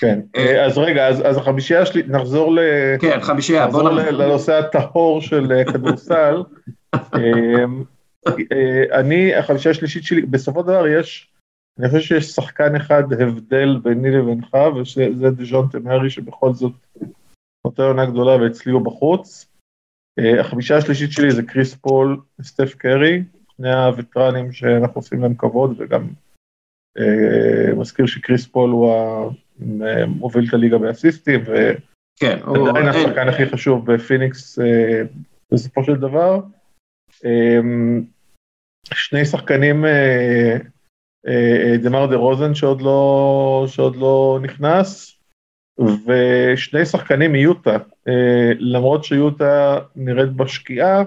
כן, אה, אז רגע, אז, אז החמישייה שלי, נחזור, ל, כן, חמישייה, בוא נחזור. לנושא הטהור של כדורסל. (laughs) אה, אני, החמישייה השלישית שלי, בסופו של דבר יש, אני חושב שיש שחקן אחד הבדל ביני לבינך, וזה דז'ון תמרי שבכל זאת נותן עונה גדולה ואצלי הוא בחוץ. אה, החמישייה השלישית שלי זה קריס פול וסטף קרי, שני הווטרנים שאנחנו עושים להם כבוד, וגם אה, מזכיר שקריס פול הוא המוביל את הליגה באסיסטים, כן, ועדיין השחקן הכי חשוב בפיניקס אה, בסופו של דבר. אמ, שני שחקנים, אה, אה, דמר דה רוזן שעוד לא, שעוד לא נכנס, ושני שחקנים מיוטה, אה, למרות שיוטה נראית בשקיעה,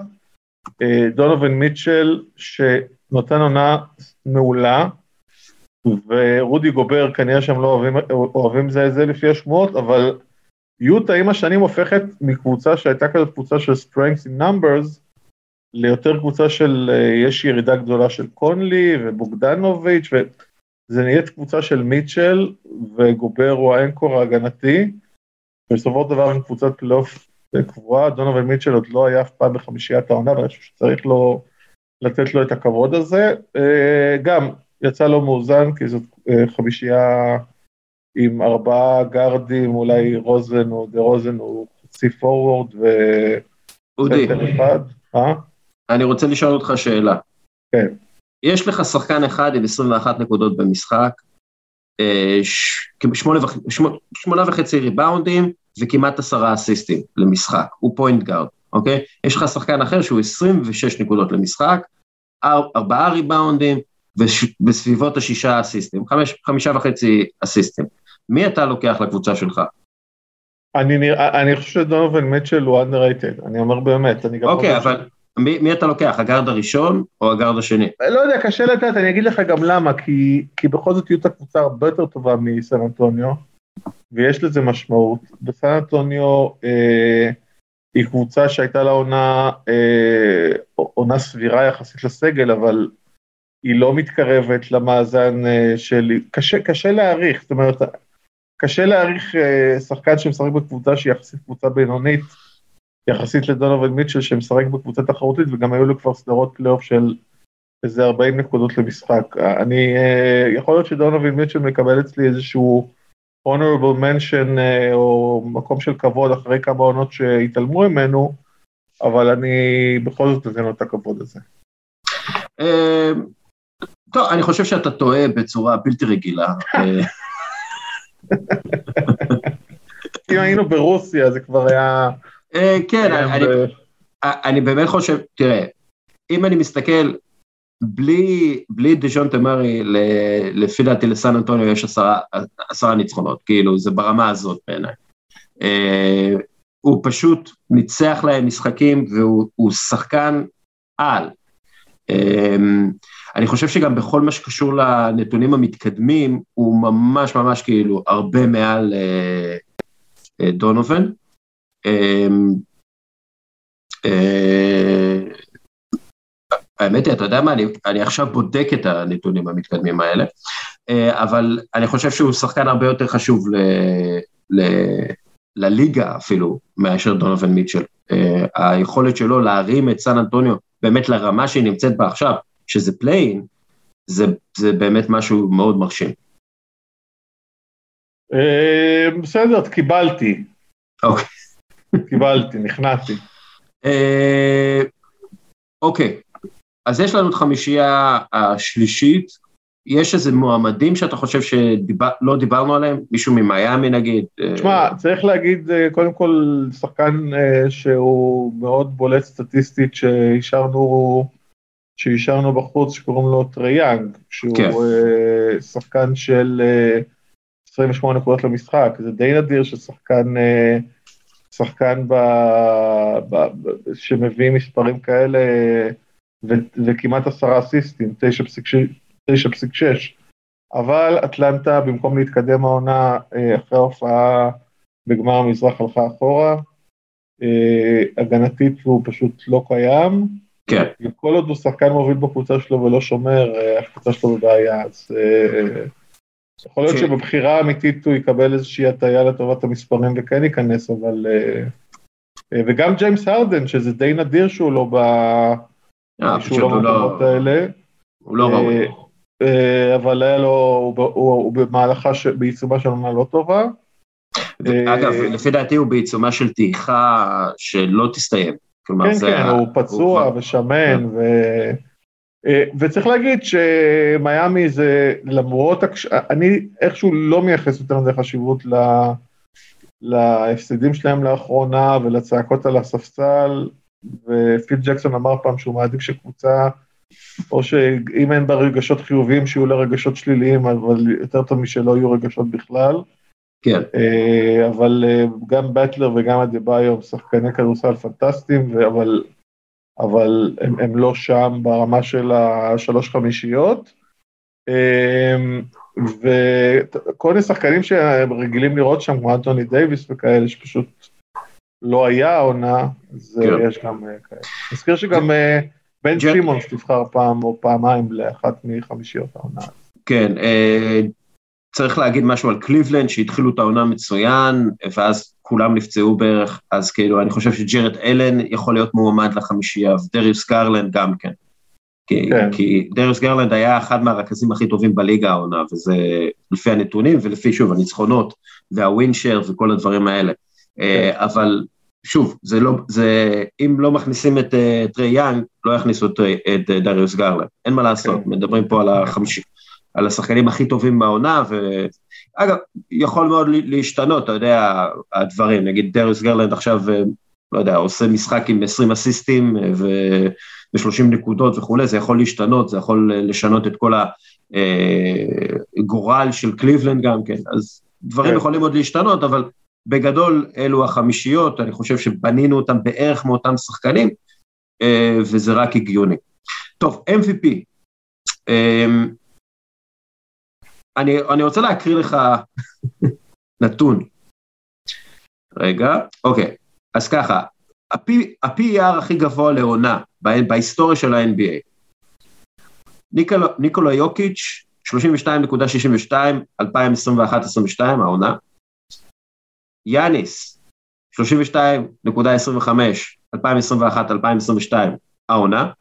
דונובין מיטשל שנותן עונה מעולה, ורודי גובר כנראה שהם לא אוהבים, אוהבים זה את זה לפי השמועות, אבל יוטה עם השנים הופכת מקבוצה שהייתה כזאת קבוצה של strengths in numbers, ליותר קבוצה של, אה, יש ירידה גדולה של קונלי ובוגדנוביץ', וזה נהיית קבוצה של מיטשל, וגובר הוא ה anchor ההגנתי, ובסופו של דבר עם קבוצת פלייאוף קבועה, דונובן מיטשל עוד לא היה אף פעם בחמישיית העונה, ואני חושב שצריך לו, לתת לו את הכבוד הזה. אה, גם, יצא לו מאוזן, כי זאת אה, חמישייה עם ארבעה גארדים, אולי רוזן או דה רוזן הוא חצי פורוורד ו... אודי. אה? אני רוצה לשאול אותך שאלה. כן. יש לך שחקן אחד עם 21 נקודות במשחק, אה, שמונה, שמונה וחצי ריבאונדים וכמעט עשרה אסיסטים למשחק, הוא פוינט גארד, אוקיי? יש לך שחקן אחר שהוא 26 נקודות למשחק, ארבעה ריבאונדים בסביבות השישה אסיסטים, חמש, חמישה וחצי אסיסטים. מי אתה לוקח לקבוצה שלך? אני, נרא, אני חושב שדונובן מיטשל הוא underrated, אני אומר באמת, אני גם... אוקיי, אבל מי, מי אתה לוקח, הגארד הראשון או הגארד השני? לא יודע, קשה לדעת, אני אגיד לך גם למה, כי, כי בכל זאת יהיו את הקבוצה הרבה יותר טובה מסן אנטוניו, ויש לזה משמעות. בסן אנטוניו אה, היא קבוצה שהייתה לה עונה, אה, עונה סבירה יחסית לסגל, אבל היא לא מתקרבת למאזן אה, של... קשה, קשה להעריך, זאת אומרת, קשה להעריך אה, שחקן שמשחק בקבוצה שהיא יחסית קבוצה בינונית, יחסית לדונובל מיטשל שמשחק בקבוצה תחרותית, וגם היו לו כבר סדרות פלייאוף של איזה 40 נקודות למשחק. אני, אה, יכול להיות שדונובל מיטשל מקבל אצלי איזשהו honorable mention או מקום של כבוד אחרי כמה עונות שהתעלמו ממנו, אבל אני בכל זאת נותן לו את הכבוד הזה. טוב, אני חושב שאתה טועה בצורה בלתי רגילה. (laughs) אם היינו ברוסיה זה כבר היה... אה, כן, אני באמת חושב, תראה, אם אני מסתכל, בלי דז'ון תמרי, לפי דעתי לסן אנטוניו יש עשרה ניצחונות, כאילו זה ברמה הזאת בעיניי. אה, הוא פשוט ניצח להם משחקים והוא שחקן על. אה, אני חושב שגם בכל מה שקשור לנתונים המתקדמים, הוא ממש ממש כאילו הרבה מעל אה, אה, דונובן. אה, אה, האמת היא, אתה יודע מה, אני, אני עכשיו בודק את הנתונים המתקדמים האלה, אה, אבל אני חושב שהוא שחקן הרבה יותר חשוב ל, ל, לליגה אפילו, מאשר דונובן מיטשל. אה, היכולת שלו להרים את סן אנטוניו באמת לרמה שהיא נמצאת בה עכשיו, שזה פליי-אין, זה, זה באמת משהו מאוד מרשים. בסדר, קיבלתי. אוקיי. קיבלתי, נכנעתי. אה, אוקיי, אז יש לנו את חמישייה השלישית, יש איזה מועמדים שאתה חושב שלא דיברנו עליהם? מישהו ממיאמי נגיד? תשמע, צריך להגיד קודם כל שחקן שהוא מאוד בולט סטטיסטית שהשארנו שהשארנו בחוץ שקוראים לו טריי יאנג, שהוא כן. uh, שחקן של uh, 28 נקודות למשחק, זה די נדיר ששחקן uh, שחקן ב, ב, ב, שמביא מספרים כאלה ו, וכמעט עשרה אסיסטים, 9.6, אבל אטלנטה במקום להתקדם העונה אחרי ההופעה בגמר המזרח הלכה אחורה, הגנתית הוא פשוט לא קיים. כן. כל עוד הוא שחקן מוביל בקבוצה שלו ולא שומר, אה, הקבוצה שלו בבעיה, אז אה, יכול להיות. שבבחירה האמיתית הוא יקבל איזושהי הטיה לטובת המספרים וכן ייכנס, אבל... אה, וגם ג'יימס הרדן, שזה די נדיר שהוא לא ב... שהוא לא במקומות האלה. הוא לא ראוי. אבל היה לו, הוא במהלכה, בעיצומה של עונה לא טובה. אגב, לפי דעתי הוא בעיצומה של טעיכה שלא תסתיים. כלומר, כן, זה... כן, הוא פצוע הוא ושמן. ו... אה, וצריך להגיד שמיאמי זה למרות, הקש... אני איכשהו לא מייחס יותר מזה חשיבות ל... להפסדים שלהם לאחרונה ולצעקות על הספסל, ופיל ג'קסון אמר פעם שהוא מעדיף שקבוצה, או שאם אין בה רגשות חיוביים, שיהיו לה רגשות שליליים, אבל יותר טוב משלא יהיו רגשות בכלל. כן. אה, אבל אה, גם באטלר וגם אדה-ביו הם שחקני כדורסל פנטסטיים, אבל, אבל הם, הם לא שם ברמה של השלוש חמישיות. אה, וכל מיני שחקנים שרגילים לראות שם, כמו אנטוני דייוויס וכאלה, שפשוט לא היה העונה, אז כן. יש גם אה, כאלה. נזכיר שגם אה, בן שימונס נבחר פעם או פעמיים לאחת מחמישיות העונה. כן, אה, צריך להגיד משהו על קליבלנד, שהתחילו את העונה מצוין, ואז כולם נפצעו בערך, אז כאילו, אני חושב שג'רד אלן יכול להיות מועמד לחמישייה, ודריוס גרלנד גם כן. כי, כן. כי דריוס גרלנד היה אחד מהרכזים הכי טובים בליגה העונה, וזה לפי הנתונים ולפי, שוב, הניצחונות, וה win shares וכל הדברים האלה. אה, אבל שוב, זה לא, זה, אם לא מכניסים את אה, טרי יאנג, לא יכניסו את, אה, את דריוס גרלנד, אין מה לעשות, כן. מדברים פה על החמישי, על השחקנים הכי טובים בעונה, ואגב, יכול מאוד להשתנות, אתה יודע, הדברים, נגיד דריוס גרלנד עכשיו, אה, לא יודע, עושה משחק עם 20 אסיסטים אה, ו- ו-30 נקודות וכולי, זה יכול להשתנות, זה יכול אה, לשנות את כל הגורל של קליבלנד גם כן, אז דברים כן. יכולים עוד להשתנות, אבל בגדול אלו החמישיות, אני חושב שבנינו אותם בערך מאותם שחקנים, וזה רק הגיוני. טוב, MVP. אני, אני רוצה להקריא לך (laughs) נתון. רגע, אוקיי, אז ככה, ה-PER הכי גבוה לעונה בה- בהיסטוריה של ה-NBA. ניקולא, ניקולא יוקיץ', 32.62, 2021-2022, העונה. יאניס, 32.25, 2021-2022, העונה.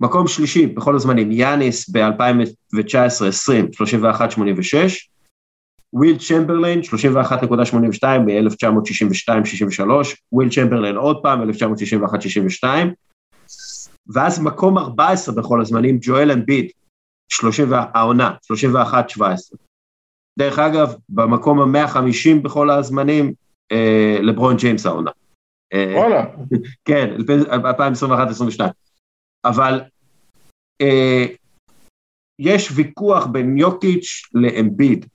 מקום שלישי בכל הזמנים, יאניס ב-2019-20, 31.86, וויל צ'מברליין, 31.82 ב-1962-63, וויל צ'מברליין עוד פעם, 1961-62, ואז מקום 14 בכל הזמנים, ג'ואל אמביד, 30 העונה, 31-17. דרך אגב, במקום ה-150 בכל הזמנים, אה, לברון ג'יימס העונה. אה, וואלה, כן, 2021-2022. אבל אה, יש ויכוח בין יוקיץ' לאמביד.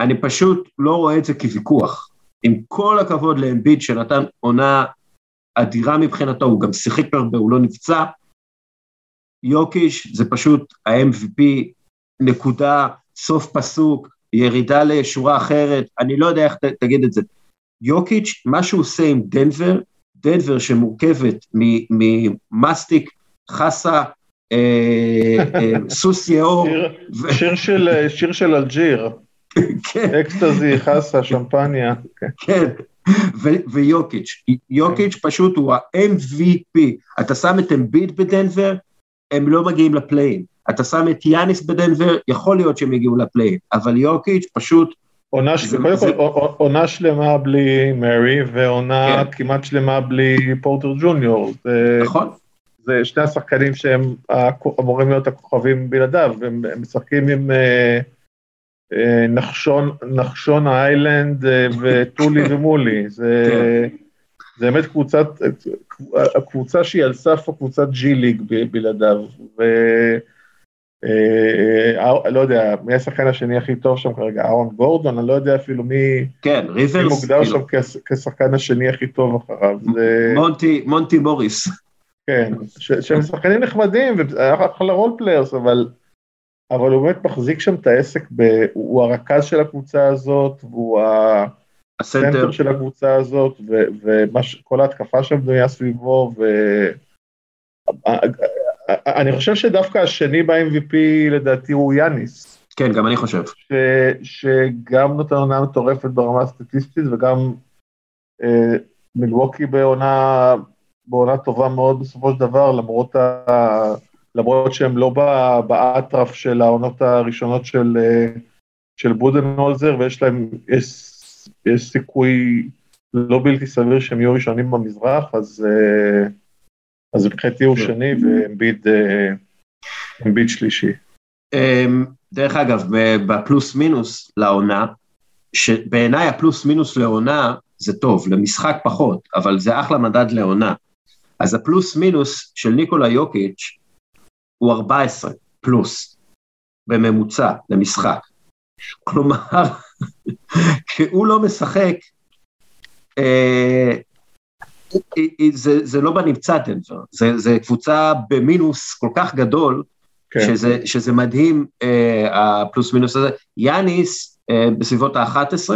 אני פשוט לא רואה את זה כוויכוח. עם כל הכבוד לאמביד שנתן עונה אדירה מבחינתו, הוא גם שיחק הרבה, הוא לא נפצע. יוקיש זה פשוט ה-MVP, נקודה, סוף פסוק, ירידה לשורה אחרת, אני לא יודע איך ת, תגיד את זה. יוקיץ', מה שהוא עושה עם דנבר, דנבר שמורכבת ממסטיק, חסה, אה, אה, סוס יאור, שיר- שיר של- אלג'יר, כן, אקסטזי, חסה, שמפניה. כן. כן, ויוקיץ', יוקיץ' פשוט הוא ה-MVP, אתה שם את אמביד בדנבר, הם לא מגיעים לפליין, אתה שם את יאניס בדנבר, יכול להיות שהם יגיעו לפליין, אבל יוקיץ' פשוט, עונה, ש- זה- קודם זה- כל, עונה שלמה בלי מרי, ועונה כן. כמעט שלמה בלי פורטר ג'וניור. נכון? זה שני השחקנים שהם אמורים להיות הכוכבים בלעדיו, הם הם משחקים עם אה, אה, נחשון, נחשון האיילנד אה, וטולי (laughs) ומולי, זה, כן. זה באמת קבוצת, הקבוצה שהיא על סף הקבוצת ג'י ליג ב- בלעדיו, ו... אה, אה, לא יודע, מי השחקן השני הכי טוב שם כרגע, אהרון גורדון, אני לא יודע אפילו מי, כן, אוסטין ריברס, מוגדר כאילו, שם כש- כשחקן השני הכי טוב אחריו. מונטי, מונטי מוריס, כן, שהם שחקנים נחמדים, ואחלה role players, אבל, אבל הוא באמת מחזיק שם את העסק, ב, הוא הרכז של הקבוצה הזאת, והוא הסנטר. של הקבוצה הזאת, וכל ההתקפה שם בנויה סביבו, ו... אני חושב שדווקא השני ב-MVP לדעתי הוא יאניס, כן, גם אני חושב, ש, שגם נותן עונה מטורפת ברמה הסטטיסטית, וגם אה, מלווקי בעונה, בעונה טובה מאוד בסופו של דבר, למרות, ה, למרות שהם לא ב- באטרף של העונות הראשונות של, אה, של בודנהולזר, ויש להם, יש, יש סיכוי לא בלתי סביר שהם יהיו ראשונים במזרח, אז, אה, אז מבחינתי הוא שני ואמביד אה, אמביד שלישי. אמ, דרך אגב, ב- בפלוס מינוס לעונה, שבעיניי הפלוס מינוס לעונה זה טוב, למשחק פחות, אבל זה אחלה מדד לעונה. אז הפלוס מינוס של ניקולה יוקיץ' הוא 14 פלוס בממוצע למשחק. כלומר, (laughs) כשהוא לא משחק, אה, זה, זה לא בנמצא דנבר, זה, זה קבוצה במינוס כל כך גדול, כן. שזה, שזה מדהים אה, הפלוס מינוס הזה. יאניס אה, בסביבות ה-11,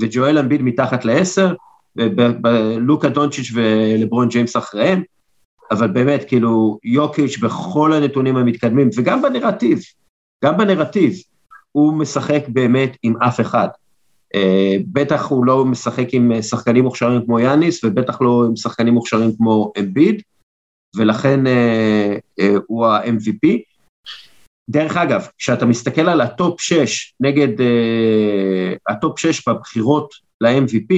וג'ואל אמביד מתחת ל-10, ולוקה דונצ'יץ' ולברון ג'יימס אחריהם, אבל באמת, כאילו, יוקיץ' בכל הנתונים המתקדמים, וגם בנרטיב, גם בנרטיב, הוא משחק באמת עם אף אחד. אה, בטח הוא לא משחק עם שחקנים מוכשרים כמו יאניס, ובטח לא עם שחקנים מוכשרים כמו אמביד, ולכן אה, אה, הוא ה-MVP. דרך אגב, כשאתה מסתכל על הטופ 6 נגד אה, הטופ 6 בבחירות ל-MVP,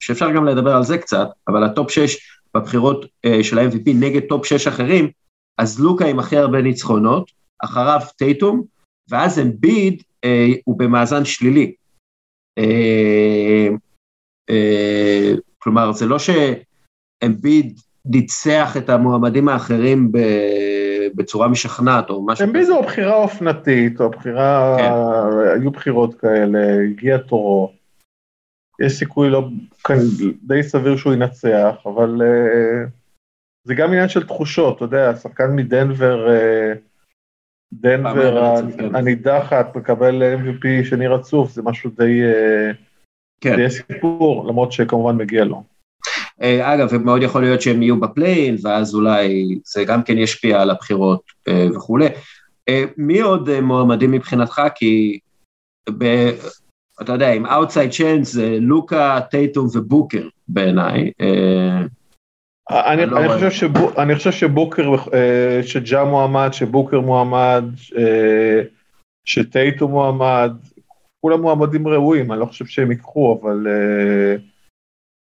שאפשר גם לדבר על זה קצת, אבל הטופ 6 בבחירות אה, של ה-MVP נגד טופ 6 אחרים, אז לוקה עם הכי הרבה ניצחונות, אחריו טייטום, ואז אמביד uh, הוא במאזן שלילי. Uh, uh, כלומר, זה לא שאמביד ניצח את המועמדים האחרים ב... בצורה משכנעת או משהו. אמביד הוא הבחירה האופנתית, או הבחירה, כן. היו בחירות כאלה, הגיע תורו. יש סיכוי לא, כן, די סביר שהוא ינצח, אבל uh, זה גם עניין של תחושות, אתה יודע, שחקן מדנבר, uh, דנבר הנידחת, מקבל MVP שני רצוף, זה משהו די, אה, כן. די סיפור, למרות שכמובן מגיע לו. אגב, מאוד יכול להיות שהם יהיו ב play-in, ואז אולי זה גם כן ישפיע על הבחירות וכולי. מי עוד מועמדים מבחינתך? כי ב, אתה יודע, עם outside chance זה לוקה, טייטום ובוקר בעיניי. אני, לא אני, חושב שבו, אני חושב שבוקר, שג'ה מועמד, שבוקר מועמד, שטייטום מועמד, כולם מועמדים ראויים, אני לא חושב שהם ייקחו, אבל...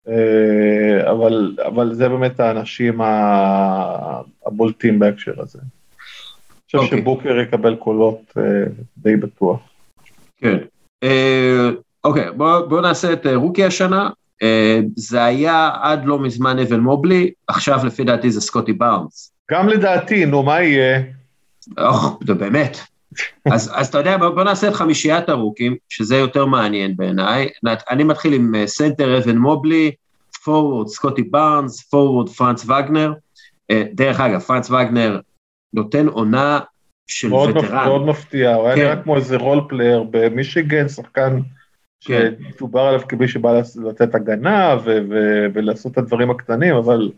אה, אבל, אבל זה באמת האנשים הבולטים בהקשר הזה. אני חושב okay. אוקיי. שבוקר יקבל קולות אה, די בטוח. כן. אה, אוקיי, בואו בוא נעשה את רוקי השנה. זה היה עד לא מזמן אבן מובלי, עכשיו לפי דעתי זה סקוטי בארנס. גם לדעתי, נו, מה יהיה? אוח, זה באמת. (laughs) אז, אז אתה יודע, בוא נעשה את חמישיית הרוקיז, שזה יותר מעניין בעיניי. אני מתחיל עם סנטר אבן מובלי, פורוורד סקוטי בארנס, פורוורד פרנץ וגנר. דרך אגב, פרנץ וגנר נותן עונה של מאוד veteran. מאוד מפתיע, הוא היה כן. נראה כמו איזה role player במישיגן, שחקן כן. שדובר עליו כמי שבא לתת הגנה ולעשות את הדברים הקטנים, אבל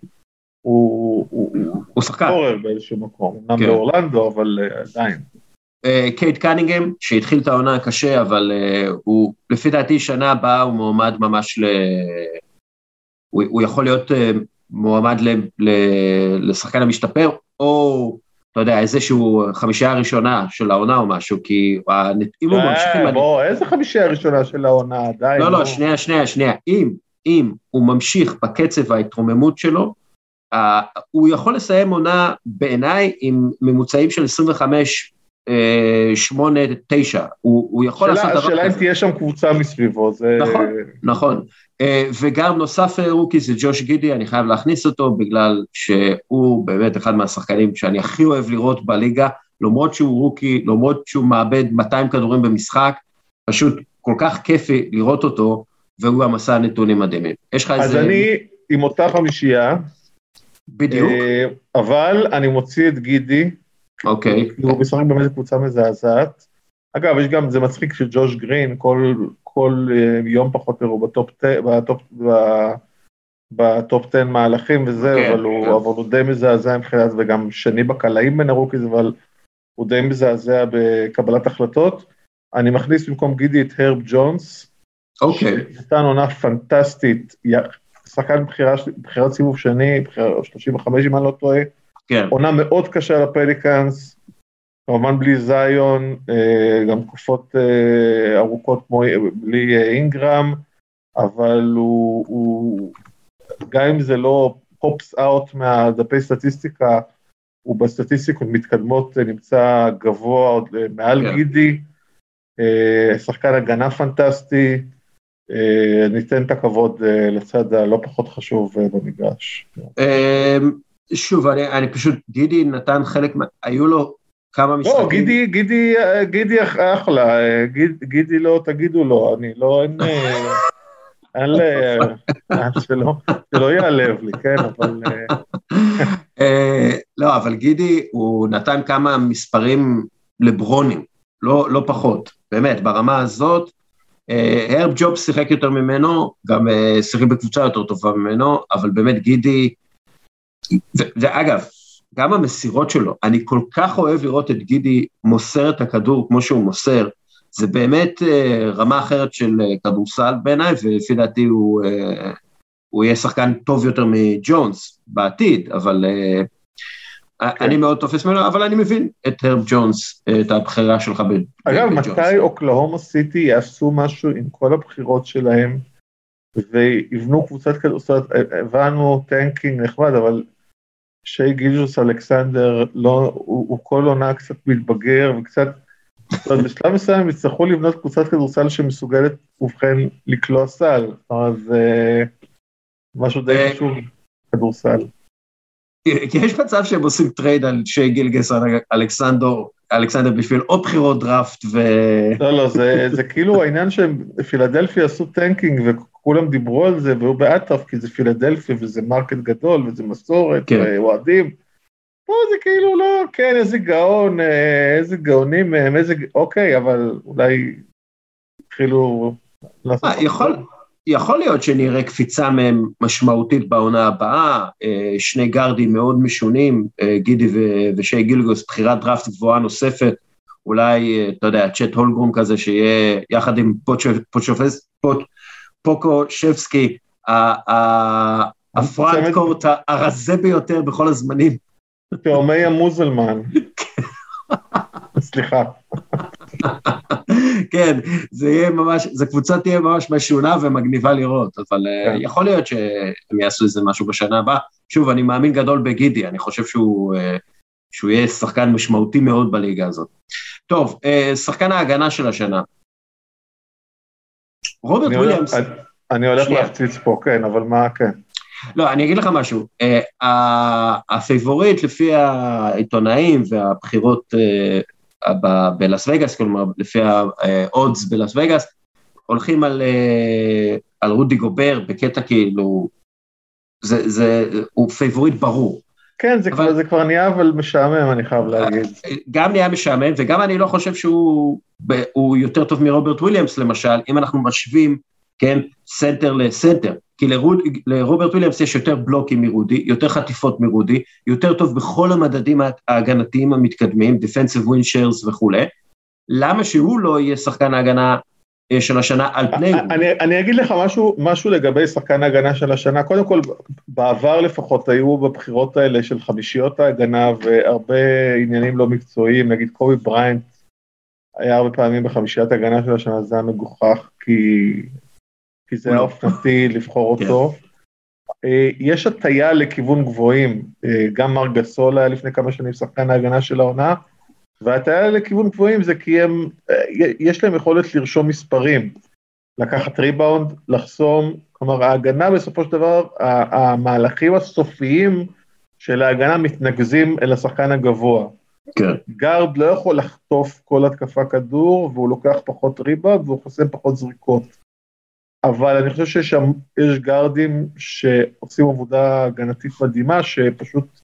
הוא, הוא, הוא שחקן. באיזשהו מקום, אמנם כן. באורלנדו, אבל uh, עדיין. אה, קייט קנינגהם, שהתחיל את העונה הקשה, אבל uh, הוא, לפי דעתי, שנה הבאה הוא מועמד ממש ל... הוא, הוא יכול להיות uh, מועמד ל, ל, לשחקן המשתפר, או, אתה יודע, איזשהו חמישייה הראשונה של העונה או משהו, כי אם הוא ממשיך עם... בוא, איזה חמישייה הראשונה של העונה, די. לא, לא, שנייה, שנייה, שנייה. אם, אם הוא ממשיך בקצב ההתרוממות שלו, uh, הוא יכול לסיים עונה בעיניי עם ממוצעים של 25 שמונה, תשע, הוא יכול לעשות דבר כזה. השאלה אם תהיה שם קבוצה מסביבו, זה... נכון, נכון. אה, וגם נוסף אה, רוקי זה ג'וש גידי, אני חייב להכניס אותו בגלל שהוא באמת אחד מהשחקנים שאני הכי אוהב לראות בליגה, למרות שהוא רוקי, למרות שהוא מאבד 200 כדורים במשחק, פשוט כל כך כיפי לראות אותו, והוא גם עשה נתונים מדהימים. יש לך איזה... אז אני עם אותה חמישייה. בדיוק. אה, אבל אני מוציא את גידי. אוקיי. הוא משחק באמת קבוצה מזעזעת. אגב, יש גם, זה מצחיק שג'וש גרין, כל, כל אה, יום פחות או בטופ, בטופ, בטופ 10 מהלכים וזה, כן, אבל, הוא, כן. אבל הוא די מזעזע מבחינת, וגם שני בקלעים בין הרוקיז, אבל הוא די מזעזע בקבלת החלטות. אני מכניס במקום גידי את הרב ג'ונס, אוקיי. שנתן עונה פנטסטית, שחקן בחירת סיבוב שני, בחירה 35 אם אני לא טועה, כן. עונה מאוד קשה לפליקאנס, כמובן בלי זיון, אה, גם תקופות אה, ארוכות כמו בלי אה, אינגרם, אבל הוא, הוא גם אם זה לא פופס אאוט מהדפי סטטיסטיקה, הוא בסטטיסטיקות מתקדמות נמצא גבוה עוד מעל כן. גידי, שחקן הגנה פנטסטי, ניתן את הכבוד לצד הלא פחות חשוב במגרש. שוב, אני, אני פשוט, גידי נתן חלק, מה- היו לו כמה משחקים. לא, גידי, גידי, אה, גידי אח- אחלה, אה, גיד- גידי לא, תגידו לו, אני לא, אין... אה. (laughs) אה, שלא, שלא ייעלב לי, כן, אבל... אה, (laughs) אה, לא, אבל גידי, הוא נתן כמה מספרים לברונים, לא, לא פחות, באמת, ברמה הזאת. אה, הרב ג'ובס שיחק יותר ממנו, גם אה, שיחק בקבוצה יותר טובה ממנו, אבל באמת גידי, ואגב, גם המסירות שלו, אני כל כך אוהב לראות את גידי מוסר את הכדור כמו שהוא מוסר, זה באמת אה, רמה אחרת של אה, כדורסל בעיניי, ולפי דעתי הוא, אה, הוא יהיה שחקן טוב יותר מג'ונס בעתיד, אבל אה, כן. אני מאוד תופס ממנו, אבל אני מבין את הרב ג'ונס, את הבחירה שלך ב- אגב, בג'ונס. מתי אוקלהומה סיטי יעשו משהו עם כל הבחירות שלהם ויבנו קבוצת כדורסל, הבנו טנקינג נחמד, אבל שי גיז'וס אלכסנדר, לא, הוא, הוא כל עונה קצת מתבגר וקצת, זאת אומרת, בשלב מסוים הם יצטרכו לבנות קבוצת כדורסל שמסוגלת, ובכן, לקלוע סל, זאת אומרת, זה משהו די אה, חשוב, כדורסל. יש מצב שהם עושים trade על שי גילג'ס אלכסנדר, אלכסנדר בשביל עוד בחירות דראפט ו... לא, לא, זה, זה כאילו העניין שפילדלפיה עשו tanking וכולם דיברו על זה והיו באטרף כי זה פילדלפיה וזה market גדול וזה מסורת כן. ואוהדים. פה זה כאילו לא, כן, איזה גאון, אה, איזה גאונים הם, איזה, אוקיי, אבל אולי התחילו לעשות... אה, יכול, יכול להיות שנראה קפיצה מהם משמעותית בעונה הבאה, אה, שני גארדים מאוד משונים, גידי ושי גילגוס, בחירת דראפט גבוהה נוספת, אולי, אתה יודע, צ'ט הולגרום כזה, שיהיה יחד עם פוצ'ו- פוצ'ופס- פוצ'- פוקושבסקי, ה- ה- הפרנט קורט הרזה ביותר בכל הזמנים. תאומי המוזלמן. סליחה. כן, זה יהיה ממש, זו קבוצה תהיה ממש משונה ומגניבה לראות, אבל אה, כן. יכול להיות שהם יעשו איזה משהו בשנה הבאה. שוב, אני מאמין גדול בגידי, אני חושב שהוא, אה, שהוא יהיה שחקן משמעותי מאוד בליגה הזאת. טוב, אה, שחקן ההגנה של השנה. רוברט אני הולך- וויליאמס, אני הולך שנייה. להפציץ פה, כן, אבל מה, כן. לא, אני אגיד לך משהו, אה, ה- הפייבוריט לפי העיתונאים והבחירות אה, ב- בלאס וגאס, כלומר לפי ה odds בלאס וגאס, הולכים על, אה, על רודי גובר בקטע כאילו, זה, זה, הוא פייבוריט ברור. כן, זה, אבל- כבר, זה כבר נהיה אבל משעמם, אני חייב להגיד. גם נהיה משעמם, וגם אני לא חושב שהוא יותר טוב מרוברט וויליאמס למשל, אם אנחנו משווים, כן, סנטר לסנטר. כי לרוד, לרוברט וויליאמס יש יותר בלוקים מרודי, יותר חטיפות מרודי, יותר טוב בכל המדדים ההגנתיים המתקדמים, Defensive Win Shares וכולי. למה שהוא לא יהיה שחקן ההגנה אה, של השנה על פני רודי? אני, אני אגיד לך משהו, משהו לגבי שחקן ההגנה של השנה. קודם כל, בעבר לפחות היו בבחירות האלה של חמישיות ההגנה והרבה עניינים לא מקצועיים, נגיד קובי בריינט היה הרבה פעמים בחמישיית ההגנה של השנה, זה היה מגוחך, כי, כי זה היה לא. אופנתי לבחור אותו. אה, יש הטיה לכיוון גבוהים, אה, גם מר גסול היה לפני כמה שנים שחקן ההגנה של העונה, וההטיה לכיוון גבוהים זה כי הם, אה, יש להם יכולת לרשום מספרים, לקחת ריבאונד, לחסום, כלומר ההגנה בסופו של דבר, המהלכים הסופיים של ההגנה מתנקזים אל השחקן הגבוה. כן. גארד לא יכול לחטוף כל התקפה כדור, והוא לוקח פחות ריבאונד והוא חוסם פחות זריקות. אבל אני חושב שיש שם, יש גארדים שעושים עבודה הגנתית מדהימה, שפשוט,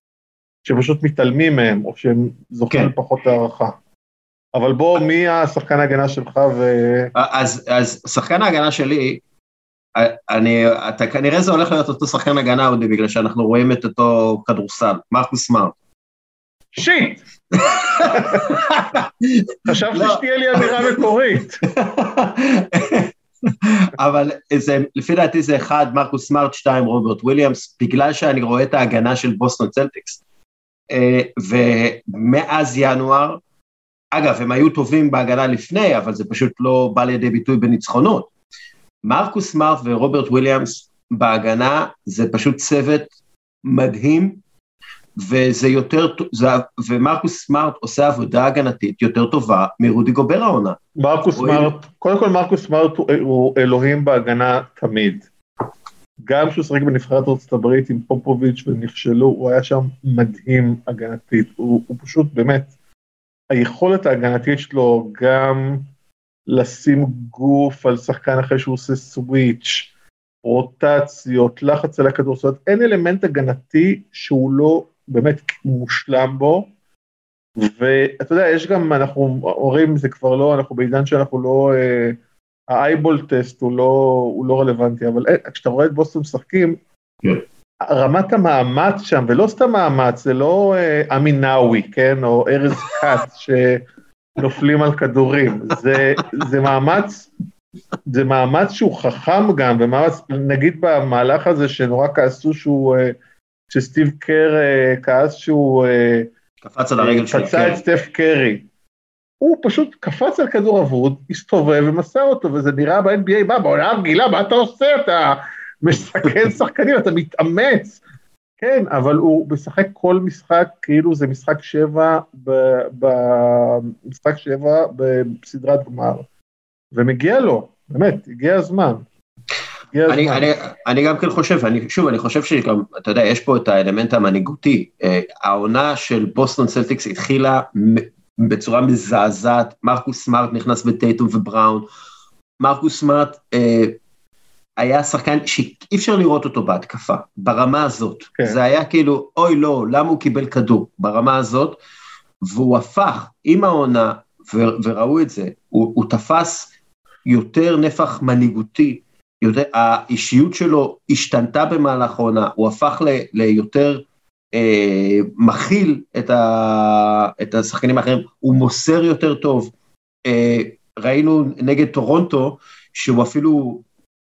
שפשוט מתעלמים מהם, או שהם זוכים כן. לפחות הערכה. אבל בוא, מי השחקן ההגנה שלך ו... אז, אז שחקן ההגנה שלי, אני, אתה, כנראה זה הולך להיות אותו שחקן הגנה, אודי, בגלל שאנחנו רואים את אותו כדורסל, מרקוס סמארט. shit! (laughs) חשבתי לא. שתהיה לי אמירה מקורית. (laughs) אבל זה, לפי דעתי זה אחד, מרקוס סמארט, שתיים, רוברט וויליאמס, בגלל שאני רואה את ההגנה של בוסטון סלטיקס. אה, ומאז ינואר, אגב, הם היו טובים בהגנה לפני, אבל זה פשוט לא בא לידי ביטוי בניצחונות. מרקוס סמארט ורוברט וויליאמס בהגנה זה פשוט צוות מדהים, וזה יותר, זה, ומרקוס סמארט עושה עבודה הגנתית יותר טובה מרודי גובר העונה. מרקוס סמארט, קודם כל מרקוס סמארט הוא, הוא אלוהים בהגנה תמיד. גם כשהוא שחק בנבחרת ארצות הברית עם פופוביץ' ונכשלו, הוא היה שם מדהים הגנתית, הוא, הוא פשוט באמת, היכולת ההגנתית שלו גם לשים גוף על שחקן אחרי שהוא עושה סוויץ', רוטציות, לחץ על הכדור, זאת אומרת אין אלמנט הגנתי שהוא לא באמת מושלם בו, ואתה יודע, יש גם, אנחנו אומרים, זה כבר לא, אנחנו בעידן שאנחנו לא, האייבול טסט הוא לא, הוא לא רלוונטי, אבל אה, כשאתה רואה את בוסטון משחקים, כן. רמת המאמץ שם, ולא סתם מאמץ, זה לא אה, עמי נאווי, כן, או ארז (laughs) כץ שנופלים על כדורים, זה, זה מאמץ, זה מאמץ שהוא חכם גם, ומאמץ, נגיד במהלך הזה שנורא כעסו שהוא, אה, שסטיב קר כעס שהוא, קפץ על הרגל שלו, פצע את סטף קרי. הוא פשוט קפץ על כדור אבוד, הסתובב ומסר אותו, וזה נראה ב-NBA, מה, בעונה הרגילה, מה אתה עושה? אתה מסכן (laughs) שחקנים, אתה מתאמץ. כן, אבל הוא משחק כל משחק, כאילו זה משחק שבע, במשחק שבע בסדרת גמר. ומגיע לו, באמת, הגיע הזמן. אני, אני, אני גם כן חושב, אני, שוב, אני חושב שגם, אתה יודע, יש פה את האלמנט המנהיגותי. אה, העונה של בוסטון סלטיקס התחילה בצורה מזעזעת, מרקוס סמארט נכנס בטייטום ובראון, מרקוס סמארט אה, היה שחקן שאי אפשר לראות אותו בהתקפה, ברמה הזאת. כן. זה היה כאילו, אוי לא, למה הוא קיבל כדור? ברמה הזאת, והוא הפך עם העונה, ו- וראו את זה, הוא, הוא תפס יותר נפח מנהיגותי, יותר, האישיות שלו השתנתה במהלך העונה, הוא הפך ל, ליותר אה, מכיל את, ה, את השחקנים האחרים, הוא מוסר יותר טוב. אה, ראינו נגד טורונטו, שהוא אפילו,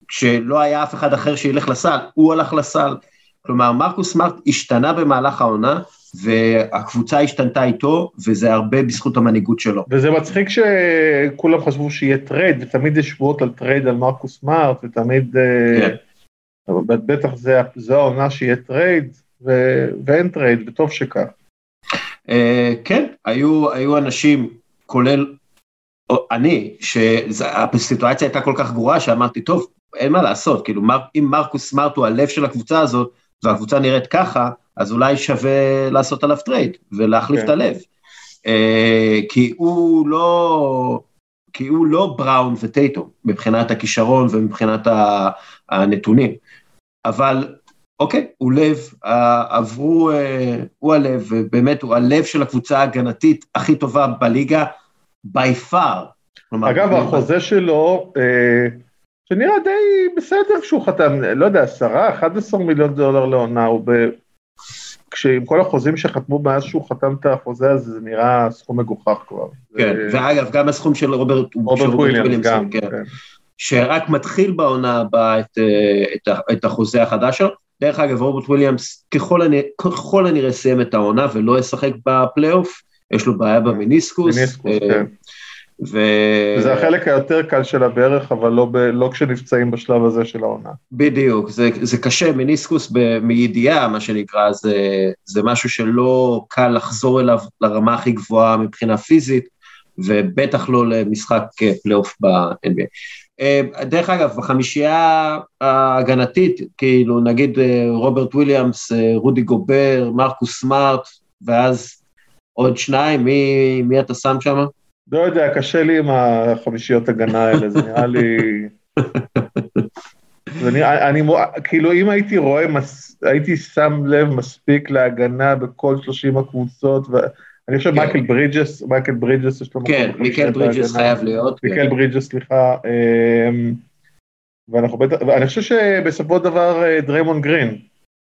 כשלא היה אף אחד אחר שילך לסל, הוא הלך לסל. כלומר, מרקוס סמארט השתנה במהלך העונה, והקבוצה השתנתה איתו, וזה הרבה בזכות המנהיגות שלו. וזה מצחיק שכולם חשבו שיהיה trade, ותמיד יש שבועות על trade על מרקוס סמארט, ותמיד... אה, כן. אבל בטח זה, זו העונה שיהיה trade, ו... ואין trade, וטוב שכך. Uh, כן, היו, היו אנשים, כולל אני, שהסיטואציה הייתה כל כך גרועה, שאמרתי, טוב, אין מה לעשות, כאילו, מר, אם מרקוס סמארט הוא הלב של הקבוצה הזאת, והקבוצה נראית ככה, אז אולי שווה לעשות עליו trade, ולהחליף כן. את הלב. Uh, כי הוא לא... כי הוא לא בראון וטייטום מבחינת הכישרון ומבחינת הנתונים. אבל אוקיי, הוא לב, עברו, אה, הוא הלב, ובאמת הוא הלב של הקבוצה ההגנתית הכי טובה בליגה, by far. אגב, החוזה שלו, אה, שנראה די בסדר כשהוא חתם, לא יודע, עשרה, 11 מיליון דולר לעונה, הוא ב... כשעם כל החוזים שחתמו מאז שהוא חתם את החוזה הזה, זה נראה סכום מגוחך כבר. כן, ואגב, גם הסכום של רוברט, רוברט וויליאמס, גם, כן. כן. שרק מתחיל בעונה הבאה את, אה, את, את החוזה החדש שלו. דרך אגב, רוברט וויליאמס ככל, ככל הנראה סיים את העונה ולא ישחק בפלייאוף, יש לו בעיה במיניסקוס. מיניסקוס, אה, כן. ו... זה החלק היותר קל של הברך, אבל לא, ב... לא כשנפצעים בשלב הזה של העונה. בדיוק, זה, זה קשה, מיניסקוס ב... מידיעה, מה שנקרא, זה, זה משהו שלא קל לחזור אליו לרמה הכי גבוהה מבחינה פיזית, ובטח לא למשחק פלייאוף ב-NBA. אה, דרך אגב, בחמישייה ההגנתית, כאילו נגיד אה, רוברט וויליאמס, אה, רודי גובר, מרקוס סמארט, ואז עוד שניים, מי, מי אתה שם שם? לא יודע, קשה לי עם החמישיות הגנה האלה, זה נראה לי... (laughs) אני, אני, כאילו אם הייתי רואה, מס, הייתי שם לב מספיק להגנה בכל 30 הקבוצות, אני חושב כן. מיקל ברידג'ס, מיקל ברידג'ס יש לו. כן, מיקל ברידג'ס חייב להיות. מיקל כן. ברידג'ס, סליחה. אמ, ואנחנו בטח, ואני חושב שבסופו של דבר אה, דריימונד גרין,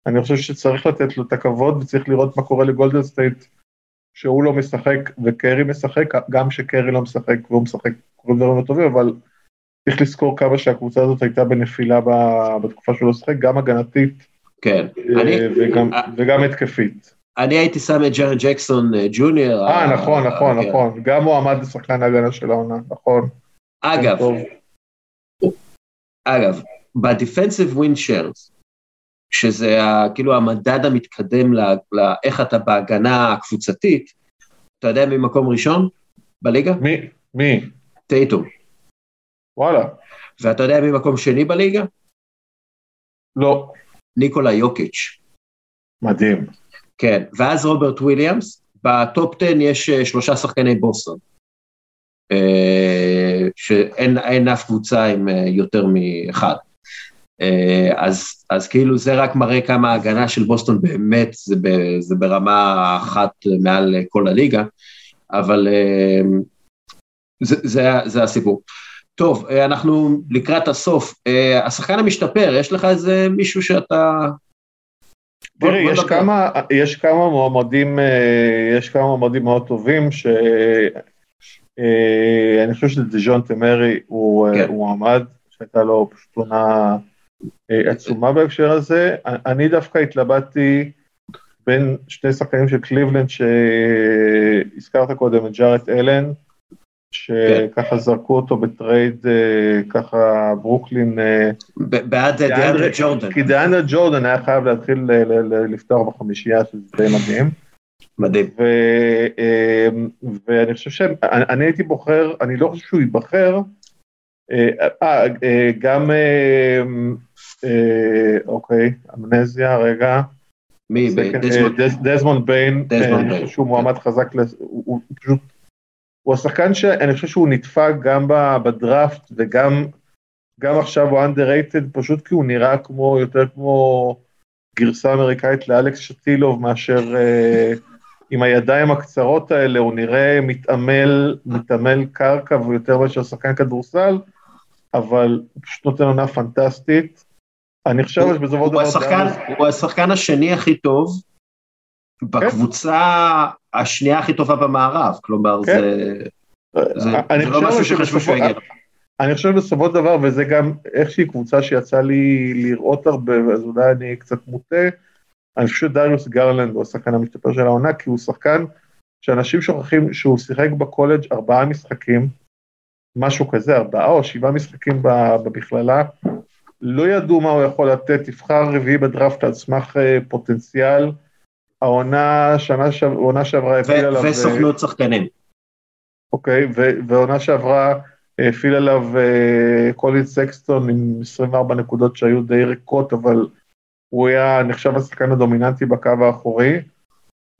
אני חושב שצריך לתת לו את הכבוד וצריך לראות מה קורה לגולדן סטייט, שהוא לא משחק וקרי משחק, גם שקרי לא משחק והוא משחק קורים דברים לא טובים, אבל צריך לזכור כמה שהקבוצה הזאת הייתה בנפילה בתקופה שהוא לא שיחק, גם הגנתית כן. אה, וגם, וגם התקפית. אני הייתי שם את ג'ארן ג'קסון אה, ג'וניור. אה, נכון, נכון, כן. נכון. גם הוא מועמד לשחקן ההגנה של העונה, נכון. אגב, אגב, ב defensive win shares, שזה כאילו המדד המתקדם לאיך אתה בהגנה הקבוצתית, אתה יודע מי מקום ראשון בליגה? מי? מי? טייטום. וואלה. ואתה יודע מי מקום שני בליגה? לא. ניקולה יוקיץ'. מדהים. כן, ואז רוברט וויליאמס, ב top 10 יש אה, שלושה שחקני בוסטון. אה, שאין אף קבוצה עם אה, יותר מאחד. אז, אז כאילו זה רק מראה כמה ההגנה של בוסטון באמת זה, ב, זה ברמה אחת מעל כל הליגה, אבל זה, זה, זה הסיפור. טוב, אנחנו לקראת הסוף. השחקן המשתפר, יש לך איזה מישהו שאתה תראי, יש כמה, יש כמה מועמדים, אה, יש כמה מועמדים מאוד טובים, שאני אה, חושב שדז'ונטה מארי הוא אה, כן. מועמד, שהייתה לו פשוט עונה עצומה בהקשר הזה. אני דווקא התלבטתי בין שני שחקנים של קליבלנד שהזכרת קודם, את ג'ארט אלן, שככה זרקו אותו ב trade, אה, ככה ברוקלין... אה, בעד דיאנדרה ג'ורדן. כי דיאנדרה ג'ורדן היה חייב להתחיל לפתוח בחמישייה, שזה די מדהים. מדהים. אמ, ואני חושב שאני הייתי בוחר, אני לא חושב שהוא ייבחר, אה, גם, אוקיי, אמנזיה, רגע. מי? דזמונד ביין, אני חושב שהוא מועמד חזק, הוא פשוט הוא השחקן שאני חושב שהוא נדפק גם בדראפט וגם גם עכשיו הוא underrated פשוט כי הוא נראה כמו, יותר כמו גרסה אמריקאית לאלכס שטילוב מאשר uh, עם הידיים הקצרות האלה, הוא נראה מתעמל, מתעמל קרקע ויותר מאשר שחקן כדורסל, אבל הוא פשוט נותן עונה פנטסטית. אני חושב שבסופו של דבר... הוא השחקן השני הכי טוב. בקבוצה השנייה הכי טובה במערב, כלומר כן. זה, זה, זה לא משהו שחשבו שהוא יגיע. אני חושב בסופו של דבר, וזה גם איזושהי קבוצה שיצא לי לראות הרבה, אז אולי אני קצת מוטה, אני חושב שדריוס גרלנד הוא השחקן המשתפר של העונה, כי הוא שחקן שאנשים שוכחים שהוא שיחק בקולג' ארבעה משחקים, משהו כזה, ארבעה או שבעה משחקים במכללה, לא ידעו מה הוא יכול לתת, תבחר רביעי בדראפט על סמך אה, פוטנציאל, העונה, שנה שעברה, עונה שעברה הפעילה עליו... וסוכנות שחקנים. אוקיי, ועונה שעברה הפעיל עליו אה, קולין סקסטון עם 24 נקודות שהיו די ריקות, אבל הוא היה נחשב השחקן הדומיננטי בקו האחורי.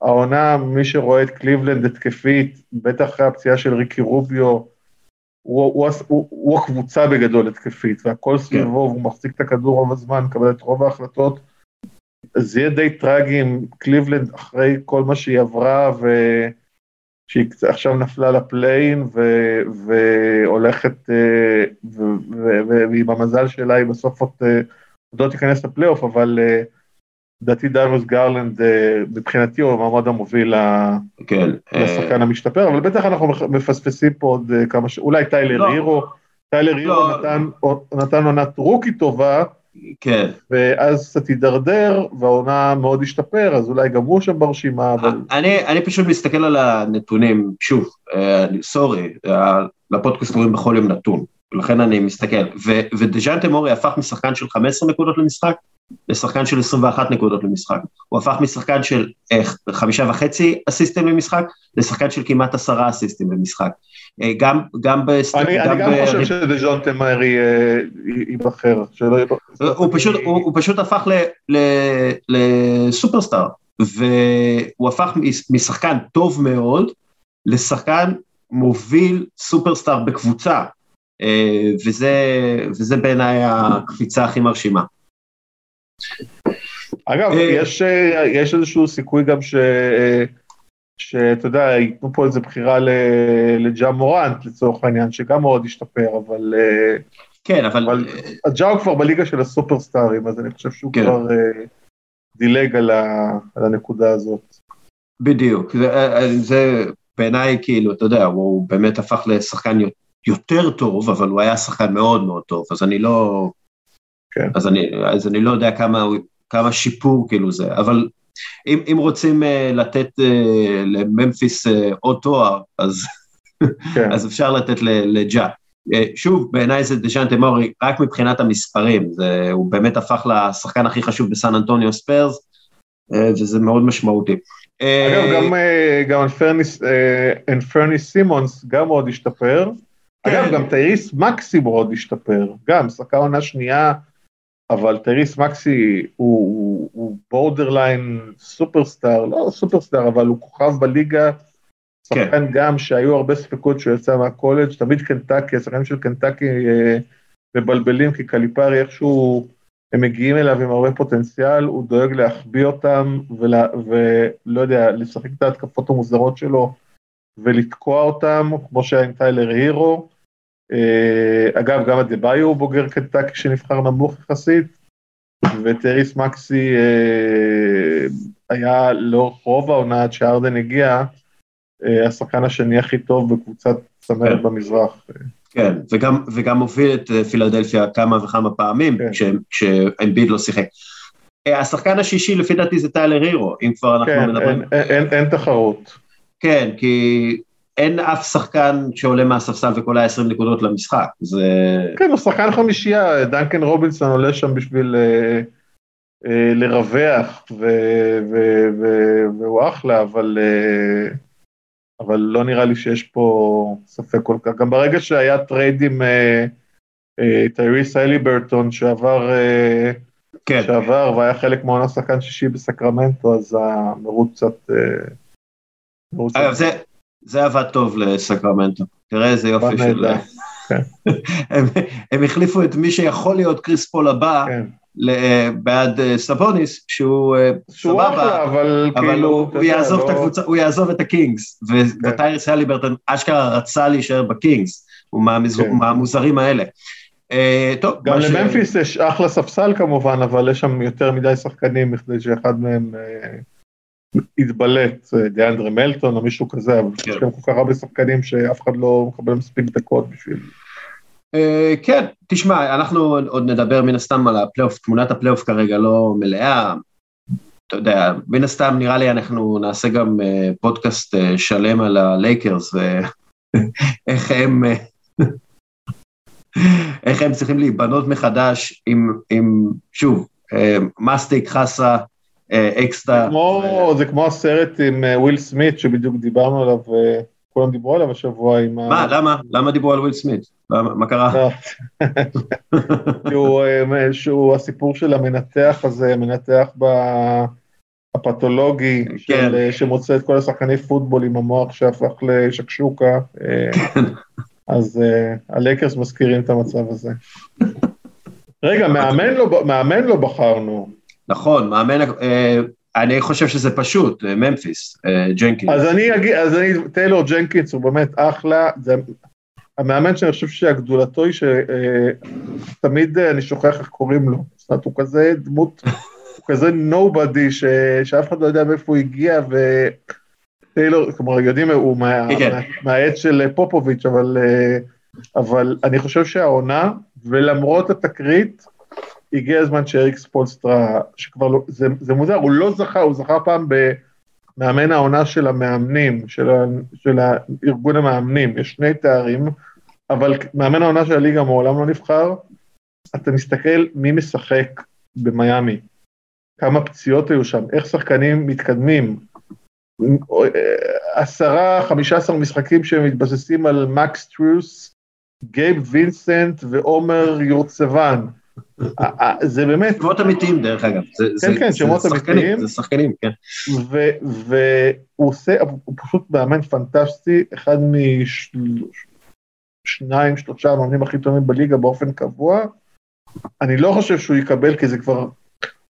העונה, מי שרואה את קליבלנד התקפית, בטח אחרי הפציעה של ריקי רוביו, הוא, הוא, הוא, הוא הקבוצה בגדול התקפית, והכל סביבו, כן. והוא מחזיק את הכדור רוב הזמן, מקבל את רוב ההחלטות. זה יהיה די טרגי עם קליבלנד אחרי כל מה שהיא עברה, ושהיא עכשיו נפלה ל play-in, ו... והולכת, אה, ועם המזל שלה היא בסוף עוד אה, לא תיכנס לפלייאוף, אבל אה, לדעתי דריוס גרלנד מבחינתי הוא המועמד המוביל כן, לשחקן המשתפר, אבל בטח אנחנו מפספסים פה עוד כמה ש... אולי טיילר לא. הירו, טיילר הירו לא. נתן, נתן עונת rookie טובה, כן. ואז קצת הידרדר, והעונה מאוד השתפר, אז אולי גם הוא שם ברשימה, אבל... אני, אני פשוט מסתכל על הנתונים, שוב, אה, sorry, אה, לפודקאסט קוראים בכל יום נתון, לכן אני מסתכל, ודז'אנטה מורי הפך משחקן של 15 נקודות למשחק, לשחקן של 21 נקודות למשחק. הוא הפך משחקן של חמישה וחצי אסיסטים למשחק, לשחקן של כמעט עשרה אסיסטים למשחק. אה, גם, גם ב... אני, גם, אני גם ב... חושב שדז'ון תמרי אה, ייבחר, שלא יבחר. הוא פשוט, הוא, הוא פשוט הפך לסופרסטאר, והוא הפך משחקן טוב מאוד לשחקן מוביל סופרסטאר בקבוצה, אה, וזה, וזה בעיניי הקפיצה הכי מרשימה. אגב, יש, יש איזשהו סיכוי גם ש... שאתה יודע, ייתנו פה איזה בחירה לג'ה מורנט לצורך העניין, שגם מאוד השתפר, אבל... אה, כן, אבל... אבל הג'ה הוא כבר בליגה של הסופרסטארים, אז אני חושב שהוא כן. כבר uh, דילג על, ה, על הנקודה הזאת. בדיוק, זה, אה, זה בעיניי כאילו, אתה יודע, הוא באמת הפך לשחקן יותר טוב, אבל הוא היה שחקן מאוד מאוד טוב, אז אני לא... כן. אז אני, אז אני לא יודע כמה, כמה שיפור כאילו זה, אבל אם, אם רוצים uh, לתת uh, לממפיס uh, עוד תואר, אז, כן. אז אפשר לתת לג'ה. אה, שוב, בעיניי זה דז'אנטה מורי, רק מבחינת המספרים, זה, הוא באמת הפך לשחקן הכי חשוב בסן אנטוניו ספיירס, אה, וזה מאוד משמעותי. אגב, גם, גם אנפרני, אנפרני סימונס גם מאוד השתפר. אגב, גם טייריס מקסי מאוד השתפר, גם, שחקה עונה שנייה, אבל טייריס מקסי הוא, borderline superstar, לא superstar, אבל הוא כוכב בליגה, שחקן גם שהיו הרבה ספקות שהוא יצא מהקולג', תמיד קנטקי, השחקנים של קנטקי אה, מבלבלים, כי קליפארי איכשהו, הם מגיעים אליו עם הרבה פוטנציאל, הוא דואג להחביא אותם, ולה, ולא יודע, לשחק את ההתקפות המוזרות שלו, ולתקוע אותם, כמו שהיה עם טיילר הירו. אה, אגב, גם הדה-ביו הוא בוגר קנטקי שנבחר נמוך יחסית, וטריס מקסי אה, היה לאורך רוב העונה עד שארדן הגיע, אה, השחקן השני הכי טוב בקבוצת צמרת כן. במזרח. כן, וגם, וגם הוביל את אה, פילדלפיה כמה וכמה פעמים, כן. כש- כשאמביד לא שיחק. אה, השחקן השישי לפי דעתי זה טיילר הירו, אם כבר אנחנו כן, מדברים. אין, אין, אין, אין תחרות. כן, כי אין אף שחקן שעולה מהספסל וקולע 20 נקודות למשחק, זה... כן, הוא שחקן חמישייה, דנקן רובינסון עולה שם בשביל אה, אה, לרווח, ו, ו, ו, והוא אחלה, אבל, אה, אבל לא נראה לי שיש פה ספק כל כך. גם ברגע שהיה trade עם אה, אה, טייריס הליברטון שעבר, אה, כן, שעבר והיה חלק מהעונה שחקן שישי בסקרמנטו, אז המרוץ קצת... אה, אגב, זה, זה עבד טוב לסקרמנטו, תראה איזה יופי של... כן. הם, הם החליפו את מי שיכול להיות קריס פול הבא כן. ל- אה, בעד אה, סבוניס, שהוא אה, שהוא אחלה, סבבה, אבל אבל כאילו, הוא, הוא יעזוב את לא- הקבוצה, הוא יעזוב את הקינגס, כן. וטייריס הליברטון אשכרה רצה להישאר בקינגס, הוא מהמז- כן. מהמוזרים האלה. אה, טוב, גם מה ש- לממפיס יש אחלה ספסל כמובן, אבל יש שם יותר מדי שחקנים בכדי שאחד מהם אה, יתבלט, אה, דיאנתוני מלטון או מישהו כזה, אבל כן. יש גם כל כך הרבה שחקנים שאף אחד לא מקבל מספיק דקות בשביל... אה, כן, תשמע, אנחנו עוד נדבר מן הסתם על הפלייאוף, תמונת הפלייאוף כרגע לא מלאה. אתה יודע, מן הסתם נראה לי אנחנו נעשה גם אה, פודקאסט שלם על הלייקרס (laughs) ואיך הם, (laughs) איך הם צריכים להיבנות מחדש עם, עם שוב, מסטיק, חסה, אה, אקסטה. כמו, זה כמו הסרט עם אה, וויל סמית שבדיוק דיברנו עליו, אה, כולם דיברו עליו השבוע עם ה... מה, למה? למה דיברו על וויל סמית? למה- מה קרה? לא. שהוא, הסיפור של המנתח הזה, מנתח ב- הפתולוגי, כן. של, שמוצא את כל השחקני פוטבול עם המוח שהפך לשקשוקה, אה, אז הלייקרס מזכירים את המצב הזה. רגע, (laughs) מאמן לא, מאמן לא בחרנו, נכון, מאמן, אה, אני חושב שזה פשוט, אה, ממפיס, אה, ג'נקינס. אז אני אגיד, אז אני, טיילור ג'נקינס הוא באמת אחלה, זה המאמן שאני חושב שהגדולתו היא שתמיד אני שוכח איך קוראים לו, זאת אומרת, הוא כזה דמות, הוא כזה נובדי, שאף אחד לא יודע מאיפה הוא הגיע, וטיילור, כלומר, יודעים, הוא מה- כן. מה- מהעץ של פופוביץ', אבל, אה, אבל אני חושב שהעונה, ולמרות התקרית, הגיע הזמן שאריקס פולסטרה, שכבר לא, זה, זה מוזר, הוא לא זכה, הוא זכה פעם במאמן העונה של המאמנים, של, ה, של ארגון המאמנים, יש שני תארים, אבל מאמן העונה של הליגה מעולם לא נבחר. אתה מסתכל מי משחק במיאמי, כמה פציעות היו שם, איך שחקנים מתקדמים. עשרה, חמישה עשר משחקים שמתבססים על מקס טרוס, גייב וינסנט ועומר יורצבן. זה באמת, שמות אמיתיים דרך אגב. זה- זה- כן, זה שמות אמיתיים. זה שחקנים, כן. והוא עושה, הוא פשוט מאמן פנטסטי, אחד משניים, שלושה המאמנים הכי טובים בליגה באופן קבוע. אני לא חושב שהוא יקבל, כי זה כבר,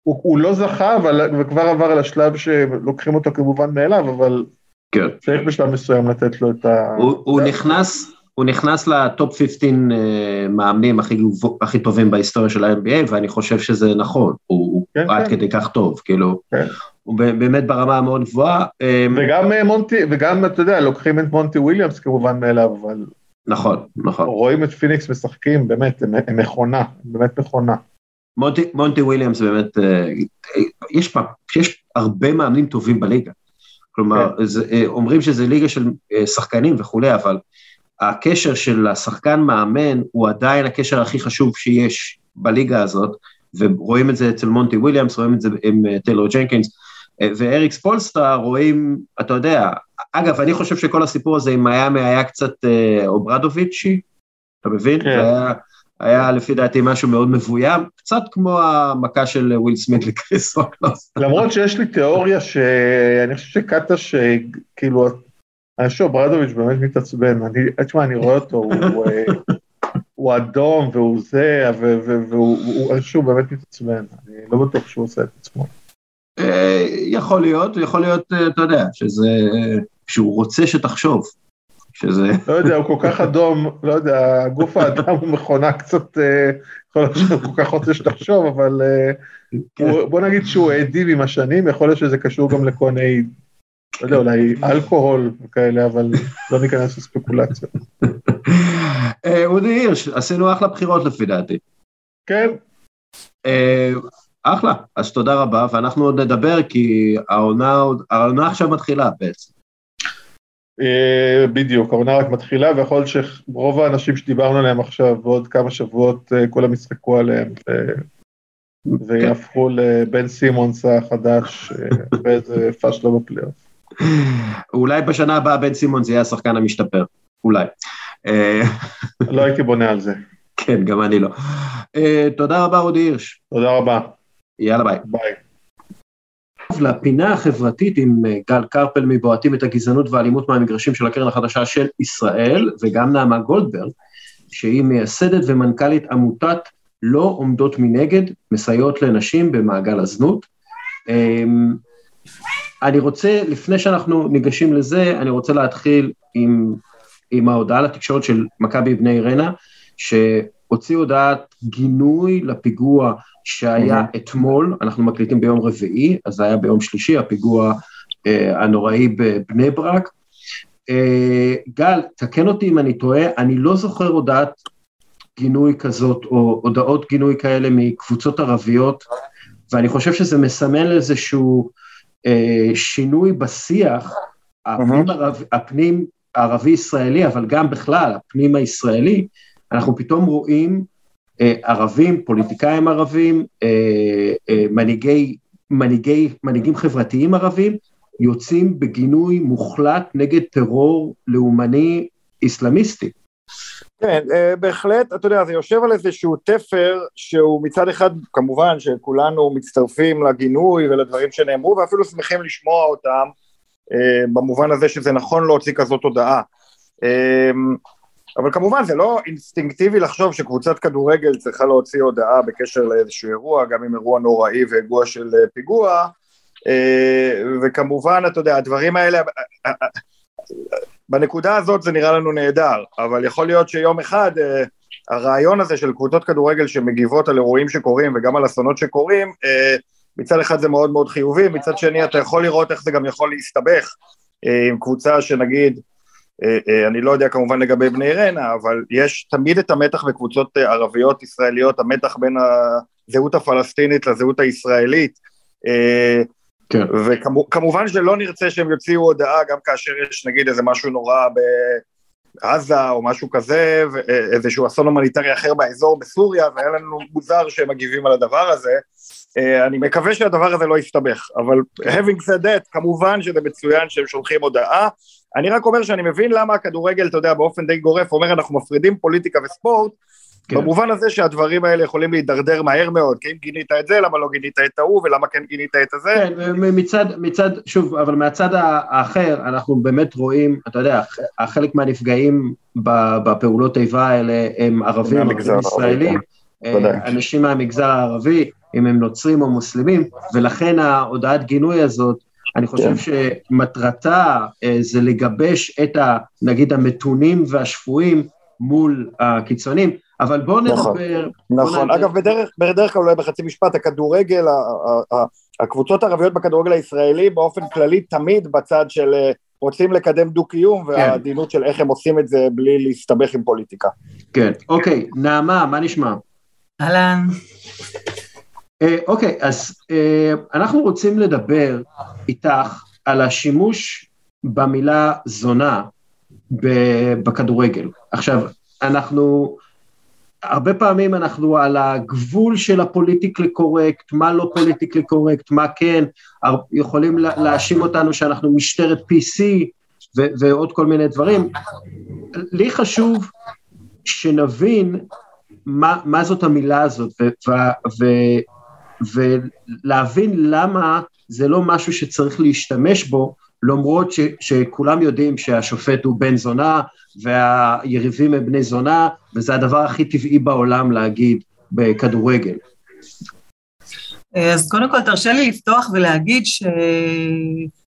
הוא, הוא לא זכה, אבל וכבר עבר על השלב שלוקחים אותו כמובן מאליו, אבל כן. צריך בשלב מסוים לתת לו את ה... הוא- הוא נכנס... הוא נכנס לטופ 15 אה, מאמנים הכי, הכי טובים בהיסטוריה של ה-NBA, ואני חושב שזה נכון, הוא, כן, עד כן. כדי כך טוב, כאילו, כן. הוא באמת ברמה המאוד גבוהה, אה, וגם אה, מונטי, וגם, אתה יודע, לוקחים את מונטי וויליאמס כמובן מאליו, אבל נכון, נכון. רואים את פיניקס משחקים, באמת, הם, הם מכונה, הם באמת מכונה. מונטי, מונטי וויליאמס באמת, יש, פעם- יש הרבה מאמנים טובים בליגה. כלומר, כן. זה, אומרים שזה ליגה של שחקנים וכולי, אבל הקשר של השחקן מאמן הוא עדיין הקשר הכי חשוב שיש בליגה הזאת, ורואים את זה אצל מונטי וויליאמס, רואים את זה עם אה, טיילור ג'נקינס, אה, ואריק ספולסטרה רואים, אתה יודע, אגב, אני חושב שכל הסיפור הזה עם מיאמי היה קצת אה, אוברדוביצ'י, אתה מבין? כן. היה, היה לפי דעתי משהו מאוד מבוים, קצת כמו המכה של וויל סמית לקריס רוקלוס. למרות שיש לי תיאוריה שאני חושב שקטש, כאילו, אני חושב שברדוביץ' באמת מתעצבן, אני, תשמע, אני רואה אותו, הוא, אה, (laughs) הוא אדום והוא זה, והוא, שהוא באמת מתעצבן, אני לא בטוח שהוא עושה את עצמו. אה, יכול להיות, יכול להיות, אה, אתה יודע, שזה, שהוא רוצה שתחשוב, שזה, לא יודע, הוא כל כך אדום, לא יודע, גוף האדם הוא מכונה קצת, אה, יכול להיות שהוא כל כך רוצה שתחשוב, אבל אה, כן. בוא נגיד שהוא העדיב עם השנים, יכול להיות שזה קשור גם מיני, לא יודע, אולי אלכוהול וכאלה, אבל לא ניכנס לספקולציות. אה, אודי הירש, עשינו אחלה בחירות לפי דעתי. כן, אה, אחלה, אז תודה רבה, ואנחנו עוד נדבר כי העונה, עכשיו מתחילה בעצם. אה, בדיוק, העונה רק מתחילה, ויכול להיות שרוב האנשים שדיברנו עליהם עכשיו, בעוד כמה שבועות כולם ישחקו עליהם, ו- ויהפכו לבן סימונס החדש, (laughs) באיזה פאשלה בפלייאוף. אולי בשנה הבאה בן סימונס יהיה השחקן המשתפר, אולי. אה, לא הייתי בונה על זה. כן, גם אני לא. אה, תודה רבה אודי הירש, תודה רבה, יאללה ביי. ביי. לפינה החברתית עם אה, גל קרפל מבעיטים את הגזענות והאלימות מהמגרשים של הקרן החדשה של ישראל, וגם נעמה גולדברג, שהיא מייסדת ומנכ"לית עמותת לא עומדות מנגד, מסייעות לנשים במעגל הזנות. אני רוצה, לפני שאנחנו ניגשים לזה, אני רוצה להתחיל עם, עם ההודעה לתקשורת של מכבי בני רנה, שהוציא הודעת גינוי לפיגוע שהיה אתמול, אנחנו מקליטים ביום רביעי, אז זה היה ביום שלישי, הפיגוע אה, הנוראי בבני ברק. אה, גל, תקן אותי אם אני טועה, אני לא זוכר הודעת גינוי כזאת, או הודעות גינוי כאלה מקבוצות ערביות, ואני חושב שזה מסמל איזשהו שינוי בשיח, הפנים, ערב, הפנים הערבי-ישראלי, אבל גם בכלל, הפנים הישראלי, אנחנו פתאום רואים אה, ערבים, פוליטיקאים ערבים, אה, אה, מנהיגי, מנהיגי, מנהיגים חברתיים ערבים, יוצאים בגינוי מוחלט נגד טרור לאומני איסלאמיסטי. כן, אה, בהחלט, אתה יודע, זה יושב על איזשהו תפר שהוא מצד אחד, כמובן שכולנו מצטרפים לגינוי ולדברים שנאמרו ואפילו שמחים לשמוע אותם, אה, במובן הזה שזה נכון להוציא כזאת הודעה. אה, אבל כמובן זה לא אינסטינקטיבי לחשוב שקבוצת כדורגל צריכה להוציא הודעה בקשר לאיזשהו אירוע, גם אם אירוע נוראי ואירוע של פיגוע, וכמובן, אתה יודע, הדברים האלה, בנקודה הזאת זה נראה לנו נהדר, אבל יכול להיות שיום אחד אה, הרעיון הזה של קבוצות כדורגל שמגיבות על אירועים שקורים וגם על אסונות שקורים, אה, מצד אחד זה מאוד מאוד חיובי, מצד שני אתה יכול לראות איך זה גם יכול להסתבך אה, עם קבוצה שנגיד, אה, אה, אני לא יודע כמובן לגבי בני רנה, אבל יש תמיד את המתח בקבוצות אה, ערביות ישראליות, המתח בין הזהות הפלסטינית לזהות הישראלית, אה, כן. וכמובן שלא נרצה שהם יוציאו הודעה גם כאשר יש נגיד איזה משהו נורא בעזה או משהו כזה, איזשהו אסון הומניטרי אחר באזור בסוריה, והיה לנו מוזר שהם מגיבים על הדבר הזה. אה, אני מקווה שהדבר הזה לא יסתבך, אבל having said that, כמובן שזה מצוין שהם שולחים הודעה. אני רק אומר שאני מבין למה הכדורגל, אתה יודע, באופן די גורף, אומר אנחנו מפרידים פוליטיקה וספורט, כן. במובן הזה שהדברים האלה יכולים להידרדר מהר מאוד, כי אם גינית את זה, למה לא גינית את ההוא, ולמה כן גינית את הזה? כן, מצד, מצד, שוב, אבל מהצד האחר, אנחנו באמת רואים, אתה יודע, חלק מהנפגעים בפעולות איבה האלה הם ערבים, ערבים ישראלים, אנשים מהמגזר הערבי, אם הם נוצרים או מוסלמים, ולכן ההודעת גינוי הזאת, אני חושב כן. שמטרתה זה לגבש את, ה, נגיד, המתונים והשפויים מול הקיצונים, אבל בואו נדבר... נכון, נכון. אגב, בדרך, בדרך כלל אולי בחצי משפט, הכדורגל, הקבוצות הערביות בכדורגל הישראלי באופן כללי תמיד בצד של רוצים לקדם דו-קיום, והעדינות של איך הם עושים את זה בלי להסתבך עם פוליטיקה. כן, אוקיי, נעמה, מה נשמע? אהלן. אוקיי, אז אנחנו רוצים לדבר איתך על השימוש במילה זונה בכדורגל. עכשיו, אנחנו, הרבה פעמים אנחנו על הגבול של ה politically correct, מה לא politically correct, מה כן, יכולים להאשים אותנו שאנחנו משטרת PC ו- ועוד כל מיני דברים. לי חשוב שנבין מה, מה זאת המילה הזאת, ו- ו- ולהבין למה זה לא משהו שצריך להשתמש בו, למרות ש, שכולם יודעים שהשופט הוא בן זונה והיריבים הם בני זונה, וזה הדבר הכי טבעי בעולם להגיד בכדורגל. אז קודם כל תרשה לי לפתוח ולהגיד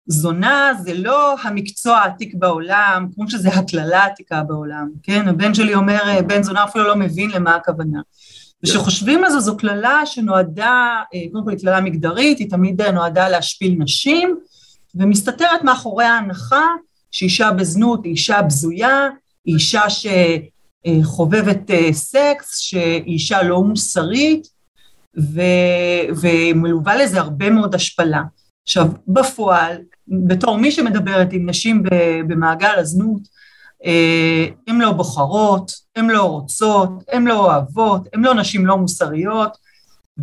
שזונה זה לא המקצוע העתיק בעולם, כמו שזה הקללה העתיקה בעולם, כן? הבן שלי אומר, בן זונה אפילו לא מבין למה הכוונה. וכשחושבים על זה, זו קללה שנועדה, קודם כל היא קללה מגדרית, היא תמיד נועדה להשפיל נשים, ומסתתרת מאחורי ההנחה שאישה בזנות היא אישה בזויה, היא אישה שחובבת סקס, שהיא אישה לא מוסרית, ו... ומלווה לזה הרבה מאוד השפלה. עכשיו, בפועל, בתור מי שמדברת עם נשים במעגל הזנות, הן לא בוחרות, הן לא רוצות, הן לא אוהבות, הן לא נשים לא מוסריות,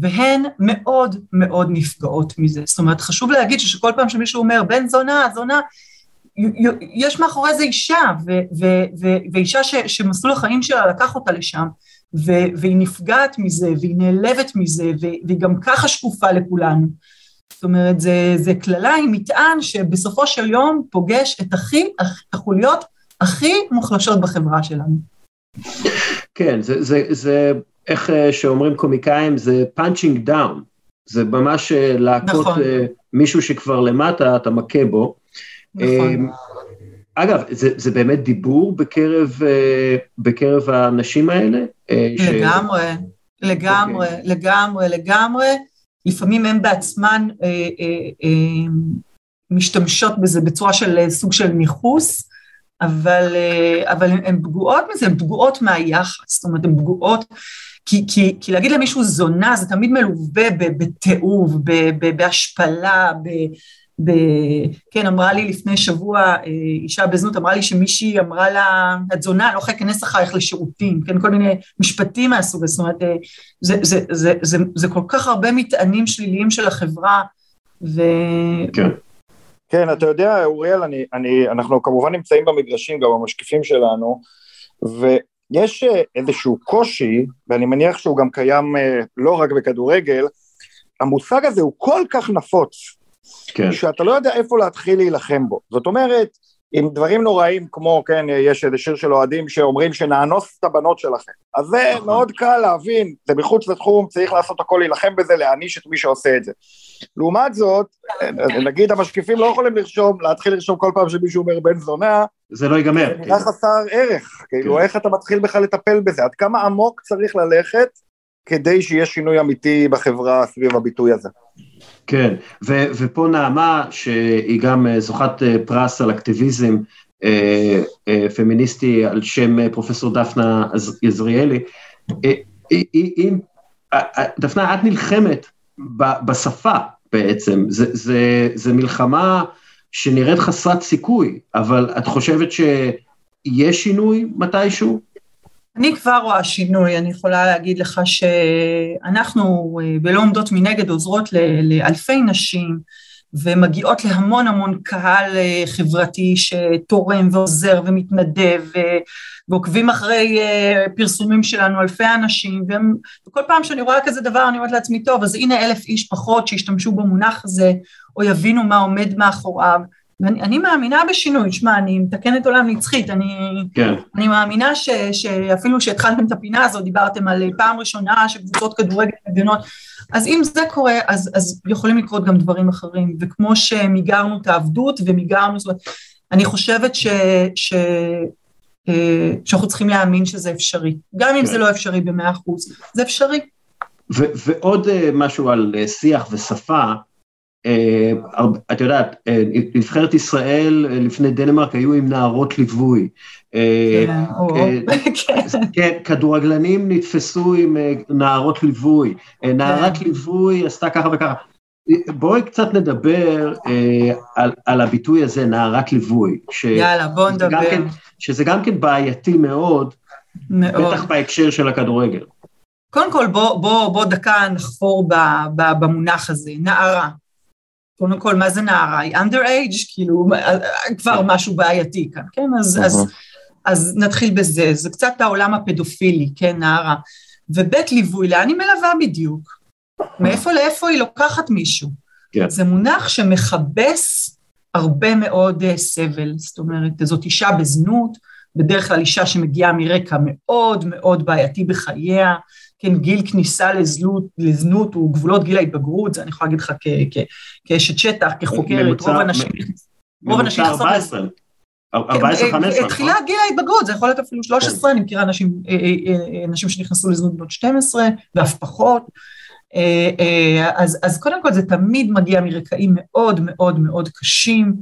והן מאוד מאוד נפגעות מזה. זאת אומרת, חשוב להגיד שכל פעם שמישהו אומר בן זונה, זונה, יש מאחורי זה אישה, ו- ו- ו- ואישה ש- שמסלול החיים שלה לקח אותה לשם, ו- והיא נפגעת מזה, והיא נעלבת מזה, והיא גם ככה שקופה לכולנו. זאת אומרת, זה, קללה עם מטען שבסופו של יום פוגש את הכי, החוליות הכי מוחלשות בחברה שלנו. כן, זה, זה, זה איך שאומרים קומיקאים, זה punching down. זה ממש להכות נכון. מישהו שכבר למטה, אתה מכה בו. נכון. אגב, זה, זה באמת דיבור בקרב, בקרב האנשים האלה? לגמרי, ש... לגמרי, okay. אוקיי. לגמרי, לגמרי. לפעמים הם בעצמן אה, אה, אה, משתמשות בזה בצורה של סוג של ניכוס, אבל, אה, אבל הן פגועות מזה, הן פגועות מהיחס, זאת אומרת, הן פגועות, כי, כי, כי להגיד למישהו זונה זה תמיד מלווה בתיעוב, בהשפלה, ב... ב... כן, אמרה לי לפני שבוע, אה, אישה בזנות אמרה לי שמישהי אמרה לה, את זונה, לא יכולה להיכנס אחרייך לשירותים, כן, כל מיני משפטים מהסוג הזה, זאת אומרת, אה, זה, זה, זה, זה, זה כל כך הרבה מטענים שליליים של החברה, ו... כן. כן, אתה יודע, אוריאל, אני, אני, אנחנו כמובן נמצאים במגרשים, גם המשקיפים שלנו, ויש אה, איזשהו קושי, ואני מניח שהוא גם קיים לא רק בכדורגל, המושג הזה הוא כל כך נפוץ, כן. שאתה לא יודע איפה להתחיל להילחם בו. זאת אומרת, עם דברים נוראים כמו, כן, יש איזה שיר של אוהדים שאומרים שנאנוס את הבנות שלכם. אז זה נכון. מאוד קל להבין, זה מחוץ לתחום, צריך לעשות הכל להילחם בזה, להעניש את מי שעושה את זה. לעומת זאת, (laughs) נגיד המשקיפים לא יכולים לרשום, להתחיל לרשום כל פעם שמישהו אומר בן זונה, זה לא ייגמר. זה נראה כאילו. חסר ערך, כאילו כן. איך אתה מתחיל בכלל לטפל בזה, עד כמה עמוק צריך ללכת כדי שיהיה שינוי אמיתי בחברה סביב הביטוי הזה. כן, ו- ופה נעמה, שהיא גם אה, זוכת אה, פרס על אקטיביזם אה, אה, פמיניסטי על שם אה, פרופסור דפנה יזריאלי, אה, היא, דפנה, את נלחמת ב- בשפה בעצם, זה, זה, זה מלחמה שנראית חסרת סיכוי, אבל את חושבת שיש שינוי מתישהו? אני כבר רואה שינוי, אני יכולה להגיד לך שאנחנו בלא עומדות מנגד עוזרות לאלפי נשים ומגיעות להמון המון קהל אה, חברתי שתורם ועוזר ומתנדב ועוקבים אחרי אה, פרסומים שלנו, אלפי אנשים, והם, וכל פעם שאני רואה כזה דבר אני אומרת לעצמי, טוב, אז הנה אלף איש פחות שישתמשו במונח הזה, או יבינו מה עומד מאחוריו. ואני מאמינה בשינוי, שמע, אני מתקנת עולם נצחית, אני, כן. אני מאמינה ש, שאפילו שהתחלתם את הפינה הזאת, דיברתם על פעם ראשונה שקבוצות כדורגל מגנות, אז אם זה קורה, אז, אז יכולים לקרות גם דברים אחרים, וכמו שמיגרנו את העבדות ומיגרנו, זאת אומרת, אני חושבת ש, ש, אה, שאנחנו צריכים להאמין שזה אפשרי, גם אם כן. זה לא אפשרי במאה אחוז, זה אפשרי. ו- ועוד אה, משהו על אה, שיח ושפה, אה, את יודעת, אה, נבחרת ישראל אה, לפני דנמרק היו עם נערות ליווי. כן, כן. (laughs) כן, כדורגלנים נתפסו עם נערות ליווי, נערת ליווי עשתה ככה וככה. בואי קצת נדבר אה, על, על הביטוי הזה, נערת ליווי. ש, יאללה, גם נדבר. כן, שזה גם כן בעייתי מאוד, מאוד. בטח בהקשר של הכדורגל. קודם כל, בוא, בוא, בוא דקה נחפור ב, ב, במונח הזה, נערה. קודם כל, מה זה נערה? היא underage? כאילו, כבר משהו בעייתי כאן, כן? אז, אז, אז נתחיל בזה. זה קצת העולם הפדופילי, כן, נערה. ובית ליווי, לאן היא מלווה בדיוק? מאיפה לאיפה היא לוקחת מישהו? כן. זה מונח שמכבס הרבה מאוד אה, סבל. זאת אומרת, זאת אישה בזנות, בדרך כלל אישה שמגיעה מרקע מאוד מאוד בעייתי בחייה, כן, גיל כניסה לזנות, לזנות הוא גבולות גיל ההתבגרות, זה אני יכולה להגיד לך כאשת שטח, כחוקרת, רוב הנשים, רוב נכנסות 14, 14, 15, תחילה גיל ההתבגרות, זה יכול להיות אפילו 13, אני מכירה אה, אה, אה, נשים שנכנסו לזנות בנות 12 ואף פחות. אז קודם כל זה תמיד מגיע מרקעים מאוד מאוד מאוד קשים,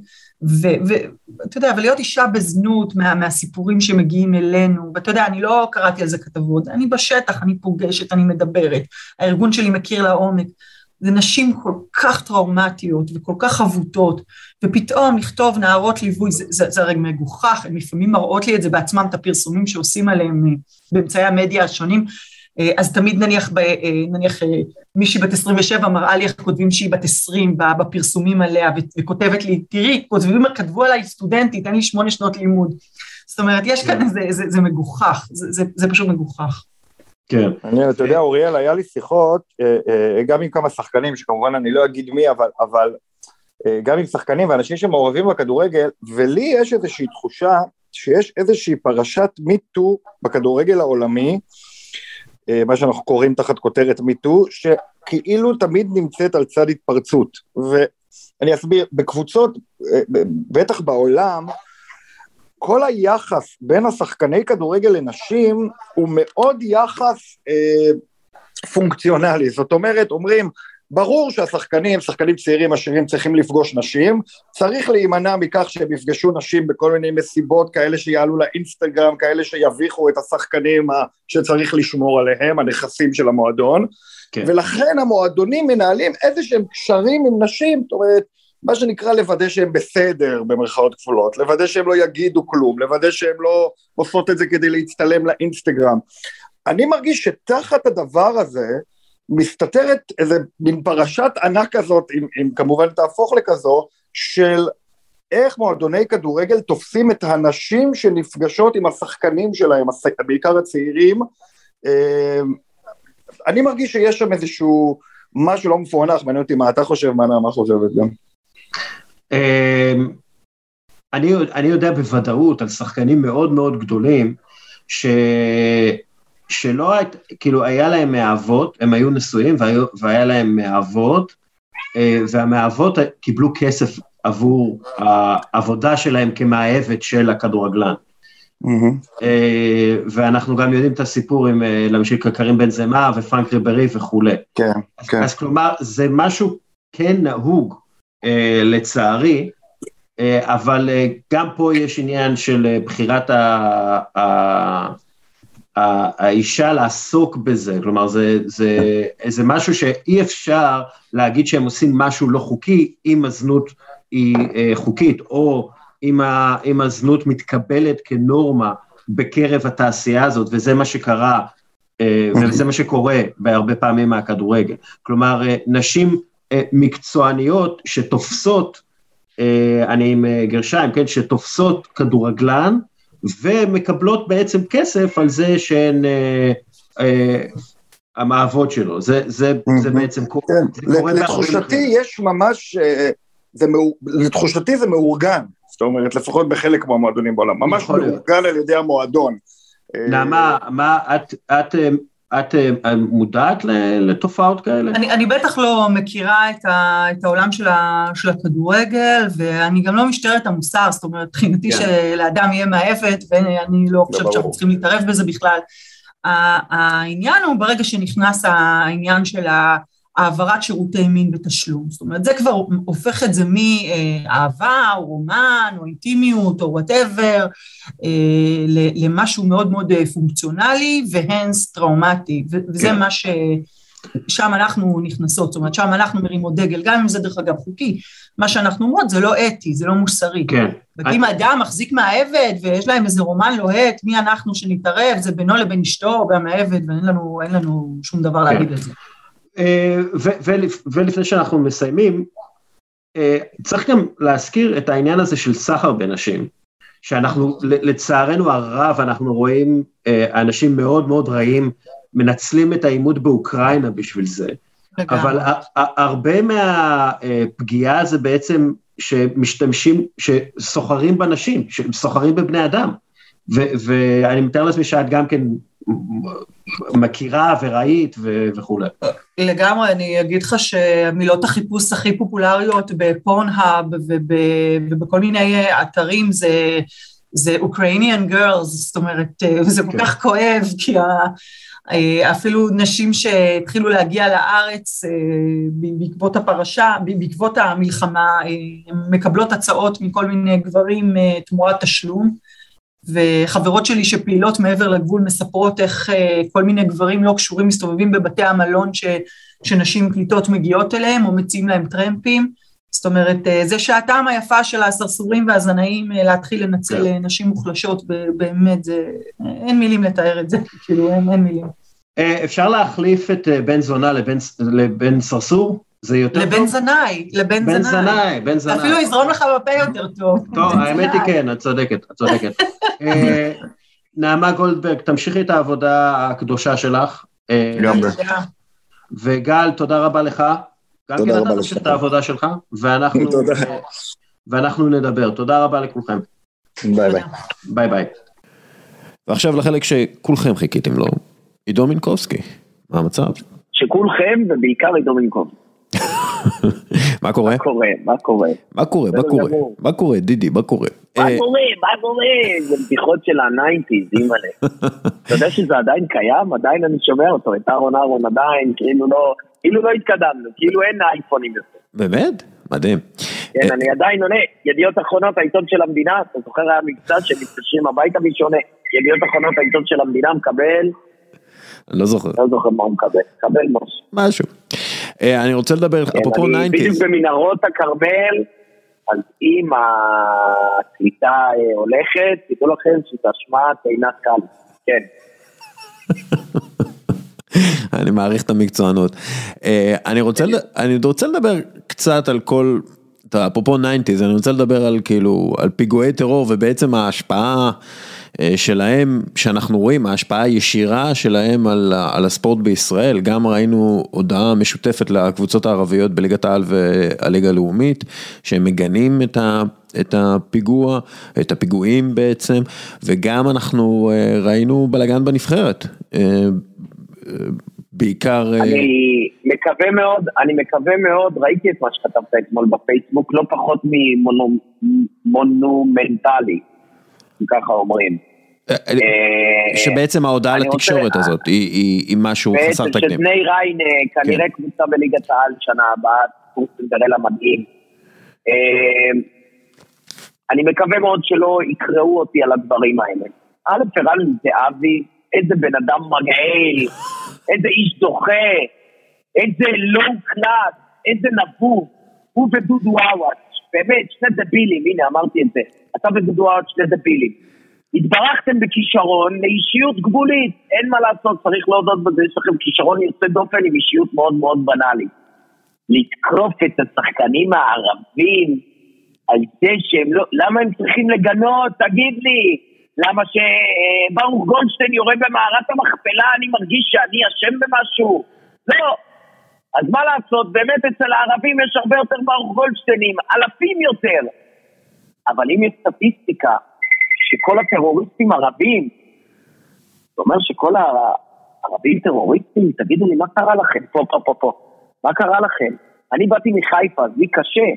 ואתה יודע, ולהיות אישה בזנות מה, מהסיפורים שמגיעים אלינו, ואתה יודע, אני לא קראתי על זה כתבות, אני בשטח, אני פוגשת, אני מדברת, הארגון שלי מכיר לעומק. זה נשים כל כך טראומטיות וכל כך חבוטות, ופתאום לכתוב נערות ליווי, זה, זה, זה הרי מגוחך, הן לפעמים מראות לי את זה בעצמם, את הפרסומים שעושים עליהם אה, באמצעי המדיה השונים, אז תמיד נניח, ב, אה, נניח מישהי בת 27 מראה לי איך כותבים שהיא בת 20 בפרסומים עליה, וכותבת לי, תראי, כותבים, כתבו עליי סטודנטית, אין לי שמונה שנות לימוד. זאת אומרת, יש כאן, זה, זה, זה מגוחך, זה, זה, זה פשוט מגוחך. כן. אני, אתה יודע, אוריאל, היה לי שיחות, אה, אה, גם עם כמה שחקנים, שכמובן אני לא אגיד מי, אבל, אבל אה, גם עם שחקנים ואנשים שמעורבים בכדורגל, ולי יש איזושהי תחושה שיש איזושהי פרשת מיטו בכדורגל העולמי, מה שאנחנו קוראים תחת כותרת מיטו, שכאילו תמיד נמצאת על צד התפרצות. ואני אסביר, בקבוצות, בטח בעולם, כל היחס בין השחקני כדורגל לנשים הוא מאוד יחס אה, פונקציונלי, זאת אומרת, אומרים, ברור שהשחקנים, שחקנים צעירים עשירים צריכים לפגוש נשים, צריך להימנע מכך שהם יפגשו נשים בכל מיני מסיבות כאלה שיעלו לאינסטגרם, כאלה שיביכו את השחקנים שצריך לשמור עליהם, הנכסים של המועדון, כן. ולכן המועדונים מנהלים איזה שהם קשרים עם נשים, זאת אומרת, מה שנקרא לוודא שהם בסדר במרכאות כפולות, לוודא שהם לא יגידו כלום, לוודא שהם לא עושות את זה כדי להצטלם לאינסטגרם. אני מרגיש שתחת הדבר הזה מסתתרת איזה מין פרשת ענק כזאת, אם, אם כמובן תהפוך לכזו, של איך מועדוני כדורגל תופסים את הנשים שנפגשות עם השחקנים שלהם, בעיקר הצעירים. אני מרגיש שיש שם איזשהו משהו לא מפוענח, מעניין אותי מה אתה חושב, מה נעמה חושבת גם. אני, אני יודע בוודאות על שחקנים מאוד מאוד גדולים, ש, שלא היית, כאילו היה להם מאהבות, הם היו נשואים והיו, והיה להם מאהבות, והמאהבות קיבלו כסף עבור העבודה שלהם כמאהבת של הכדורגלן. Mm-hmm. ואנחנו גם יודעים את הסיפור עם להמשיך קרים בן זמה ופרנק ריברי וכולי. כן, אז, כן. אז כלומר, זה משהו כן נהוג, אה, לצערי, אה, אבל אה, גם פה יש עניין של אה, בחירת ה, האישה לעסוק בזה, כלומר זה, זה, זה משהו שאי אפשר להגיד שהם עושים משהו לא חוקי אם הזנות היא אה, חוקית, או אם, ה, אם הזנות מתקבלת כנורמה בקרב התעשייה הזאת, וזה מה שקרה, אה, וזה מה שקורה בהרבה פעמים מהכדורגל. כלומר, אה, נשים מקצועניות שתופסות, אני עם גרשיים, כן, שתופסות כדורגלן ומקבלות בעצם כסף על זה שהן המאהבות שלו, זה, זה, זה בעצם קורה. כן. לתחושתי יש ממש, זה, לתחושתי זה מאורגן, זאת אומרת לפחות בחלק מהמועדונים בעולם, ממש מאורגן על ידי המועדון. נעמה, מה, את, את את מודעת לתופעות כאלה? אני, אני בטח לא מכירה את, ה, את העולם של, ה, של הכדורגל, ואני גם לא משטרת המוסר, זאת אומרת, מבחינתי yeah. שלאדם יהיה מאהבת, ואני לא חושבת שאנחנו צריכים להתערב בזה בכלל. העניין הוא ברגע שנכנס העניין של העברת שירותי מין בתשלום, זאת אומרת, זה כבר הופך את זה מאהבה, או רומן, או אינטימיות, או וואטאבר, למשהו מאוד מאוד פונקציונלי, והנס טראומטי, וזה כן. מה ש... שם אנחנו נכנסות, זאת אומרת, שם אנחנו מרימות דגל, גם אם זה דרך אגב חוקי. מה שאנחנו אומרות זה לא אתי, זה לא מוסרי. כן. אם אדם מחזיק מהעבד ויש להם איזה רומן לוהט, מי אנחנו שנתערב, זה בינו לבין אשתו והמעבד, ואין לנו, לנו שום דבר להגיד על זה. אה, ולפני שאנחנו מסיימים, אה, צריך גם להזכיר את העניין הזה של סחר בנשים, שאנחנו, לצערנו הרב, אנחנו רואים אה, אנשים מאוד מאוד רעים מנצלים את העימות באוקראינה בשביל זה, אבל הרבה מהפגיעה זה בעצם שמשתמשים, שסוחרים בנשים, שסוחרים בבני אדם, ואני מתאר לעצמי שאת גם כן מכירה וראית ו- וכולי. לגמרי, אני אגיד לך שמילות החיפוש הכי פופולריות בפורנהאב וב, ובכל מיני אתרים זה, זה Ukrainian girls, זאת אומרת, וזה כל כן. כך כואב, כי אפילו נשים שהתחילו להגיע לארץ אה, בעקבות הפרשה, בעקבות המלחמה, אה, מקבלות הצעות מכל מיני גברים אה, תמורת תשלום. וחברות שלי שפעילות מעבר לגבול מספרות איך אה, כל מיני גברים לא קשורים מסתובבים בבתי המלון ש, שנשים קליטות מגיעות אליהם, או מציעים להם טרמפים. זאת אומרת, אה, זה שעתם היפה של הסרסורים והזנאים אה, להתחיל לנצל אה, נשים מוחלשות, באמת, זה, אין מילים לתאר את זה, (laughs) כאילו, אין, אין מילים. אפשר להחליף את בן זונה לבן, לבן סרסור? זה יותר לבן טוב? זנאי, לבן בן זנאי. זנאי, בן זנאי. אפילו יזרום לך בפה יותר טוב. טוב, האמת היא. כן, את צודקת, את צודקת. (laughs) אה, נעמה גולדברג, תמשיכי את העבודה הקדושה שלך. אה, לגמרי. תודה. וגל, תודה רבה לך. גם תודה כן רבה אתה לך. תמשיך את העבודה שלך, ואנחנו, (laughs) תודה. אה, ואנחנו נדבר. תודה רבה לכולכם. ביי ביי. ביי ביי. ועכשיו לחלק שכולכם חיכיתם לו, עידו מינקובסקי, מה המצב? שכולכם, ובעיקר עידו מינקוב. (laughs) מה קורה? מה קורה? מה קורה? מה קורה? מה קורה? גמור. מה קורה? דידי, מה קורה? מה אה, קורה? מה קורה? זה בדיחות של ה nineties, אימא'לה. (laughs) אתה יודע שזה עדיין קיים? עדיין אני שומע אותו, את אהרון אהרון עדיין, כאילו לא, כאילו לא התקדמנו, כאילו אין אייפונים יותר. באמת? מדהים. כן, אה, אני עדיין עונה. ידיעות אחרונות, העיתון של המדינה, אתה זוכר היה מבצע שמתקשרים הביתה משונה. ידיעות אחרונות, העיתון של המדינה מקבל, לא זוכר, לא זוכר מה הוא מקבל, מקבל מוש. משהו. אה, אני רוצה לדבר, כן, אפרופו אני בדיוק nineties, במנהרות הכרמל, אז אם הקליטה אה, הולכת, תדעו לכם אשמת עינת קל. כן. (laughs) אני מעריך את המקצוענות. אה, אני רוצה, לד- אני רוצה לדבר קצת על כל, אפרופו nineties, אני רוצה לדבר על כאילו, על פיגועי טרור ובעצם ההשפעה שלהם, שאנחנו רואים, ההשפעה הישירה שלהם על, על הספורט בישראל, גם ראינו הודעה משותפת לקבוצות הערביות בליגת העל והליגה הלאומית, שהם מגנים את ה... את הפיגוע, את הפיגועים בעצם, וגם אנחנו אה, ראינו בלאגן בנבחרת. אה, אה, בעיקר... אה, אני מקווה מאוד, אני מקווה מאוד, ראיתי את מה שכתבת אתמול בפייסבוק, לא פחות ממונומנטלי, ככה אומרים. אה, אה, שבעצם ההודעה לתקשורת הזאת היא- משהו חסר בעצם תקדים. שבני ריין אה, כנראה קבוצה בליגת העל שנה הבאה, קורס סינדרלה מדהים. אה, אני מקווה מאוד שלא יקראו אותי על הדברים האלה. א', ערן זהבי, איזה בן אדם מגעיל, איזה איש דוחה, איזה לואו קלאס, איזה נבוב, הוא ודודו עוואט, באמת, שני דבילים, הנה אמרתי את זה, אתה ודודו עוואט שני דבילים. התברכתם בכישרון לאישיות גבולית, אין מה לעשות, צריך להודות בזה, יש לכם כישרון יוצא דופן עם אישיות מאוד מאוד בנאלית. לתקוף את השחקנים הערבים על זה שהם לא, למה הם צריכים לגנות? תגיד לי. למה שברוך גולדשטיין יורה במערת המכפלה, אני מרגיש שאני אשם במשהו? לא. אז מה לעשות, באמת אצל הערבים יש הרבה יותר ברוך גולדשטיינים, אלפים יותר. אבל אם יש סטטיסטיקה שכל הטרוריסטים ערבים, זה אומר שכל הערבים טרוריסטים, תגידו לי, מה קרה לכם? פה, פה, פה, פה. מה קרה לכם? אני באתי מחיפה, אז לי קשה,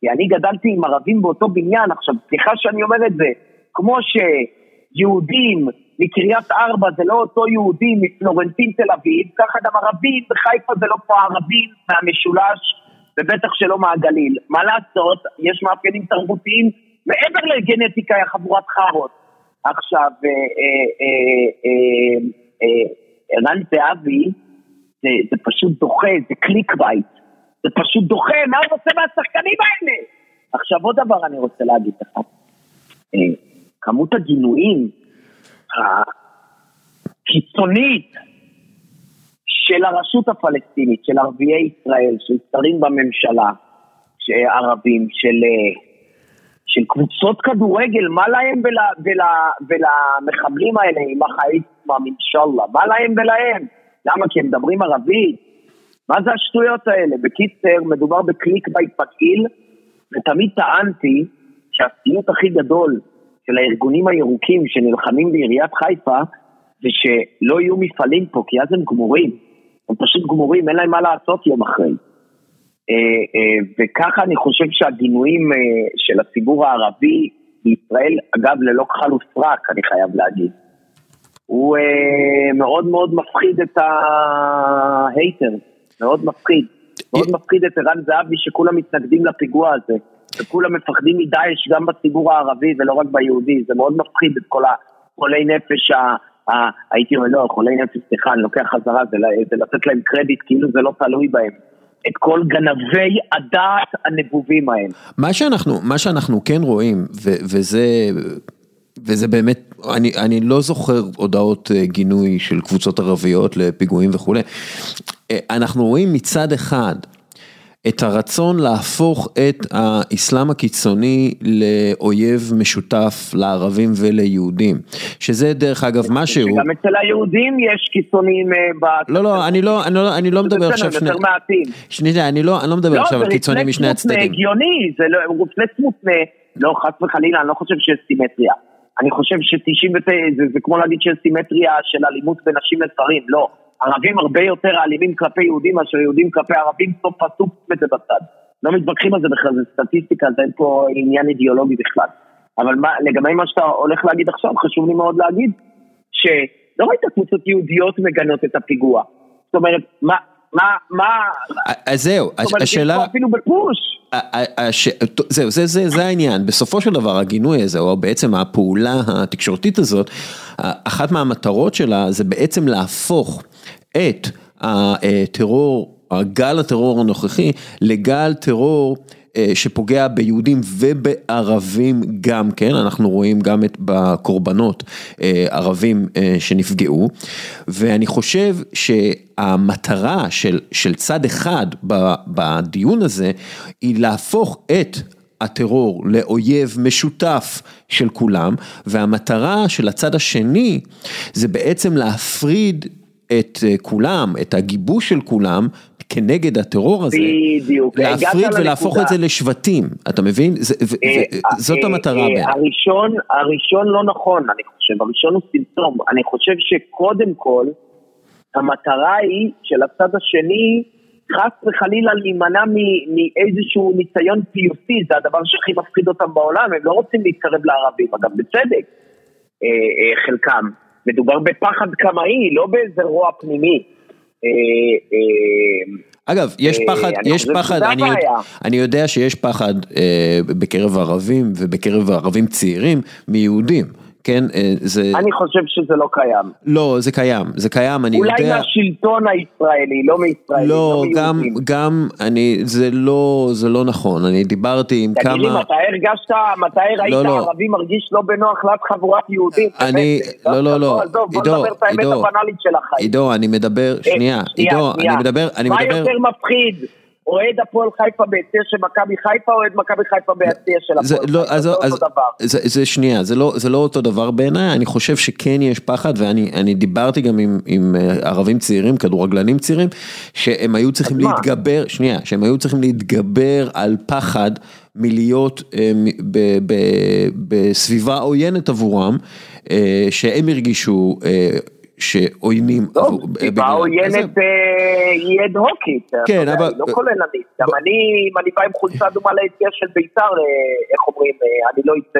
כי אני גדלתי עם ערבים באותו בניין. עכשיו, סליחה שאני אומר את זה, כמו שיהודים מקריית ארבע זה לא אותו יהודי מפלורנטין תל אביב, ככה גם ערבים בחיפה זה לא פה ערבים מהמשולש, ובטח שלא מהגליל. מה לעשות, יש מאפיינים תרבותיים מעבר לגנטיקה, יא חבורת חארות. עכשיו, אה, אה, אה, ערן זהבי, זה, זה פשוט דוחה, זה clickbait. זה פשוט דוחה, מה הוא רוצה מהשחקנים האלה? עכשיו עוד דבר אני רוצה להגיד לך. כמות הגינויים הקיצונית של הרשות הפלסטינית, של ערביי ישראל, של שרים בממשלה, של ערבים, של, אה, של קבוצות כדורגל, מה להם ול, ול, ולמחבלים האלה ימח שמם, אינשאללה, מה להם ולהם? למה? כי הם מדברים ערבית? מה זה השטויות האלה? בקיצר, מדובר ב clickbait פתיל, ותמיד טענתי שהסיוט הכי גדול של הארגונים הירוקים שנלחמים בעיריית חיפה, זה שלא יהיו מפעלים פה, כי אז הם גמורים. הם פשוט גמורים, אין להם מה לעשות יום אחרי. אה, אה, וככה אני חושב שהגינויים אה, של הציבור הערבי בישראל, אגב, ללא כחל וסרק, אני חייב להגיד, הוא מאוד מאוד מפחיד את ההייטר, מאוד מפחיד. מאוד מפחיד את ערן זהבי שכולם מתנגדים לפיגוע הזה. וכולם מפחדים מדאעש גם בציבור הערבי ולא רק ביהודי, זה מאוד מפחיד את כל החולי נפש, ה, ה, הייתי אומר, לא, חולי נפש, סליחה, אני לוקח חזרה, זה, לתת להם קרדיט כאילו זה לא תלוי בהם. את כל גנבי הדעת הנבובים האלה. מה שאנחנו, מה שאנחנו כן רואים, ו, וזה... וזה באמת, אני, אני לא זוכר הודעות אה, גינוי של קבוצות ערביות לפיגועים וכולי. אה, אנחנו רואים מצד אחד את הרצון להפוך את האסלאם הקיצוני לאויב משותף לערבים וליהודים, שזה דרך אגב משהו... גם אצל היהודים יש קיצונים אה, ב... לא, לא, אני לא, אני לא, אני לא מדבר עכשיו... שני... יותר מעטים. שנייה, אני לא, אני לא מדבר לא, עכשיו על קיצונים משני הצדדים. לא, זה הגיוני, זה לא, רפלקס מותנה, לא, חס וחלילה, אני לא חושב שיש סימטריה. אני חושב ש-99, זה, זה כמו להגיד שיש סימטריה של אלימות בין נשים לגברים, לא. ערבים הרבה יותר אלימים כלפי יהודים מאשר יהודים כלפי ערבים, סוף פסוק את זה בצד. לא מתווכחים על זה בכלל, זה סטטיסטיקה, זה אין פה עניין אידיאולוגי בכלל. אבל מה, לגבי מה שאתה הולך להגיד עכשיו, חשוב לי מאוד להגיד, שלא ראית קבוצות יהודיות מגנות את הפיגוע. זאת אומרת, מה, מה, מה... אז זהו, השאלה... אפילו בפוש. זהו, זה, זה, זה העניין, בסופו של דבר הגינוי הזה, או בעצם הפעולה התקשורתית הזאת, אחת מהמטרות שלה זה בעצם להפוך את הטרור, הגל הטרור הנוכחי, לגל טרור אה, שפוגע ביהודים ובערבים גם כן, אנחנו רואים גם את בקורבנות אה, ערבים אה, שנפגעו, ואני חושב שהמטרה של, של צד אחד בדיון הזה היא להפוך את הטרור לאויב משותף של כולם, והמטרה של הצד השני זה בעצם להפריד את כולם, את הגיבוש של כולם, כנגד הטרור הזה, בדיוק, להפריד ולהפוך את זה לשבטים, אתה מבין? זה, אה, זאת אה, המטרה אה, בעיניי. הראשון, הראשון לא נכון, אני חושב, הראשון הוא סימפטום, אני חושב שקודם כל, המטרה היא של הצד השני, חס וחלילה להימנע מאיזשהו ניסיון פיוטי, זה הדבר שהכי מפחיד אותם בעולם, הם לא רוצים להתקרב לערבים, אגב, בצדק, חלקם. מדובר בפחד קמאי, לא באיזה רוע פנימי. אה, אה, אגב, יש אה, פחד, יש פחד, אני, יודע, אני יודע שיש פחד אה, בקרב ערבים ובקרב ערבים צעירים מיהודים. כן, אה, זה... אני חושב שזה לא קיים. לא, זה קיים, זה קיים, אני אולי יודע... אולי מהשלטון הישראלי, לא מישראלים, לא, לא גם, גם, אני, זה לא, זה לא נכון, אני דיברתי עם תגיד כמה... תגיד לי, מתי הרגשת, מתי ראית לא, לא. ערבי מרגיש לא בנוח ליד חבורת יהודים? אני, לא, לא, לא, עידו, עידו, עידו, אני מדבר, שנייה, עידו, אני מדבר, אני מדבר... מה יותר מפחיד? אוהד הפועל חיפה ביציע של מכבי חיפה, אוהד מכבי חיפה ביציע של הפועל לא, חיפה, אז, זה אז, אותו דבר. זה, זה שנייה, זה לא, זה לא אותו דבר בעיניי, אני חושב שכן יש פחד, ואני דיברתי גם עם, עם אה, ערבים צעירים, כדורגלנים צעירים, שהם היו צריכים להתגבר, מה? שנייה, שהם היו צריכים להתגבר על פחד מלהיות אה, ב, ב, בסביבה עוינת עבורם, אה, שהם הרגישו שעוינים. טוב, סיבה עוינת היא אד הוקית, כן, אבל... לא כוללנית, גם אני, אם אני בא עם חולצה דומה ליציאה של בית"ר, אה, איך אומרים, אה, אני לא אצא...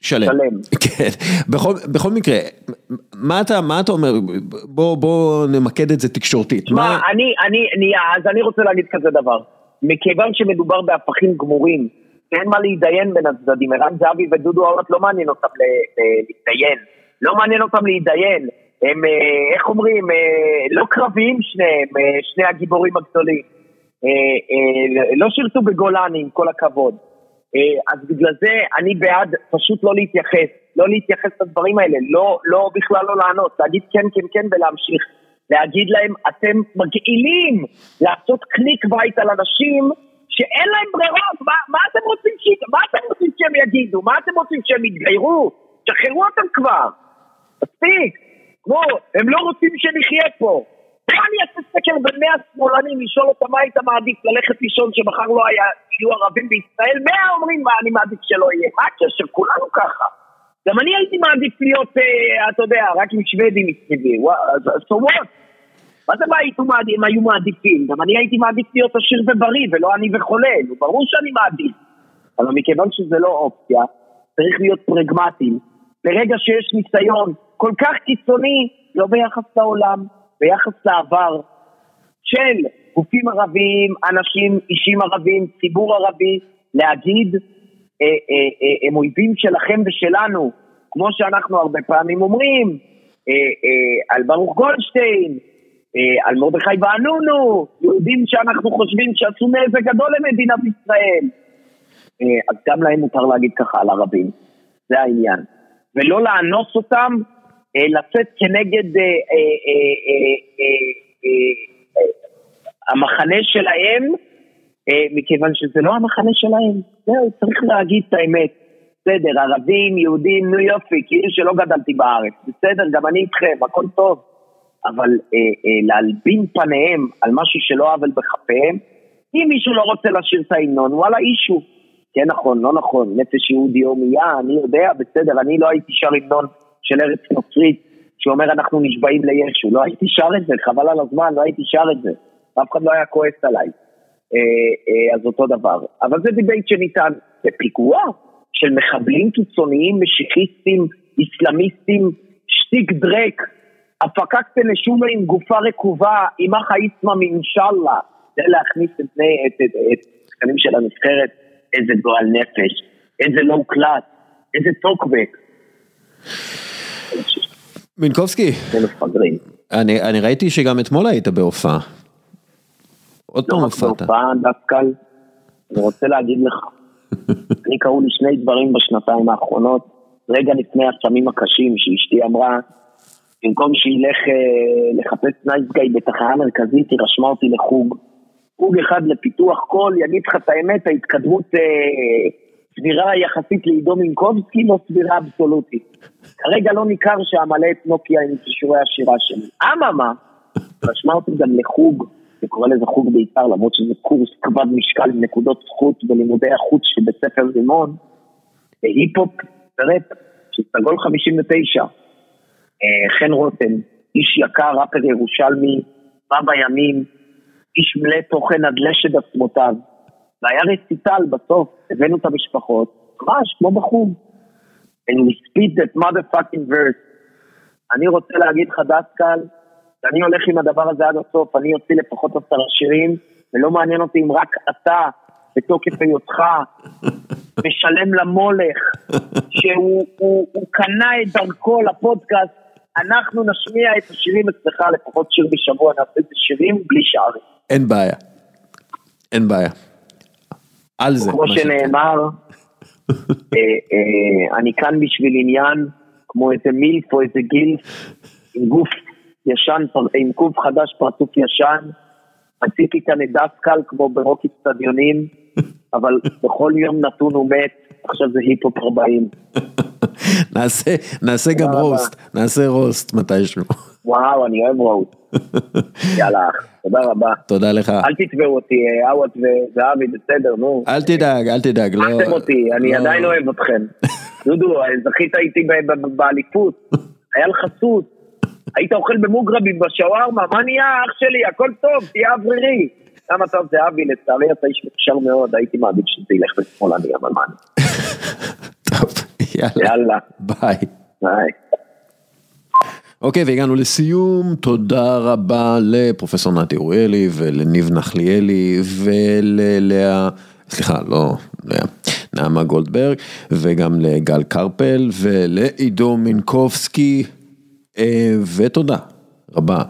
שלם. שלם. (laughs) כן, בכל, בכל מקרה, מה אתה, מה אתה אומר, בוא, בוא נמקד את זה תקשורתית. מה, מה... אני, אני, אני, אז אני רוצה להגיד כזה דבר, מכיוון שמדובר בהפכים גמורים, אין מה להתדיין בין הצדדים, ערן זהבי ודודו אורט לא מעניין אותם להתדיין. לא מעניין אותם להתדיין. הם, אה, איך אומרים, אה, לא קרביים שניהם, אה, שני הגיבורים הגדולים. לא שירתו בגולני, עם כל הכבוד. אז בגלל זה אני בעד פשוט לא להתייחס, לא להתייחס לדברים האלה, לא, לא בכלל לא לענות, להגיד כן, כן, כן ולהמשיך. להגיד להם, אתם מגעילים לעשות קליק בית על אנשים שאין להם ברירות, מה, מה אתם רוצים ש... מה אתם רוצים שהם יגידו? מה אתם רוצים שהם יתגיירו? שחררו אותם כבר. מספיק. כמו, הם לא רוצים שנחיה פה. בוא אני אעשה סקר בין 100 שמאלנים, לשאול אותם מה היית מעדיף ללכת לישון שמחר לא היה, יהיו ערבים בישראל, 100 אומרים מה אני מעדיף שלא יהיה. מה הקשר? כולנו ככה. גם אני הייתי מעדיף להיות, אה, אתה יודע, רק עם שוודים מסביבי. so what? מה זה מה מעדיף, הם היו מעדיפים? גם אני הייתי מעדיף להיות עשיר ובריא, ולא אני וחולה. ברור שאני מעדיף. אבל מכיוון שזה לא אופציה, צריך להיות פרגמטיים. ברגע שיש ניסיון כל כך קיצוני, לא ביחס לעולם, ביחס לעבר, של גופים ערביים, אנשים, אישים ערבים, ציבור ערבי, להגיד, אה, אה, אה, הם אויבים שלכם ושלנו, כמו שאנחנו הרבה פעמים אומרים, אה, אה, על ברוך גולדשטיין, אה, על מרדכי ואנונו, יהודים שאנחנו חושבים שעשו נזק גדול למדינת ישראל. אה, אז גם להם מותר להגיד ככה על ערבים, זה העניין. ולא לאנוס אותם, אה, לצאת כנגד אה, אה, המחנה שלהם, מכיוון שזה לא המחנה שלהם. זהו, צריך להגיד את האמת. בסדר, ערבים, יהודים, נו יופי, כאילו שלא גדלתי בארץ. בסדר, גם אני איתכם, הכל טוב. אבל להלבין פניהם על משהו שלא עוול בכפיהם, אם מישהו לא רוצה לשיר את ההמנון, וואלה אישו. כן נכון, לא נכון, נפש יהודי הומייה, אני יודע, בסדר, אני לא הייתי שר המנון של ארץ נוצרית, שאומר אנחנו נשבעים לישו, לא הייתי שר את זה, חבל על הזמן, לא הייתי שר את זה, אף אחד לא היה כועס עליי. אה, אה, אז אותו דבר. אבל זה דיבייט שניתן בפיגוע של מחבלים קיצוניים, משיחיסטים, איסלאמיסטים, שטיק דרק, הפקת נשומה עם גופה רקובה, עם אחה איסמם אינשאללה, זה להכניס את את, את, את של הנבחרת, איזה גועל נפש, איזה לואו קלאס, איזה טוקבק. מינקובסקי. אני, אני ראיתי שגם אתמול היית בהופעה. עוד פעם לא רק הופעת. בהופעה דווקא, אני רוצה להגיד לך, (laughs) אני קראו לי שני דברים בשנתיים האחרונות, רגע לפני הסמים הקשים שאשתי אמרה, במקום שילך אה, לחפש nice guy בתחנה מרכזית, היא רשמה אותי לחוג. חוג אחד לפיתוח קול, יגיד לך את האמת, ההתקדמות אה, סבירה יחסית לעידו מינקובסקי, לא סבירה אבסולוטית. כרגע לא ניכר שאמלא את נוקיה עם כישורי השירה שלי. אממה, רשמה אותי גם לחוג, אני קורא לזה חוג בעיקר, למרות שזה קורס כבד משקל עם נקודות זכות בלימודי החוץ של בית ספר רימון, בהיפ-הופ וראפ של סגול 59. אה, חן רותם, איש יקר, ראפר ירושלמי, בא בימים, איש מלא תוכן עד לשד עצמותיו. והיה רציטל בסוף, הבאנו את המשפחות, ממש כמו בחוג. And we speak that motherfucking verse. אני רוצה להגיד לך דסקל, שאני הולך עם הדבר הזה עד הסוף, אני אוציא לפחות עשרה שירים, ולא מעניין אותי אם רק אתה, בתוקף היותך, משלם למולך, שהוא הוא, הוא קנה את דרכו לפודקאסט, אנחנו נשמיע את השירים אצלך, לפחות שיר בשבוע, נעשה את השירים בלי שערים. אין בעיה. אין בעיה. על זה. כמו. שנאמר, אה, אה, אני כאן בשביל עניין, כמו איזה מילף או איזה גילף, עם גוף ישן, עם גוף חדש, פרצוף ישן. רציתי כאן את דסקל כמו ברוק אצטדיונים, אבל בכל יום נתון הוא מת, עכשיו זה היפ-הופ 40. נעשה, נעשה גם. roast, נעשה roast מתישהו. וואו, אני אוהב roast. יאללה, תודה רבה. תודה לך. אל תתבעו אותי, עווד וזהבי, בסדר, נו. אל תדאג, אל תדאג. לא- אהבתם אותי, אני לא- עדיין אוהב אתכם. דודו, זכית איתי באליפות, היה לך סוס. היית אוכל במוגרבי בשווארמה, מה נהיה אח שלי, הכל טוב, תהיה אוורירי. למה טוב, זהבי, לצערי אתה איש מוכשר מאוד, הייתי מעדיף שזה ילך לשמאלני, אבל מה אני... יאללה. יאללה, ביי. ביי. אוקיי, והגענו לסיום, תודה רבה לפרופסור נתי אוריאלי ולניב נחליאלי וללאה, סליחה, לא לאה, נעמה גולדברג, וגם לגל קרפל ולעידו מינקובסקי. אה, ותודה רבה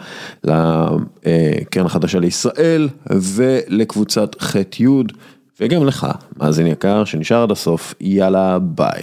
לקרן החדשה לישראל ולקבוצת ח' י' וגם לך, מאזין יקר, שנשאר עד הסוף, יאללה ביי.